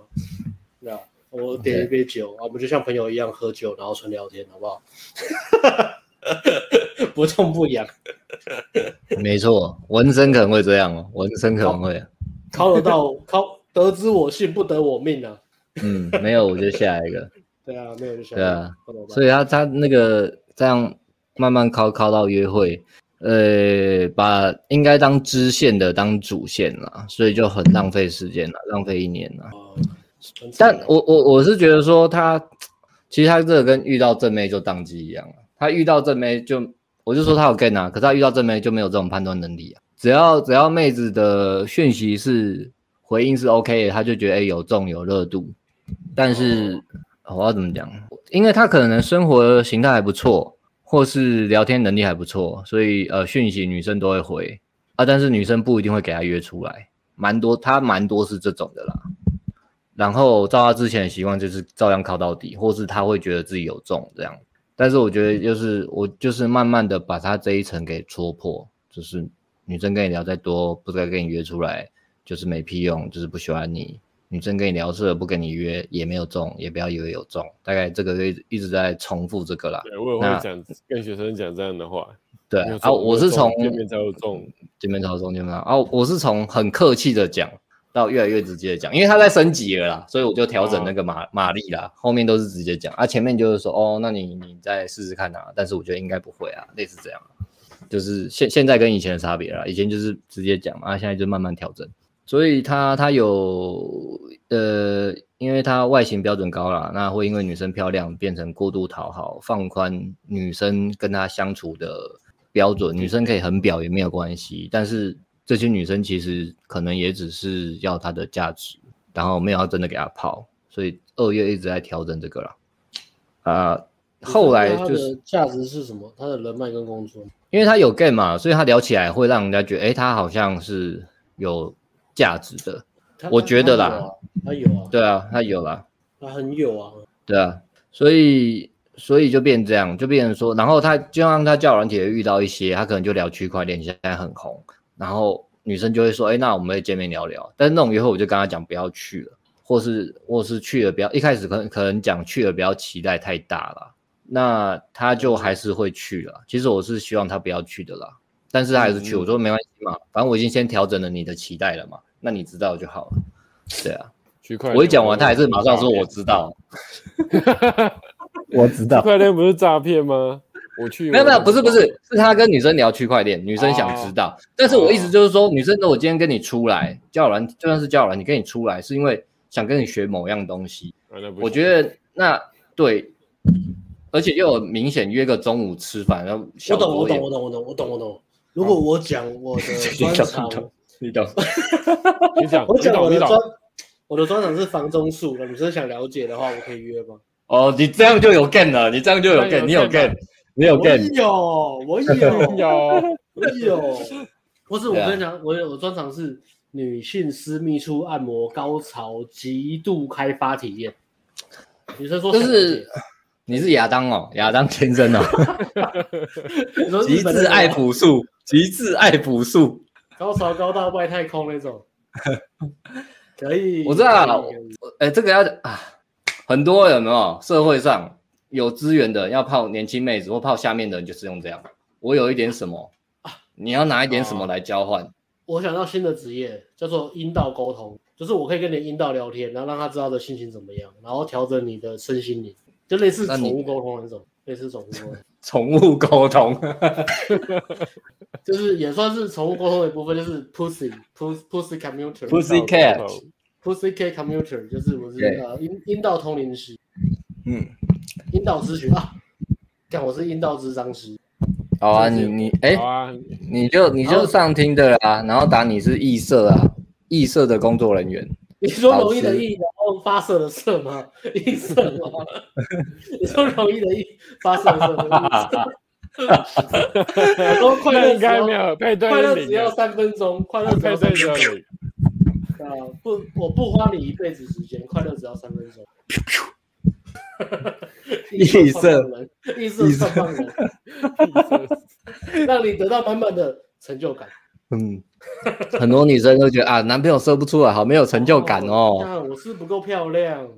对啊，我点一杯酒啊，我们就像朋友一样喝酒，然后纯聊天，好不好？不痛不痒。没错，纹身可能会这样哦，纹身可能会。考得到，靠得知我幸，不得我命啊。嗯，没有，我就下一个。对啊，没有就下一个。对啊，所以他他那个这样慢慢靠靠到约会，呃，把应该当支线的当主线了，所以就很浪费时间了，浪费一年了。哦、但我我我是觉得说他，其实他这个跟遇到正妹就宕机一样了。他遇到正妹就，我就说他有 gain 啊，可是他遇到正妹就没有这种判断能力啊。只要只要妹子的讯息是回应是 OK 的，他就觉得哎、欸、有重有热度。但是我要怎么讲？因为他可能生活形态还不错，或是聊天能力还不错，所以呃讯息女生都会回啊。但是女生不一定会给他约出来，蛮多他蛮多是这种的啦。然后照他之前的习惯，就是照样靠到底，或是他会觉得自己有重这样。但是我觉得就是我就是慢慢的把他这一层给戳破，就是。女生跟你聊再多，不该跟你约出来，就是没屁用，就是不喜欢你。女生跟你聊色，不跟你约，也没有中，也不要以为有中。大概这个一直一直在重复这个啦。对，我也会讲跟学生讲这样的话。对啊，我是从见面才有中，见面才有中，见面啊，我是从很客气的讲到越来越直接的讲，因为他在升级了啦，所以我就调整那个马马力啦，后面都是直接讲啊，前面就是说哦，那你你再试试看啊，但是我觉得应该不会啊，类似这样，就是现现在跟以前的差别啦，以前就是直接讲嘛，啊，现在就慢慢调整。所以他他有呃，因为他外形标准高了，那会因为女生漂亮变成过度讨好，放宽女生跟他相处的标准。女生可以很婊也没有关系，但是这些女生其实可能也只是要他的价值，然后没有要真的给他泡。所以二月一直在调整这个了。啊、呃，后来就是价值是什么？他的人脉跟工作，因为他有 game 嘛，所以他聊起来会让人家觉得，哎，他好像是有。价值的，我觉得啦，他有啊，对啊，他有啦，他很有啊，对啊，所以所以就变这样，就变成说，然后他就让他交友软体遇到一些，他可能就聊区块链，现在很红，然后女生就会说，哎，那我们见面聊聊，但是那种约会我就跟他讲不要去了，或是或是去了不要，一开始可能可能讲去了不要期待太大了，那他就还是会去了，其实我是希望他不要去的啦。但是他还是去，我说没关系嘛，反正我已经先调整了你的期待了嘛，那你知道就好了。对啊，区块链我一讲完，他还是马上说我知道。我知道。区块链不是诈骗吗？我去。没有没有，不是不是，是他跟女生聊区块链，女生想知道。但是我意思就是说，女生如果今天跟你出来交友软，就算是交友软，你跟你出来是因为想跟你学某样东西。我觉得那对，而且又有明显约个中午吃饭，然后我懂我懂我懂我懂我懂我懂。如果我讲我的 专长，你讲，你讲，我讲我的专，我的专长是房中术。女生想了解的话，我可以约吗？哦，你这样就有 gain 了，你这样就有 gain，你有 gain，你有 game，有，我有，有，我有。不是我跟你讲，我有我专长是女性私密处按摩高潮极度开发体验。女生说就是。你是亚当哦，亚当天生哦，极致爱朴素，极致爱朴素，高潮高到外太空那种，可以，我知道了，哎、欸，这个要啊，很多有没有？社会上有资源的要泡年轻妹子或泡下面的人就是用这样。我有一点什么，你要拿一点什么来交换？我想到新的职业叫做阴道沟通，就是我可以跟你阴道聊天，然后让他知道的心情怎么样，然后调整你的身心灵。就类似宠物沟通那种，类似宠物沟通。宠物沟通，就是也算是宠物沟通的一部分，就是 pussy pussy commuter，pussy cat，pussy cat commuter，就是我是呃阴阴道通灵师，嗯，阴道咨询啊，看我是阴道咨商师。好啊，你你哎，你就你就上听的啦，然后打你是异色啊，异色的工作人员。你说容易的易，然后发射的射吗？易射吗？你说容易的易，发射的射。我说快乐应该没有配对，快乐只要三分钟，快乐只要。啊，不，我不花你一辈子时间，快乐只要三分钟。易射，易射创办人，让你得到满满的成就感。嗯。很多女生都觉得啊，男朋友射不出来，好没有成就感哦。看、哦、我是不够漂亮。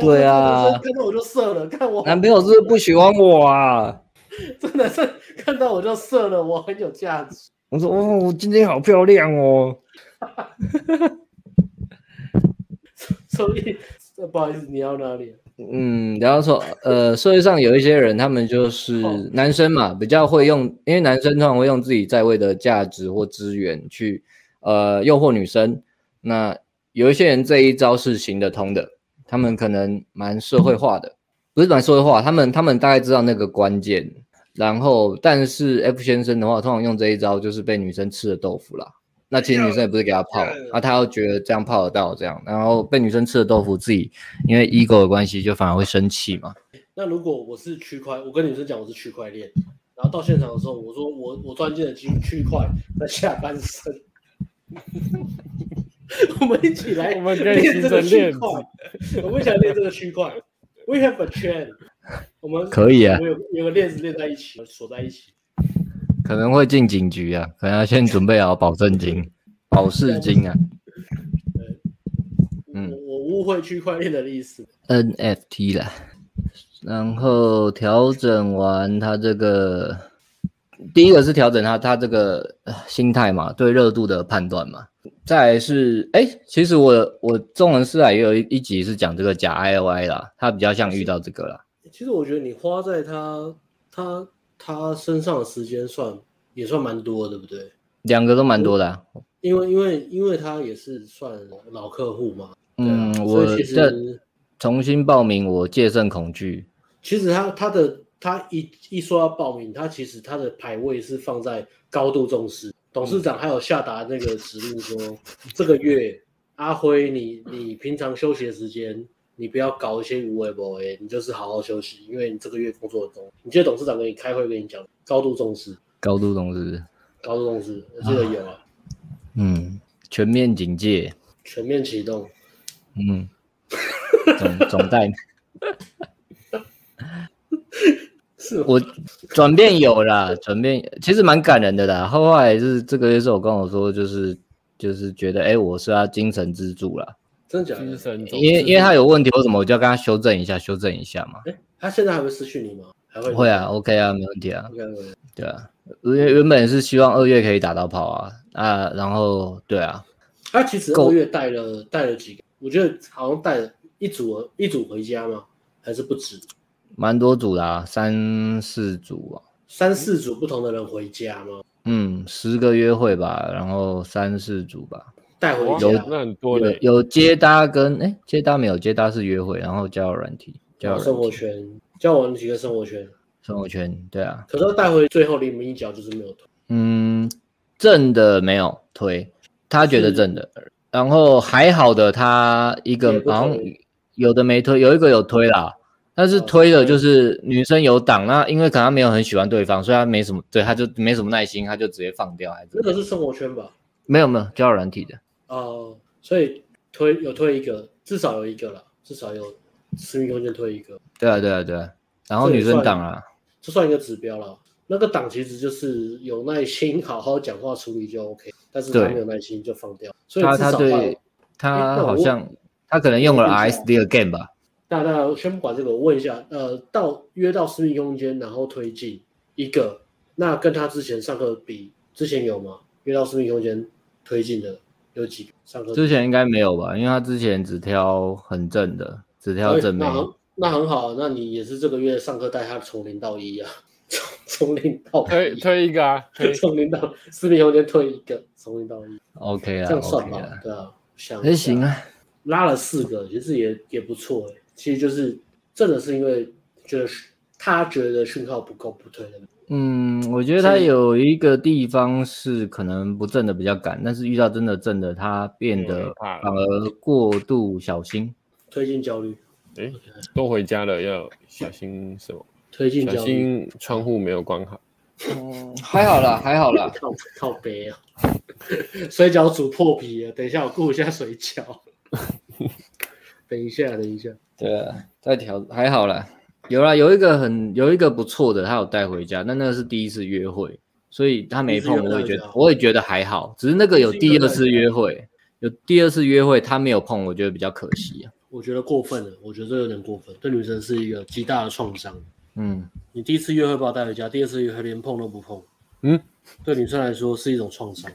对啊，看到我就射了。看我男朋友是不是不喜欢我啊？真的是看到我就射了，我很有价值。我说哦，我今天好漂亮哦。所以，不好意思，你要哪里？嗯，然后说，呃，社会上有一些人，他们就是男生嘛，比较会用，因为男生通常会用自己在位的价值或资源去，呃，诱惑女生。那有一些人这一招是行得通的，他们可能蛮社会化的，不是蛮社会化，他们他们大概知道那个关键。然后，但是 F 先生的话，通常用这一招就是被女生吃了豆腐啦。那其实女生也不是给他泡，啊，他又觉得这样泡得到这样，然后被女生吃了豆腐，自己因为 ego 的关系，就反而会生气嘛。那如果我是区块，我跟女生讲我是区块链，然后到现场的时候，我说我我钻进了区区块在下半身，我们一起来，我们练这个区块，我们一起来练这个区块。We have a chain，我们可以啊，有有个链子链在一起，锁在一起。可能会进警局啊，可能要先准备好保证金、保释金啊。嗯，我误会区块链的意思。NFT 啦，然后调整完它这个第一个是调整它它这个心态嘛，对热度的判断嘛。再来是，哎，其实我我中文师啊也有一一集是讲这个假 I O I 啦，它比较像遇到这个啦。其实我觉得你花在他他他身上的时间算也算蛮多的，对不对？两个都蛮多的啊。因为因为因为他也是算老客户嘛。嗯，我其实重新报名，我戒慎恐惧。其实他他的他一一说要报名，他其实他的排位是放在高度重视。董事长还有下达那个指令说，嗯、这个月阿辉，你你平常休息的时间，你不要搞一些无谓不为，你就是好好休息，因为你这个月工作多。你记得董事长跟你开会跟你讲，高度重视，高度重视，高度重视，我记得有啊。嗯，全面警戒，全面启动。嗯，总总代。是我转变有啦，转变其实蛮感人的啦。后来是这个月是我跟我说，就是就是觉得，哎、欸，我是他精神支柱啦。真的假的？因为因为他有问题，为什么我就要跟他修正一下，修正一下嘛。哎、欸，他现在还会失去你吗？还会？会啊，OK 啊，没问题啊。OK OK。对啊，原原本是希望二月可以打到炮啊啊，然后对啊。他其实二月带了带了几个，我觉得好像带了一组一组回家吗？还是不止？蛮多组的啊，三四组啊，三四组不同的人回家吗？嗯，十个约会吧，然后三四组吧，带回家有那很多的，有接搭跟哎、欸、接搭没有接搭是约会，然后交友软体，交友生活圈，交往几个生活圈，生活圈对啊，可是带回最后临门一脚就是没有推，嗯，正的没有推，他觉得正的，然后还好的他一个好像有的没推，有一个有推啦。但是推的就是女生有挡，那因为可能他没有很喜欢对方，所以他没什么，对，他就没什么耐心，他就直接放掉，还是这个是生活圈吧？没有没有，交友软体的哦、呃，所以推有推一个，至少有一个了，至少有私密空间推一个。对啊对啊对啊，然后女生挡啊，这算一个指标了。那个挡其实就是有耐心，好好讲话处理就 OK，但是他没有耐心就放掉。所以他他对他好像他可能用了 RSD again 吧。那那先不管这个，我问一下，呃，到约到私密空间，然后推进一个，那跟他之前上课比，之前有吗？约到私密空间推进的有几个？上课之前应该没有吧？因为他之前只挑很正的，只挑正妹。那那很好，那你也是这个月上课带他从零到一啊，从从零到推推一个啊，从零到私密空间推一个，从零到一。OK 啊，这样算吧，okay、对啊，想还行啊，拉了四个，其实也也不错哎、欸。其实就是真的是因为就是他觉得讯号不够不推的。嗯，我觉得他有一个地方是可能不正的比较赶，但是遇到真的正的，他变得反而过度小心，推进焦虑。哎，都回家了，要小心什么？推进焦虑，小心窗户没有关好。嗯，还好啦，还好啦。靠靠背啊！水饺煮破皮了，等一下我顾一下水饺。等一下，等一下。对啊，再调还好啦，有啦，有一个很有一个不错的，他有带回家，但那个是第一次约会，所以他没碰，我也觉得我也觉得还好，只是那个有第二次约会，有第二次约会他没有碰，我觉得比较可惜啊。我觉得过分了，我觉得这有点过分，对女生是一个极大的创伤。嗯，你第一次约会把我带回家，第二次约会连碰都不碰，嗯，对女生来说是一种创伤。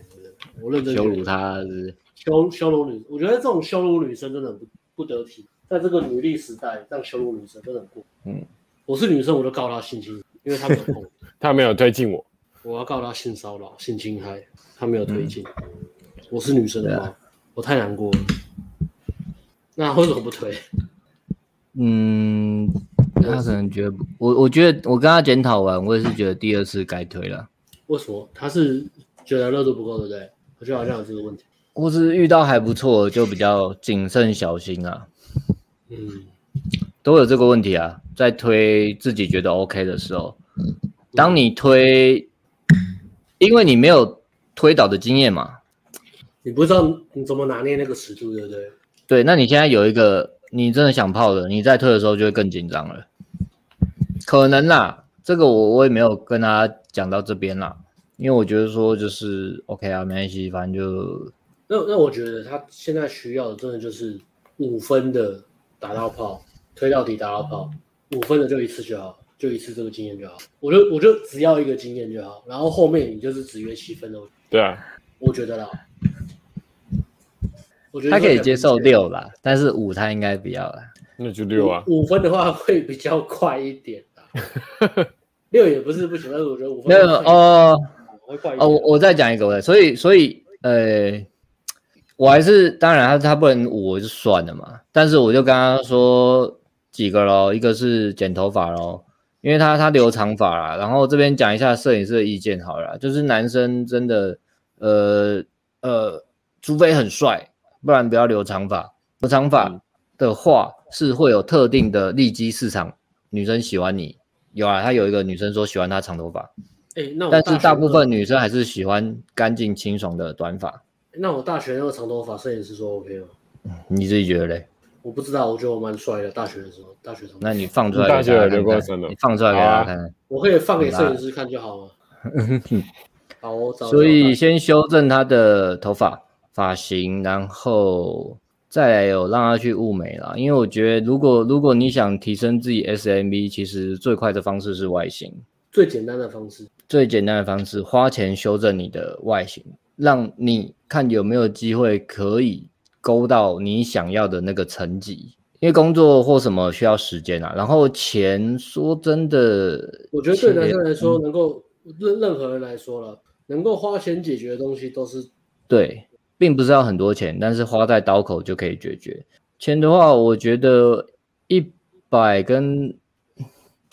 我认真羞辱她是羞羞辱女，我觉得这种羞辱女生真的不不得体。在这个女力时代，这样羞辱女生真的很过。嗯，我是女生，我都告她性侵，因为她没有碰，她没有推进我，我要告她性骚扰、性侵害，她没有推进。嗯、我是女生的话，啊、我太难过了。那为什么不推？嗯，他可能觉得我，我觉得我跟他检讨完，我也是觉得第二次该推了。为什么？他是觉得热度不够，对不对？我觉得好像有这个问题。或是遇到还不错，就比较谨慎小心啊。嗯，都有这个问题啊，在推自己觉得 OK 的时候，当你推，因为你没有推倒的经验嘛，你不知道你怎么拿捏那个尺度，对不对？对，那你现在有一个你真的想泡的，你在推的时候就会更紧张了，可能啦，这个我我也没有跟他讲到这边啦，因为我觉得说就是 OK 啊，没关系，反正就那那我觉得他现在需要的真的就是五分的。打到炮，推到底打到炮，五分的就一次就好，就就一次这个经验就好。我就我就只要一个经验就好，然后后面你就是只约七分哦。对啊，我觉得啦，我觉得他可以接受六啦，但是五他应该不要啦。那就六啊，五分的话会比较快一点啦。六也不是不行，但是我觉得五分没有哦，哦，我我再讲一个，所以所以呃。我还是当然他他不能五我就算了嘛，但是我就跟他说几个咯，一个是剪头发咯，因为他他留长发啦，然后这边讲一下摄影师的意见好了，就是男生真的呃呃，除非很帅，不然不要留长发。留长发的话是会有特定的利基市场，女生喜欢你有啊，他有一个女生说喜欢他长头发，哎，那但是大部分女生还是喜欢干净清爽的短发。那我大学那个长头发摄影师说 OK 吗？你自己觉得嘞？我不知道，我觉得我蛮帅的。大学的时候，大学长。那你放出来给大家看看。你放出来给大家看看。我可以放给摄影师看就好了。好，我找。所以先修正他的头发发型，然后再来有让他去物美啦。因为我觉得，如果如果你想提升自己 SMV，其实最快的方式是外形。最简单的方式。最简单的方式，花钱修正你的外形。让你看有没有机会可以勾到你想要的那个层级，因为工作或什么需要时间啊。然后钱，说真的，我觉得对男生来说，能够任任何人来说了，能够花钱解决的东西都是对，并不是要很多钱，但是花在刀口就可以解决。钱的话，我觉得一百跟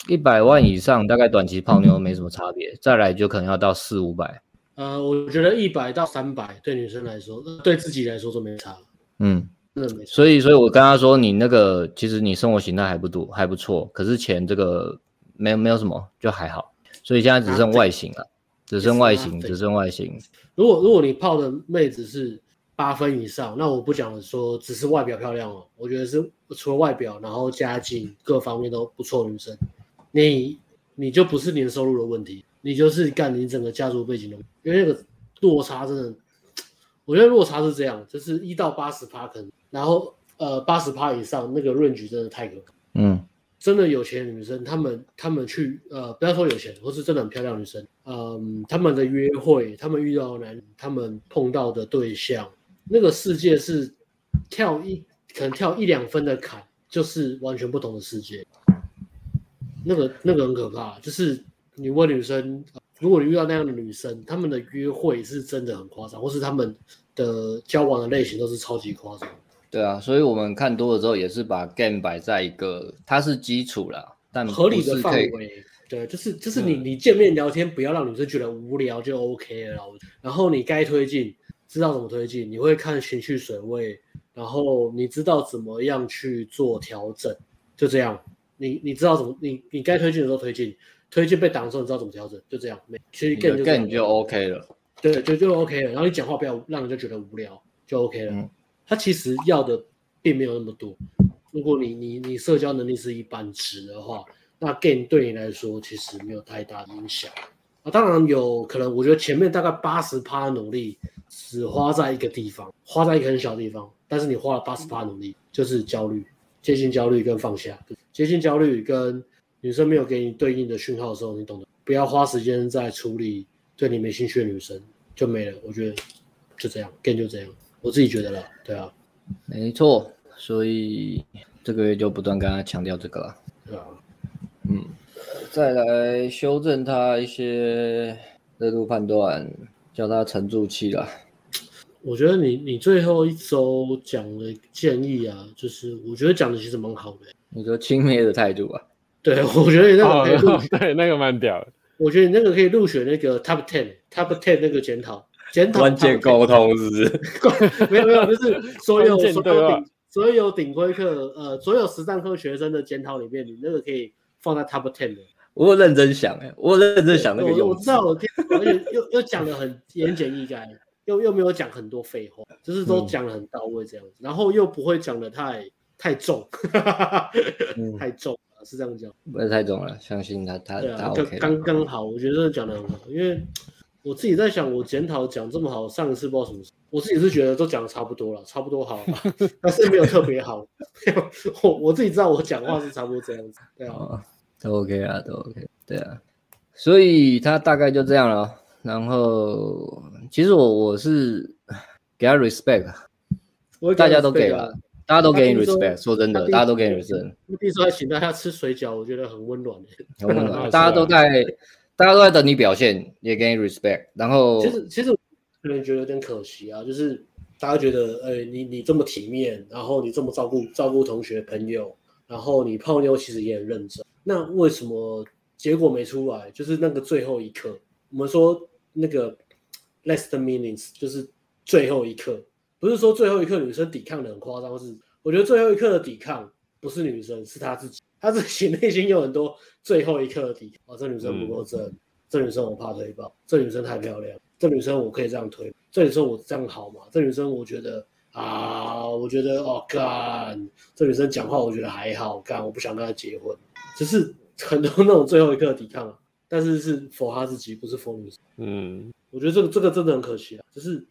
一百万以上，大概短期泡妞没什么差别，再来就可能要到四五百。呃，我觉得一百到三百对女生来说，对自己来说都没差。嗯，真的没差。所以，所以我跟他说，你那个其实你生活形态还不多，还不错，可是钱这个没有没有什么，就还好。所以现在只剩外形了，只剩外形，只剩外形。如果如果你泡的妹子是八分以上，那我不讲说只是外表漂亮哦，我觉得是除了外表，然后家境各方面都不错女生，你你就不是年收入的问题。你就是干你整个家族背景的，因为那个落差真的，我觉得落差是这样，就是一到八十趴可能，然后呃八十趴以上那个 range 真的太可怕。嗯，真的有钱的女生，她们她们去呃不要说有钱，或是真的很漂亮的女生，嗯，她们的约会，她们遇到的男人，他们碰到的对象，那个世界是跳一可能跳一两分的坎，就是完全不同的世界。那个那个很可怕，就是。你问女生，如果你遇到那样的女生，她们的约会是真的很夸张，或是她们的交往的类型都是超级夸张。对啊，所以我们看多了之后，也是把 game 摆在一个，它是基础啦，但合理的范围。对，就是就是你你见面聊天，不要让女生觉得无聊就 OK 了。然后你该推进，知道怎么推进，你会看情绪水位，然后你知道怎么样去做调整，就这样。你你知道怎么，你你该推进的时候推进。推荐被挡的时候，你知道怎么调整，就这样。没，其实 game 就 game 就 OK 了。对，就就 OK 了。然后你讲话不要让人家觉得无聊，就 OK 了。嗯、他其实要的并没有那么多。如果你你你社交能力是一般值的话，那 game 对你来说其实没有太大影响。啊，当然有可能，我觉得前面大概八十趴的努力只花在一个地方，花在一个很小的地方，但是你花了八十趴努力，就是焦虑、接近焦虑跟放下，接近焦虑跟。女生没有给你对应的讯号的时候，你懂得不要花时间在处理对你没兴趣的女生，就没了。我觉得就这样，game 就这样，我自己觉得了。对啊，没错，所以这个月就不断跟他强调这个了。对啊，嗯，再来修正他一些热度判断，叫他沉住气了。我觉得你你最后一周讲的建议啊，就是我觉得讲的其实蛮好的。你说轻蔑的态度啊？对，我觉得你那个可以录、哦，对，那个蛮屌的。我觉得你那个可以入选那个 top ten，top ten 那个检讨，检讨关键沟通是不是？没有没有，就是所有所有顶所有顶规课，呃，所有实战课学生的检讨里面，你那个可以放在 top ten 的。我有认真想哎，我有认真想那个用我，我知道，我听，而且又又讲的很言简意赅，又又没有讲很多废话，就是都讲的很到位这样子，嗯、然后又不会讲的太太重，太重。是这样讲，不是太重了，相信他，他他 OK，刚刚好，我觉得讲的很好，因为我自己在想，我检讨讲这么好，上一次不知道什么时候，我自己是觉得都讲的差不多了，差不多好，但是没有特别好，我我自己知道我讲话是差不多这样子，对啊，都 OK 啊，都 OK。对啊，所以他大概就这样了。然后其实我我是给他 respect，大家都给了，大家都给你 respect。说真的，大家都给你 respect。第一次还请大家吃水饺，我觉得很温暖。很温暖，大家都在，大家都在等你表现，也给你 respect。然后其实其实可能觉得有点可惜啊，就是大家觉得，哎，你你这么体面，然后你这么照顾照顾同学朋友，然后你泡妞其实也很认真，那为什么结果没出来？就是那个最后一刻，我们说。那个 last minutes 就是最后一刻，不是说最后一刻女生抵抗的很夸张，是我觉得最后一刻的抵抗不是女生，是她自己，她自己内心有很多最后一刻的抵抗。哦，这女生不够正，嗯、这女生我怕推爆，这女生太漂亮，这女生我可以这样推，这女生我这样好吗？这女生我觉得啊，我觉得哦干，这女生讲话我觉得还好干，我不想跟她结婚，只是很多那种最后一刻的抵抗啊。但是是否她自己，不是否女生。嗯，我觉得这个这个真的很可惜啊，就是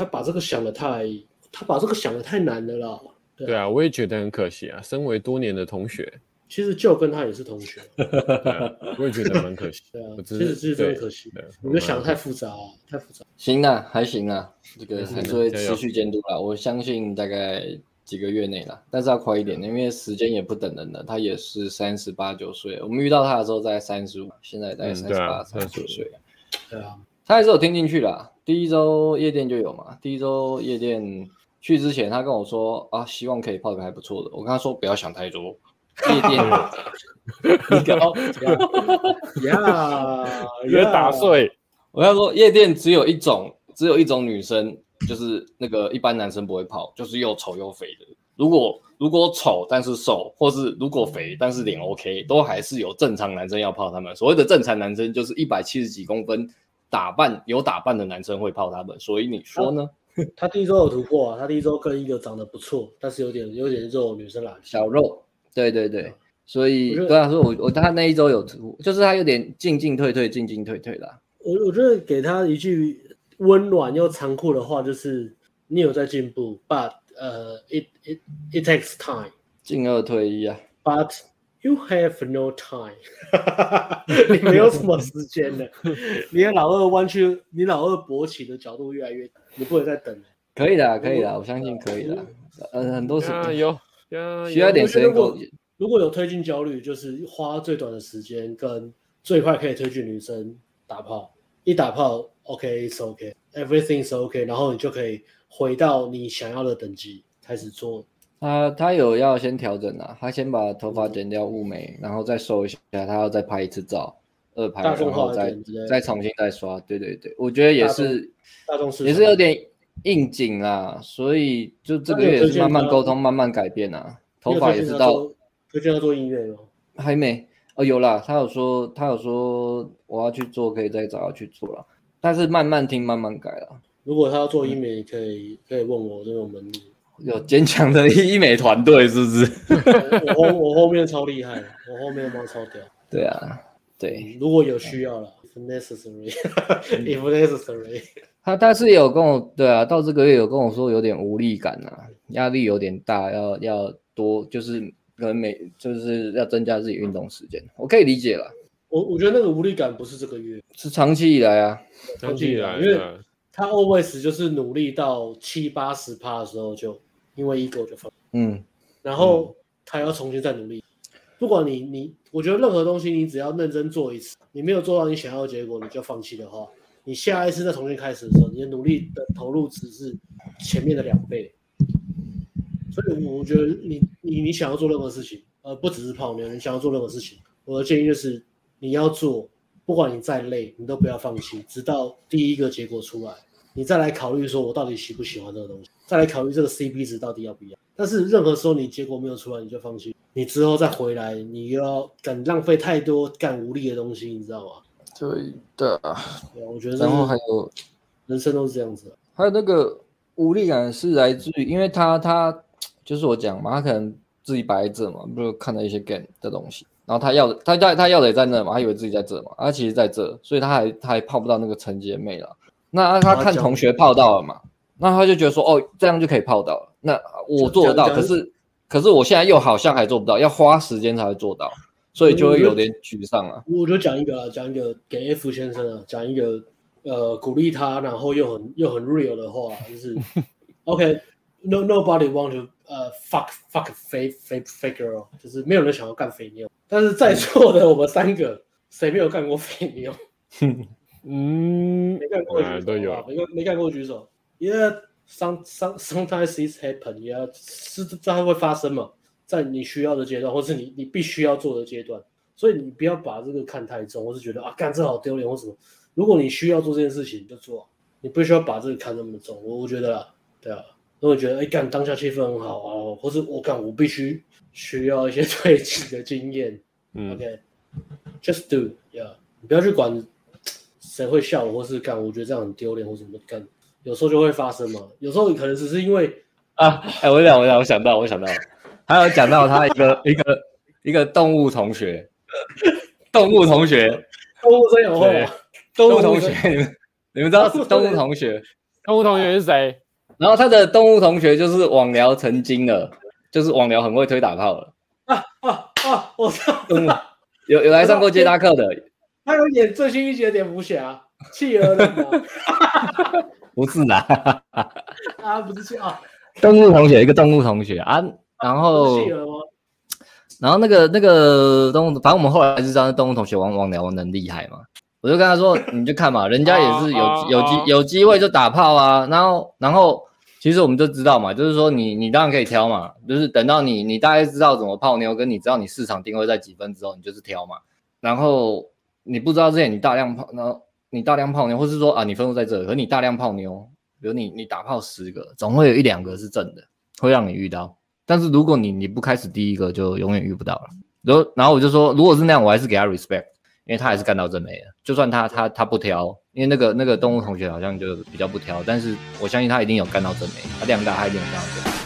他把这个想的太，他把这个想的太难了啦。对啊，对啊，我也觉得很可惜啊。身为多年的同学，其实就跟他也是同学，啊、我也觉得蛮可惜。对啊，其实其实真的可惜。我觉得想的太复杂啊，太复杂。行啊，还行啊，这个还是会持续监督啦。我相信大概。几个月内啦，但是要快一点，因为时间也不等人了。他也是三十八九岁，我们遇到他的时候在三十五，现在在三十八、三十九岁。对啊，他还是有听进去的。第一周夜店就有嘛，第一周夜店去之前，他跟我说啊，希望可以泡个还不错的。我跟他说不要想太多，夜店 你搞呀，别 打碎。我跟他说夜店只有一种，只有一种女生。就是那个一般男生不会泡，就是又丑又肥的。如果如果丑但是瘦，或是如果肥但是脸 OK，都还是有正常男生要泡他们。所谓的正常男生就是一百七十几公分，打扮有打扮的男生会泡他们。所以你说呢？他，第一周有突破啊，他第一周跟一个长得不错，但是有点有点肉女生来小肉。对对对，所以对啊，说我我他那一周有突破，就是他有点进进退退进进退退啦。我我觉得给他一句。温暖又残酷的话，就是你有在进步，but 呃、uh,，it it it takes time，进二退一啊，but you have no time，你没有什么时间了，你的老二弯曲，你老二勃起的角度越来越，你不能再等了。可以的，可以的，我相信可以的。嗯，很多时间有，需要点时间。如果如果有推进焦虑，就是花最短的时间跟最快可以推进女生打炮，一打炮。OK，it's OK，everything's OK，然后你就可以回到你想要的等级开始做。他他有要先调整啊，他先把头发剪掉雾眉，然后再收一下，他要再拍一次照，二拍，然后再再重新再刷。对对对，我觉得也是，大众是也是有点应景啊，所以就这个月也是慢慢沟通，慢慢改变啊。头发也是到，推荐要做音乐吗？还没哦，有啦，他有说他有说我要去做，可以再找他去做了。但是慢慢听，慢慢改了。如果他要做医美，可以可以问我这种门路。有坚强的医美团队，是不是？我后我后面超厉害，我后面猫超屌。对啊，对。如果有需要了，if necessary，if necessary。他但是有跟我对啊，到这个月有跟我说有点无力感啊，压力有点大，要要多就是可能每就是要增加自己运动时间，我可以理解了。我我觉得那个无力感不是这个月，是长期以来啊，长期以来，因为他 always 就是努力到七八十趴的时候就因为 ego 就放，嗯，然后他要重新再努力，不管你你，我觉得任何东西你只要认真做一次，你没有做到你想要的结果你就放弃的话，你下一次再重新开始的时候，你的努力的投入只是前面的两倍，所以我觉得你你你想要做任何事情，呃，不只是泡妞，你想要做任何事情，我的建议就是。你要做，不管你再累，你都不要放弃，直到第一个结果出来，你再来考虑说，我到底喜不喜欢这个东西，再来考虑这个 CP 值到底要不要。但是任何时候你结果没有出来，你就放弃，你之后再回来，你又要敢浪费太多干无力的东西，你知道吗？对的啊，对，我觉得。然后还有，人生都是这样子。还有那个无力感是来自于，因为他他就是我讲嘛，他可能自己摆在这嘛，不如看到一些 game 的东西。然后他要的，他他他要的也在那嘛，他以为自己在这嘛，他其实在这，所以他还他还泡不到那个陈洁妹了。那他看同学泡到了嘛，那他就觉得说，哦，这样就可以泡到了。那我做得到，可是可是我现在又好像还做不到，要花时间才会做到。所以就会有点沮丧啊。我就讲一个啊，讲一个给 F 先生啊，讲一个呃鼓励他，然后又很又很 real 的话，就是 OK，no nobody want to 呃 fuck fuck fake fake fake girl，就是没有人想要干肥妞，但是在座的我们三个谁没有干过肥妞？嗯，没干过举手，都有，没干没干过举手。Yeah，some some sometimes it happen，Yeah，是这还会发生嘛？在你需要的阶段，或是你你必须要做的阶段，所以你不要把这个看太重，或是觉得啊，干这好丢脸或什么。如果你需要做这件事情，就做，你不需要把这个看那么重。我我觉得，对啊，如果觉得哎干当下气氛很好啊，或是我干我必须需要一些对击的经验，嗯，OK，just do，Yeah，你不要去管。谁会笑我，或是干？我觉得这样很丢脸，或什么干？有时候就会发生嘛。有时候可能只是因为啊，哎、欸，我想，我想，我想到，我想到，还有讲到他一个一个一个动物同学，动物同学，动物真有会啊，动物同学，你们你们知道动物同学，动物同学是谁？然后他的动物同学就是网聊成精了，就是网聊很会推打炮了啊啊啊！我操，有有来上过接搭课的。他有演最新一集的蝙蝠侠，企鹅的吗？不是啦，啊，不是企鹅，动物同学，一个动物同学啊，然后？然后那个那个动物，反正我们后来是知道那动物同学王王聊能厉害嘛，我就跟他说，你就看嘛，人家也是有有机有机会就打炮啊，然后然后其实我们就知道嘛，就是说你你当然可以挑嘛，就是等到你你大概知道怎么泡妞，跟你知道你市场定位在几分之后，你就是挑嘛，然后。你不知道之前你大量泡，然后你大量泡妞，或是说啊你分数在这，可你大量泡妞，比如你你打炮十个，总会有一两个是正的，会让你遇到。但是如果你你不开始第一个，就永远遇不到了。然后然后我就说，如果是那样，我还是给他 respect，因为他还是干到正妹的。就算他他他不挑，因为那个那个动物同学好像就比较不挑，但是我相信他一定有干到正妹，他量大他一定有干到正妹。